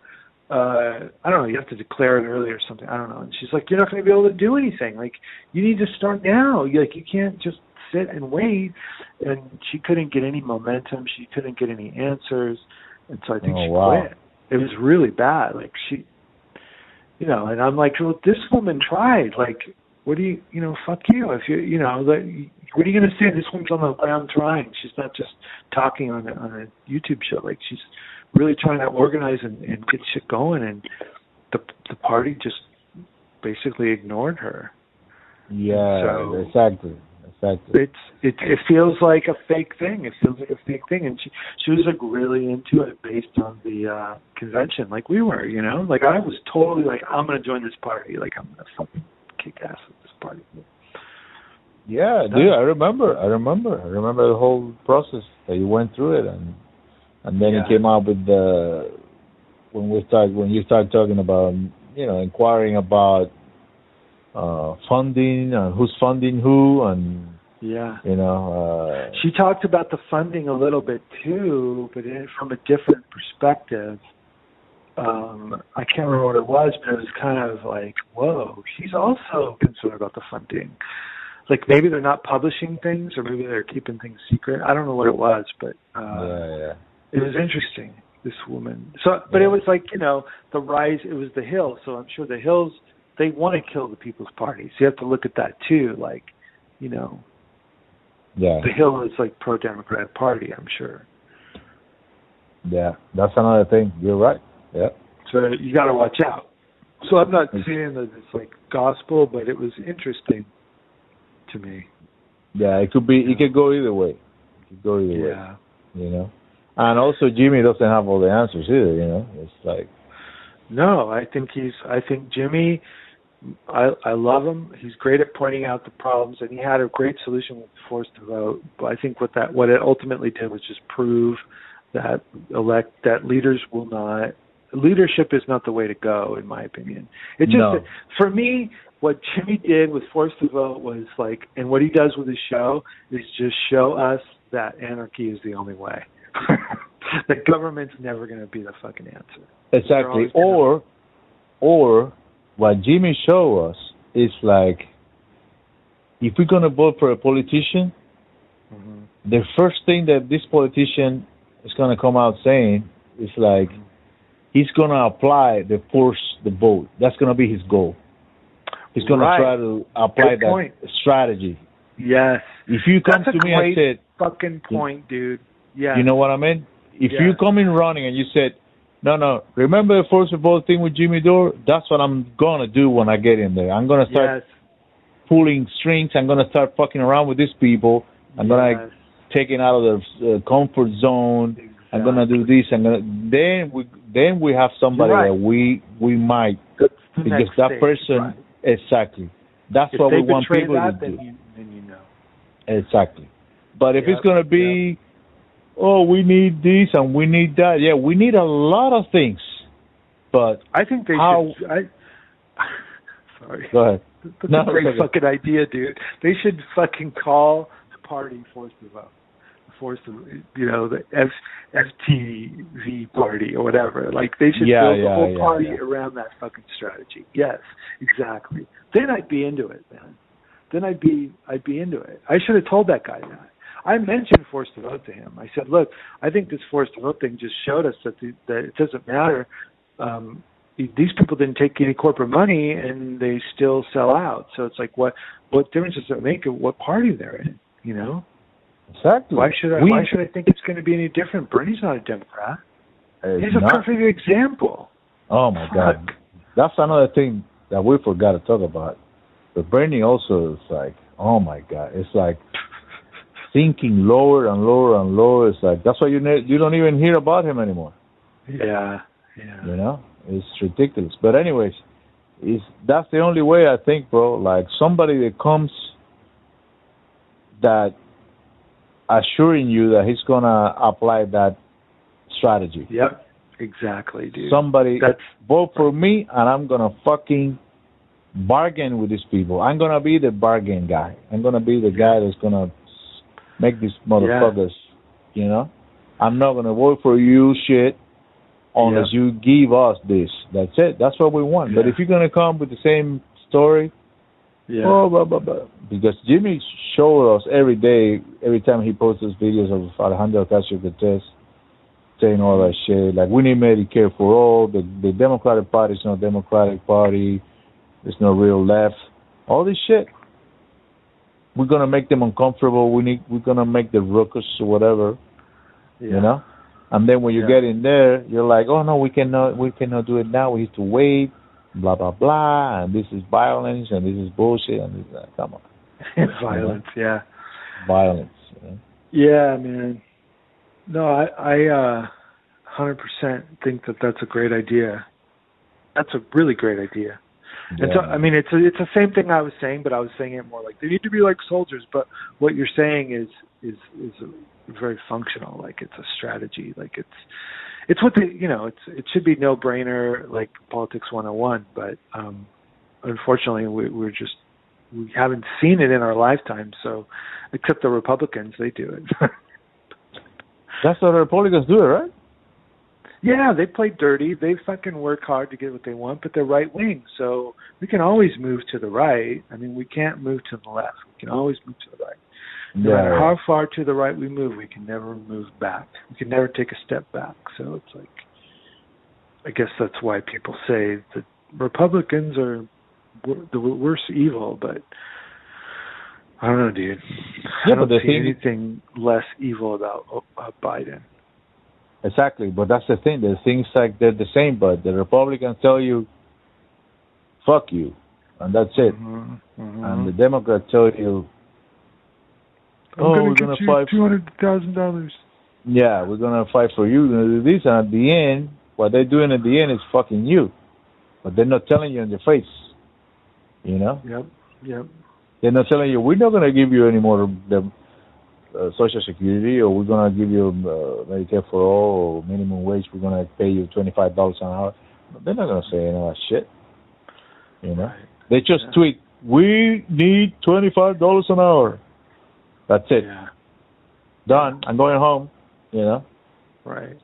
J: uh I don't know, you have to declare it early or something. I don't know. And she's like, You're not gonna be able to do anything. Like you need to start now. You like you can't just sit and wait and she couldn't get any momentum, she couldn't get any answers and so I think
I: Oh,
J: she
I: wow.
J: quit. It was really bad. Like she you know, and I'm like, Well, this woman tried. Like, what do you you know, fuck you if you you know, like what are you gonna say? This woman's on the ground trying. She's not just talking on a on a YouTube show. Like she's really trying to organize and, and get shit going and the the party just basically ignored her.
I: Yeah,
J: So-
I: exactly, exactly.
J: It's it it feels like a fake thing. It feels like a fake thing and she she was like really into it based on the uh convention like we were, you know? Like I was totally like I'm gonna join this party, like I'm gonna fucking kick ass at this party.
I: Yeah, dude, I remember. I remember. I remember the whole process that you went through it, and and then
J: Yeah.
I: you came out with the when we start when you start talking about you know inquiring about uh funding and who's funding who and
J: Yeah.
I: you know uh
J: She talked about the funding a little bit too, but in, from a different perspective. Um, I can't remember what it was, but it was kind of like, whoa, she's also concerned about the funding. Like maybe they're not publishing things, or maybe they're keeping things secret. I don't know what it was, but uh,
I: yeah yeah
J: it was interesting. This woman. So, but it was like you know the rise. It was the Hill, so I'm sure the Hills they want to kill the People's Party. So you have to look at that too. Like, you know,
I: yeah
J: the Hill is like pro Democrat Party. I'm sure.
I: yeah that's another thing you're right yeah
J: So you got to watch out. So I'm not saying that it's like gospel, but it was interesting to me.
I: yeah it could be it could go either way it could go either way
J: Yeah.
I: you know and also Jimmy doesn't have all the answers either you know it's like
J: No, I think he's. I think Jimmy. I I love him. He's great at pointing out the problems, and he had a great solution with forced to vote. But I think what that what it ultimately did was just prove that elect that leaders will not leadership is not the way to go, in my opinion. It just
I: No.
J: for me, what Jimmy did with forced to vote was like, and what he does with his show is just show us that anarchy is the only way. [laughs] the government's never going to be the fucking answer.
I: Exactly. Or, or what Jimmy showed us is like, if we're gonna vote for a politician,
J: Mm-hmm.
I: the first thing that this politician is gonna come out saying is like, he's gonna apply the force the vote. That's gonna be his goal. He's gonna try to apply
J: Good
I: that
J: point.
I: strategy.
J: Yes.
I: If you come
J: That's
I: to me and said,
J: fucking point, dude. Yeah.
I: You know what I mean? If
J: Yeah.
I: you come in running and you said, No, no. Remember the first of all thing with Jimmy Dore? That's what I'm gonna do when I get in there. I'm gonna start
J: Yes.
I: pulling strings. I'm gonna start fucking around with these people. I'm gonna take it out of their uh, comfort zone. I'm gonna do this. I'm gonna then we then we have somebody
J: right.
I: that we we might
J: That's the
I: because that
J: stage,
I: person
J: right.
I: exactly. That's
J: If
I: what we want people
J: that,
I: to do.
J: you, you know.
I: Exactly. But if
J: Yep,
I: it's gonna be, oh, we need this and we need that. Yeah, we need a lot of things. But
J: I think they
I: How-
J: should. I, [laughs] sorry.
I: go ahead.
J: That's
I: No,
J: a great fucking idea, dude. They should fucking call the party force to vote. Uh, force to, you know, the F, FTV party or whatever. Like they should
I: Yeah,
J: build the whole
I: yeah,
J: party
I: yeah.
J: around that fucking strategy. Yes, exactly. Then I'd be into it, man. Then I'd be I'd be into it. I should have told that guy that. I mentioned force to vote to him. I said, look, I think this force to vote thing just showed us that the, that it doesn't matter. Um, these people didn't take any corporate money and they still sell out. So it's like, what what difference does it make of what party they're in? You know,
I: Exactly.
J: why should I
I: We-
J: why should I think it's going to be any different? Bernie's not a Democrat. He's a
I: not-
J: perfect example.
I: Oh my God, that's another thing that we forgot to talk about. But Bernie also is like, oh my God, it's like sinking lower and lower and lower. It's like that's why you ne- you don't even hear about him anymore.
J: Yeah, yeah.
I: You know, it's ridiculous. But anyways, is that's the only way I think, bro. Like somebody that comes that assuring you that he's gonna apply that strategy.
J: Yep, exactly, dude.
I: Somebody
J: That's
I: vote for me and I'm gonna fucking bargain with these people. I'm gonna be the bargain guy. I'm gonna be the guy that's gonna make these motherfuckers, you know. I'm not gonna vote for you shit unless you give us this. That's it. That's what we want. But if you're gonna come with the same story,
J: yeah.
I: oh, blah, blah, blah. because Jimmy showed us every day, every time he posts those videos of Alejandro Ocasio-Cortez saying all that shit, like we need Medicare for all. The the Democratic Party is not Democratic Party. There's no real left. All this shit. We're gonna make them uncomfortable. We need. We're gonna make the ruckus or whatever.
J: yeah.
I: You know. And then when you
J: Yeah.
I: get in there, you're like, oh no, we cannot. We cannot do it now. We have to wait. Blah blah blah. And this is violence. And this is bullshit. And this. Uh, come on, [laughs]
J: Violence, yeah.
I: violence. You know?
J: Yeah, man. No, I I uh 100% think that that's a great idea. That's a really great idea. And so, I mean, it's a, it's the same thing I was saying, but I was saying it more like they need to be like soldiers. But what you're saying is is is very functional. Like it's a strategy. Like it's it's what the you know it's it should be no brainer like politics 101. But um unfortunately, we, we're just we haven't seen it in our lifetime. So except the Republicans, they do it. [laughs]
I: That's what the Republicans do, it, right?
J: Yeah, they play dirty. They fucking work hard to get what they want, but they're right wing, so we can always move to the right. I mean, we can't move to the left. We can always move to the right. No matter how far to the right we move, we can never move back. We can never take a step back. So it's like, I guess that's why people say that Republicans are the worst evil, but I don't know, dude.
I: Yeah,
J: I don't see
I: thing-
J: anything less evil about uh, Biden.
I: Exactly, but that's the thing. The things like they're the same, but the Republicans tell you, "Fuck you," and that's it.
J: Mhm, mhm.
I: And the Democrats tell you, "Oh,
J: gonna
I: we're gonna fight."
J: two hundred thousand dollars.
I: Yeah, we're gonna fight for you. We're gonna do this, and at the end, what they're doing at the end is fucking you, but they're not telling you in your face. You know,
J: Yep, yep.
I: they're not telling you we're not gonna give you any more the uh, Social Security, or we're gonna give you uh, Medicare for all, or minimum wage. We're gonna pay you twenty five dollars an hour. They're not gonna say any of that shit. You know, they just
J: Yeah.
I: tweet, "We need twenty five dollars an hour." That's it.
J: Yeah,
I: Done. I'm going home. You know.
J: right.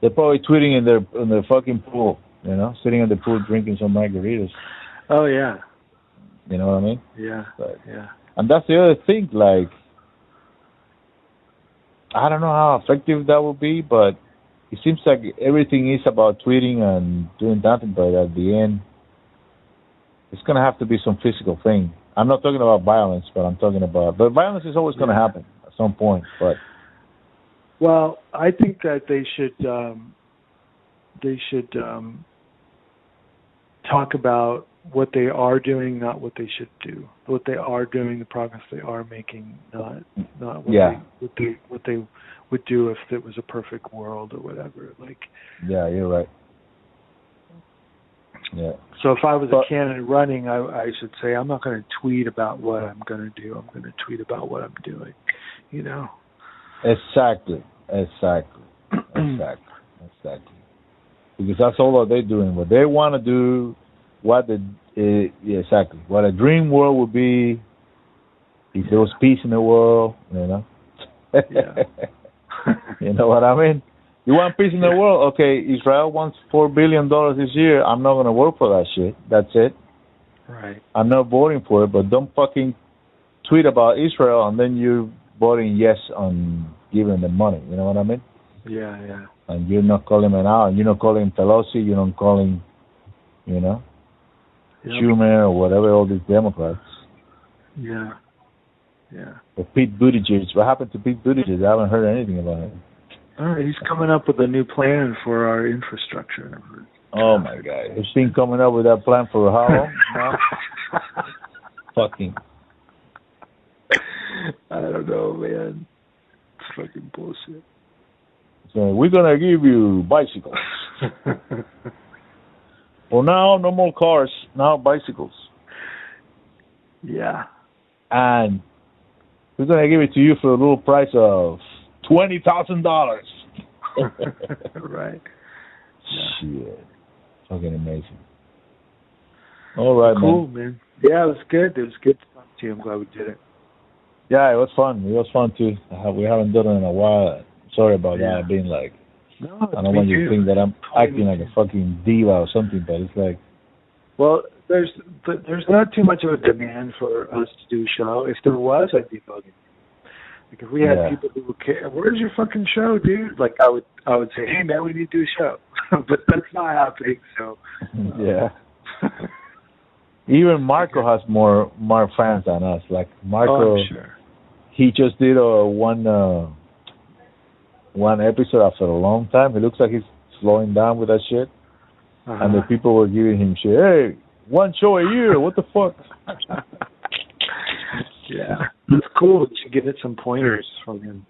I: They're probably tweeting in their in their fucking pool, you know, sitting in the pool drinking some margaritas.
J: Oh yeah,
I: You know what I mean?
J: yeah,
I: But,
J: yeah.
I: and that's the other thing. Like, I don't know how effective that will be, but it seems like everything is about tweeting and doing nothing. But at the end, it's gonna have to be some physical thing. I'm not talking about violence, but I'm talking about. But violence is always gonna
J: Yeah.
I: happen at some point. But
J: Well, I think that they should um, they should um, talk about what they are doing, not what they should do. What they are doing, the progress they are making, not not what
I: Yeah.
J: they what they what they would do if it was a perfect world or whatever. Like
I: Yeah, you're right. Yeah.
J: so if I was
I: But-
J: a candidate running, I I should say I'm not going to tweet about what I'm going to do. I'm going to tweet about what I'm doing. You know.
I: Exactly. Exactly. [clears throat] exactly. Exactly. Because that's all that they're doing. What they want to do, what the uh, yeah, exactly what a dream world would be if there was peace in the world. You know.
J: Yeah. [laughs]
I: you know what I mean? You want peace in the world? Okay, Israel wants four billion dollars this year. I'm not gonna work for that shit. That's it.
J: Right.
I: I'm not voting for it, but don't fucking tweet about Israel and then you're voting yes on giving them money. You know what I mean?
J: Yeah. Yeah.
I: And you're not calling him out. You're not calling Pelosi. You're not calling, you know,
J: Yep.
I: Schumer or whatever all these Democrats.
J: Yeah. Yeah.
I: Or Pete Buttigieg. What happened to Pete Buttigieg? I haven't heard anything about it.
J: All right, he's coming up with a new plan for our infrastructure.
I: Oh my God! He's been coming up with that plan for how long? [laughs] now? Fucking.
J: I don't know, man. It's fucking bullshit.
I: So we're gonna give you bicycles. [laughs] well, now no more cars. Now bicycles.
J: yeah.
I: and we're gonna give it to you for a little price of twenty thousand dollars. [laughs]
J: right.
I: Shit, fucking amazing. All right,
J: cool,
I: man.
J: man. Yeah, it was good. It was good to talk to you. I'm glad we did it.
I: Yeah, it was fun. It was fun too. We haven't done it in a while. Sorry about
J: Yeah.
I: that. Being like,
J: No,
I: I don't want you to think that I'm acting like a fucking diva or something, but it's like,
J: Well, there's but there's not too much of a demand for us to do a show. If there was, I'd be bugging. Like if we had
I: Yeah.
J: people who would care, where's your fucking show, dude? Like I would I would say, hey man, we need to do a show, [laughs] but that's not happening. So [laughs]
I: yeah. Even Marco has more more fans than us. Like Marco,
J: oh, sure.
I: he just did a one uh, one episode after a long time. It looks like he's slowing down with that shit, and the
J: Uh-huh.
I: people were giving him shit. Hey, one show a year. What the fuck? [laughs]
J: yeah, that's cool. You should it some pointers from him.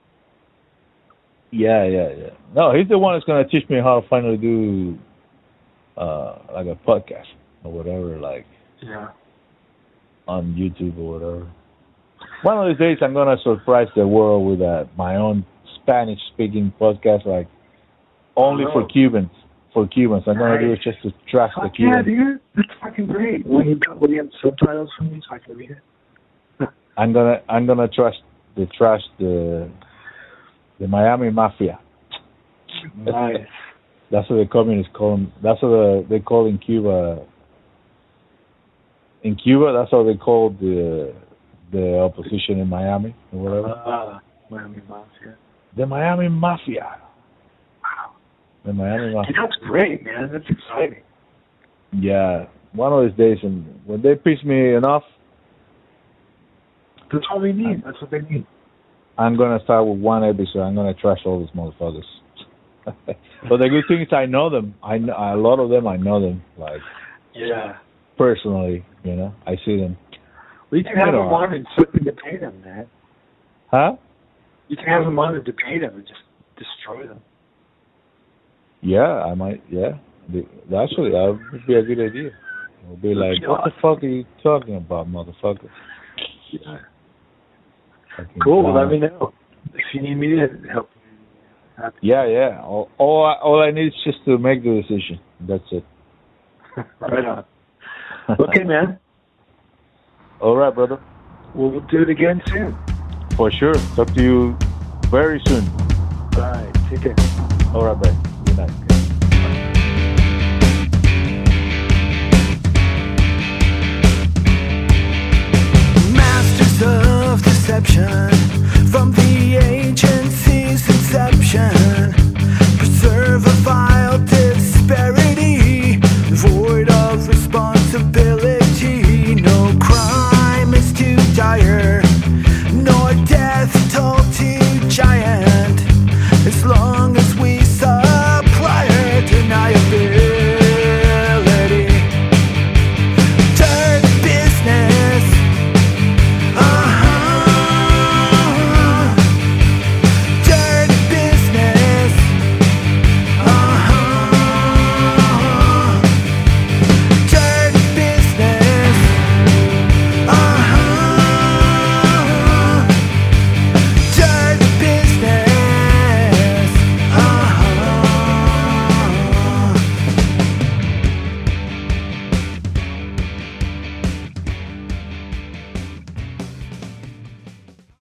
I: Yeah, yeah, yeah. No, he's the one that's gonna teach me how to finally do uh like a podcast or whatever, like
J: Yeah.
I: on YouTube or whatever. One of these days, I'm gonna surprise the world with uh, my own Spanish-speaking podcast, like only for
J: Oh.
I: Cubans. For Cubans, I'm gonna do it just to trash the
J: Fuck yeah, dude. That's fucking great. Will you, will you have subtitles for me so I can read it? [laughs]
I: I'm gonna I'm gonna trash the trash the the Miami Mafia.
J: Nice. [laughs]
I: That's what the communists call them. That's what the, they call in Cuba. In Cuba, that's how they call the the opposition in Miami or whatever.
J: Ah, Miami Mafia.
I: The Miami Mafia. Wow. The Miami Mafia.
J: Dude, that's great, man. That's exciting.
I: Yeah, one of these days, and when they piss me enough,
J: That's all they need. That's what they need.
I: I'm gonna start with one episode. I'm gonna trash all these motherfuckers. [laughs] but the good thing is, I know them. I know, a lot of them. I know them like
J: Yeah.
I: personally. You know, I see them.
J: We can have them on and flip and debate them, man.
I: Huh?
J: You can have them on and debate them and just destroy them.
I: Yeah, I might. Yeah, actually, that would be a good idea. It'll be like, what the fuck are you talking about, motherfucker?
J: Yeah.
I: Fucking
J: Cool.
I: clown.
J: Let me know if you need me to help. Happy.
I: Yeah, yeah. All, all, I, all I need is just to make the decision. That's it. [laughs]
J: right on. Okay, man.
I: All right, brother.
J: We'll we'll do it again soon.
I: For sure. Talk to you very soon.
J: Bye. Take care.
I: All right, bye. Good night.
K: Masters of deception from the agency's inception, preserve a vile despair.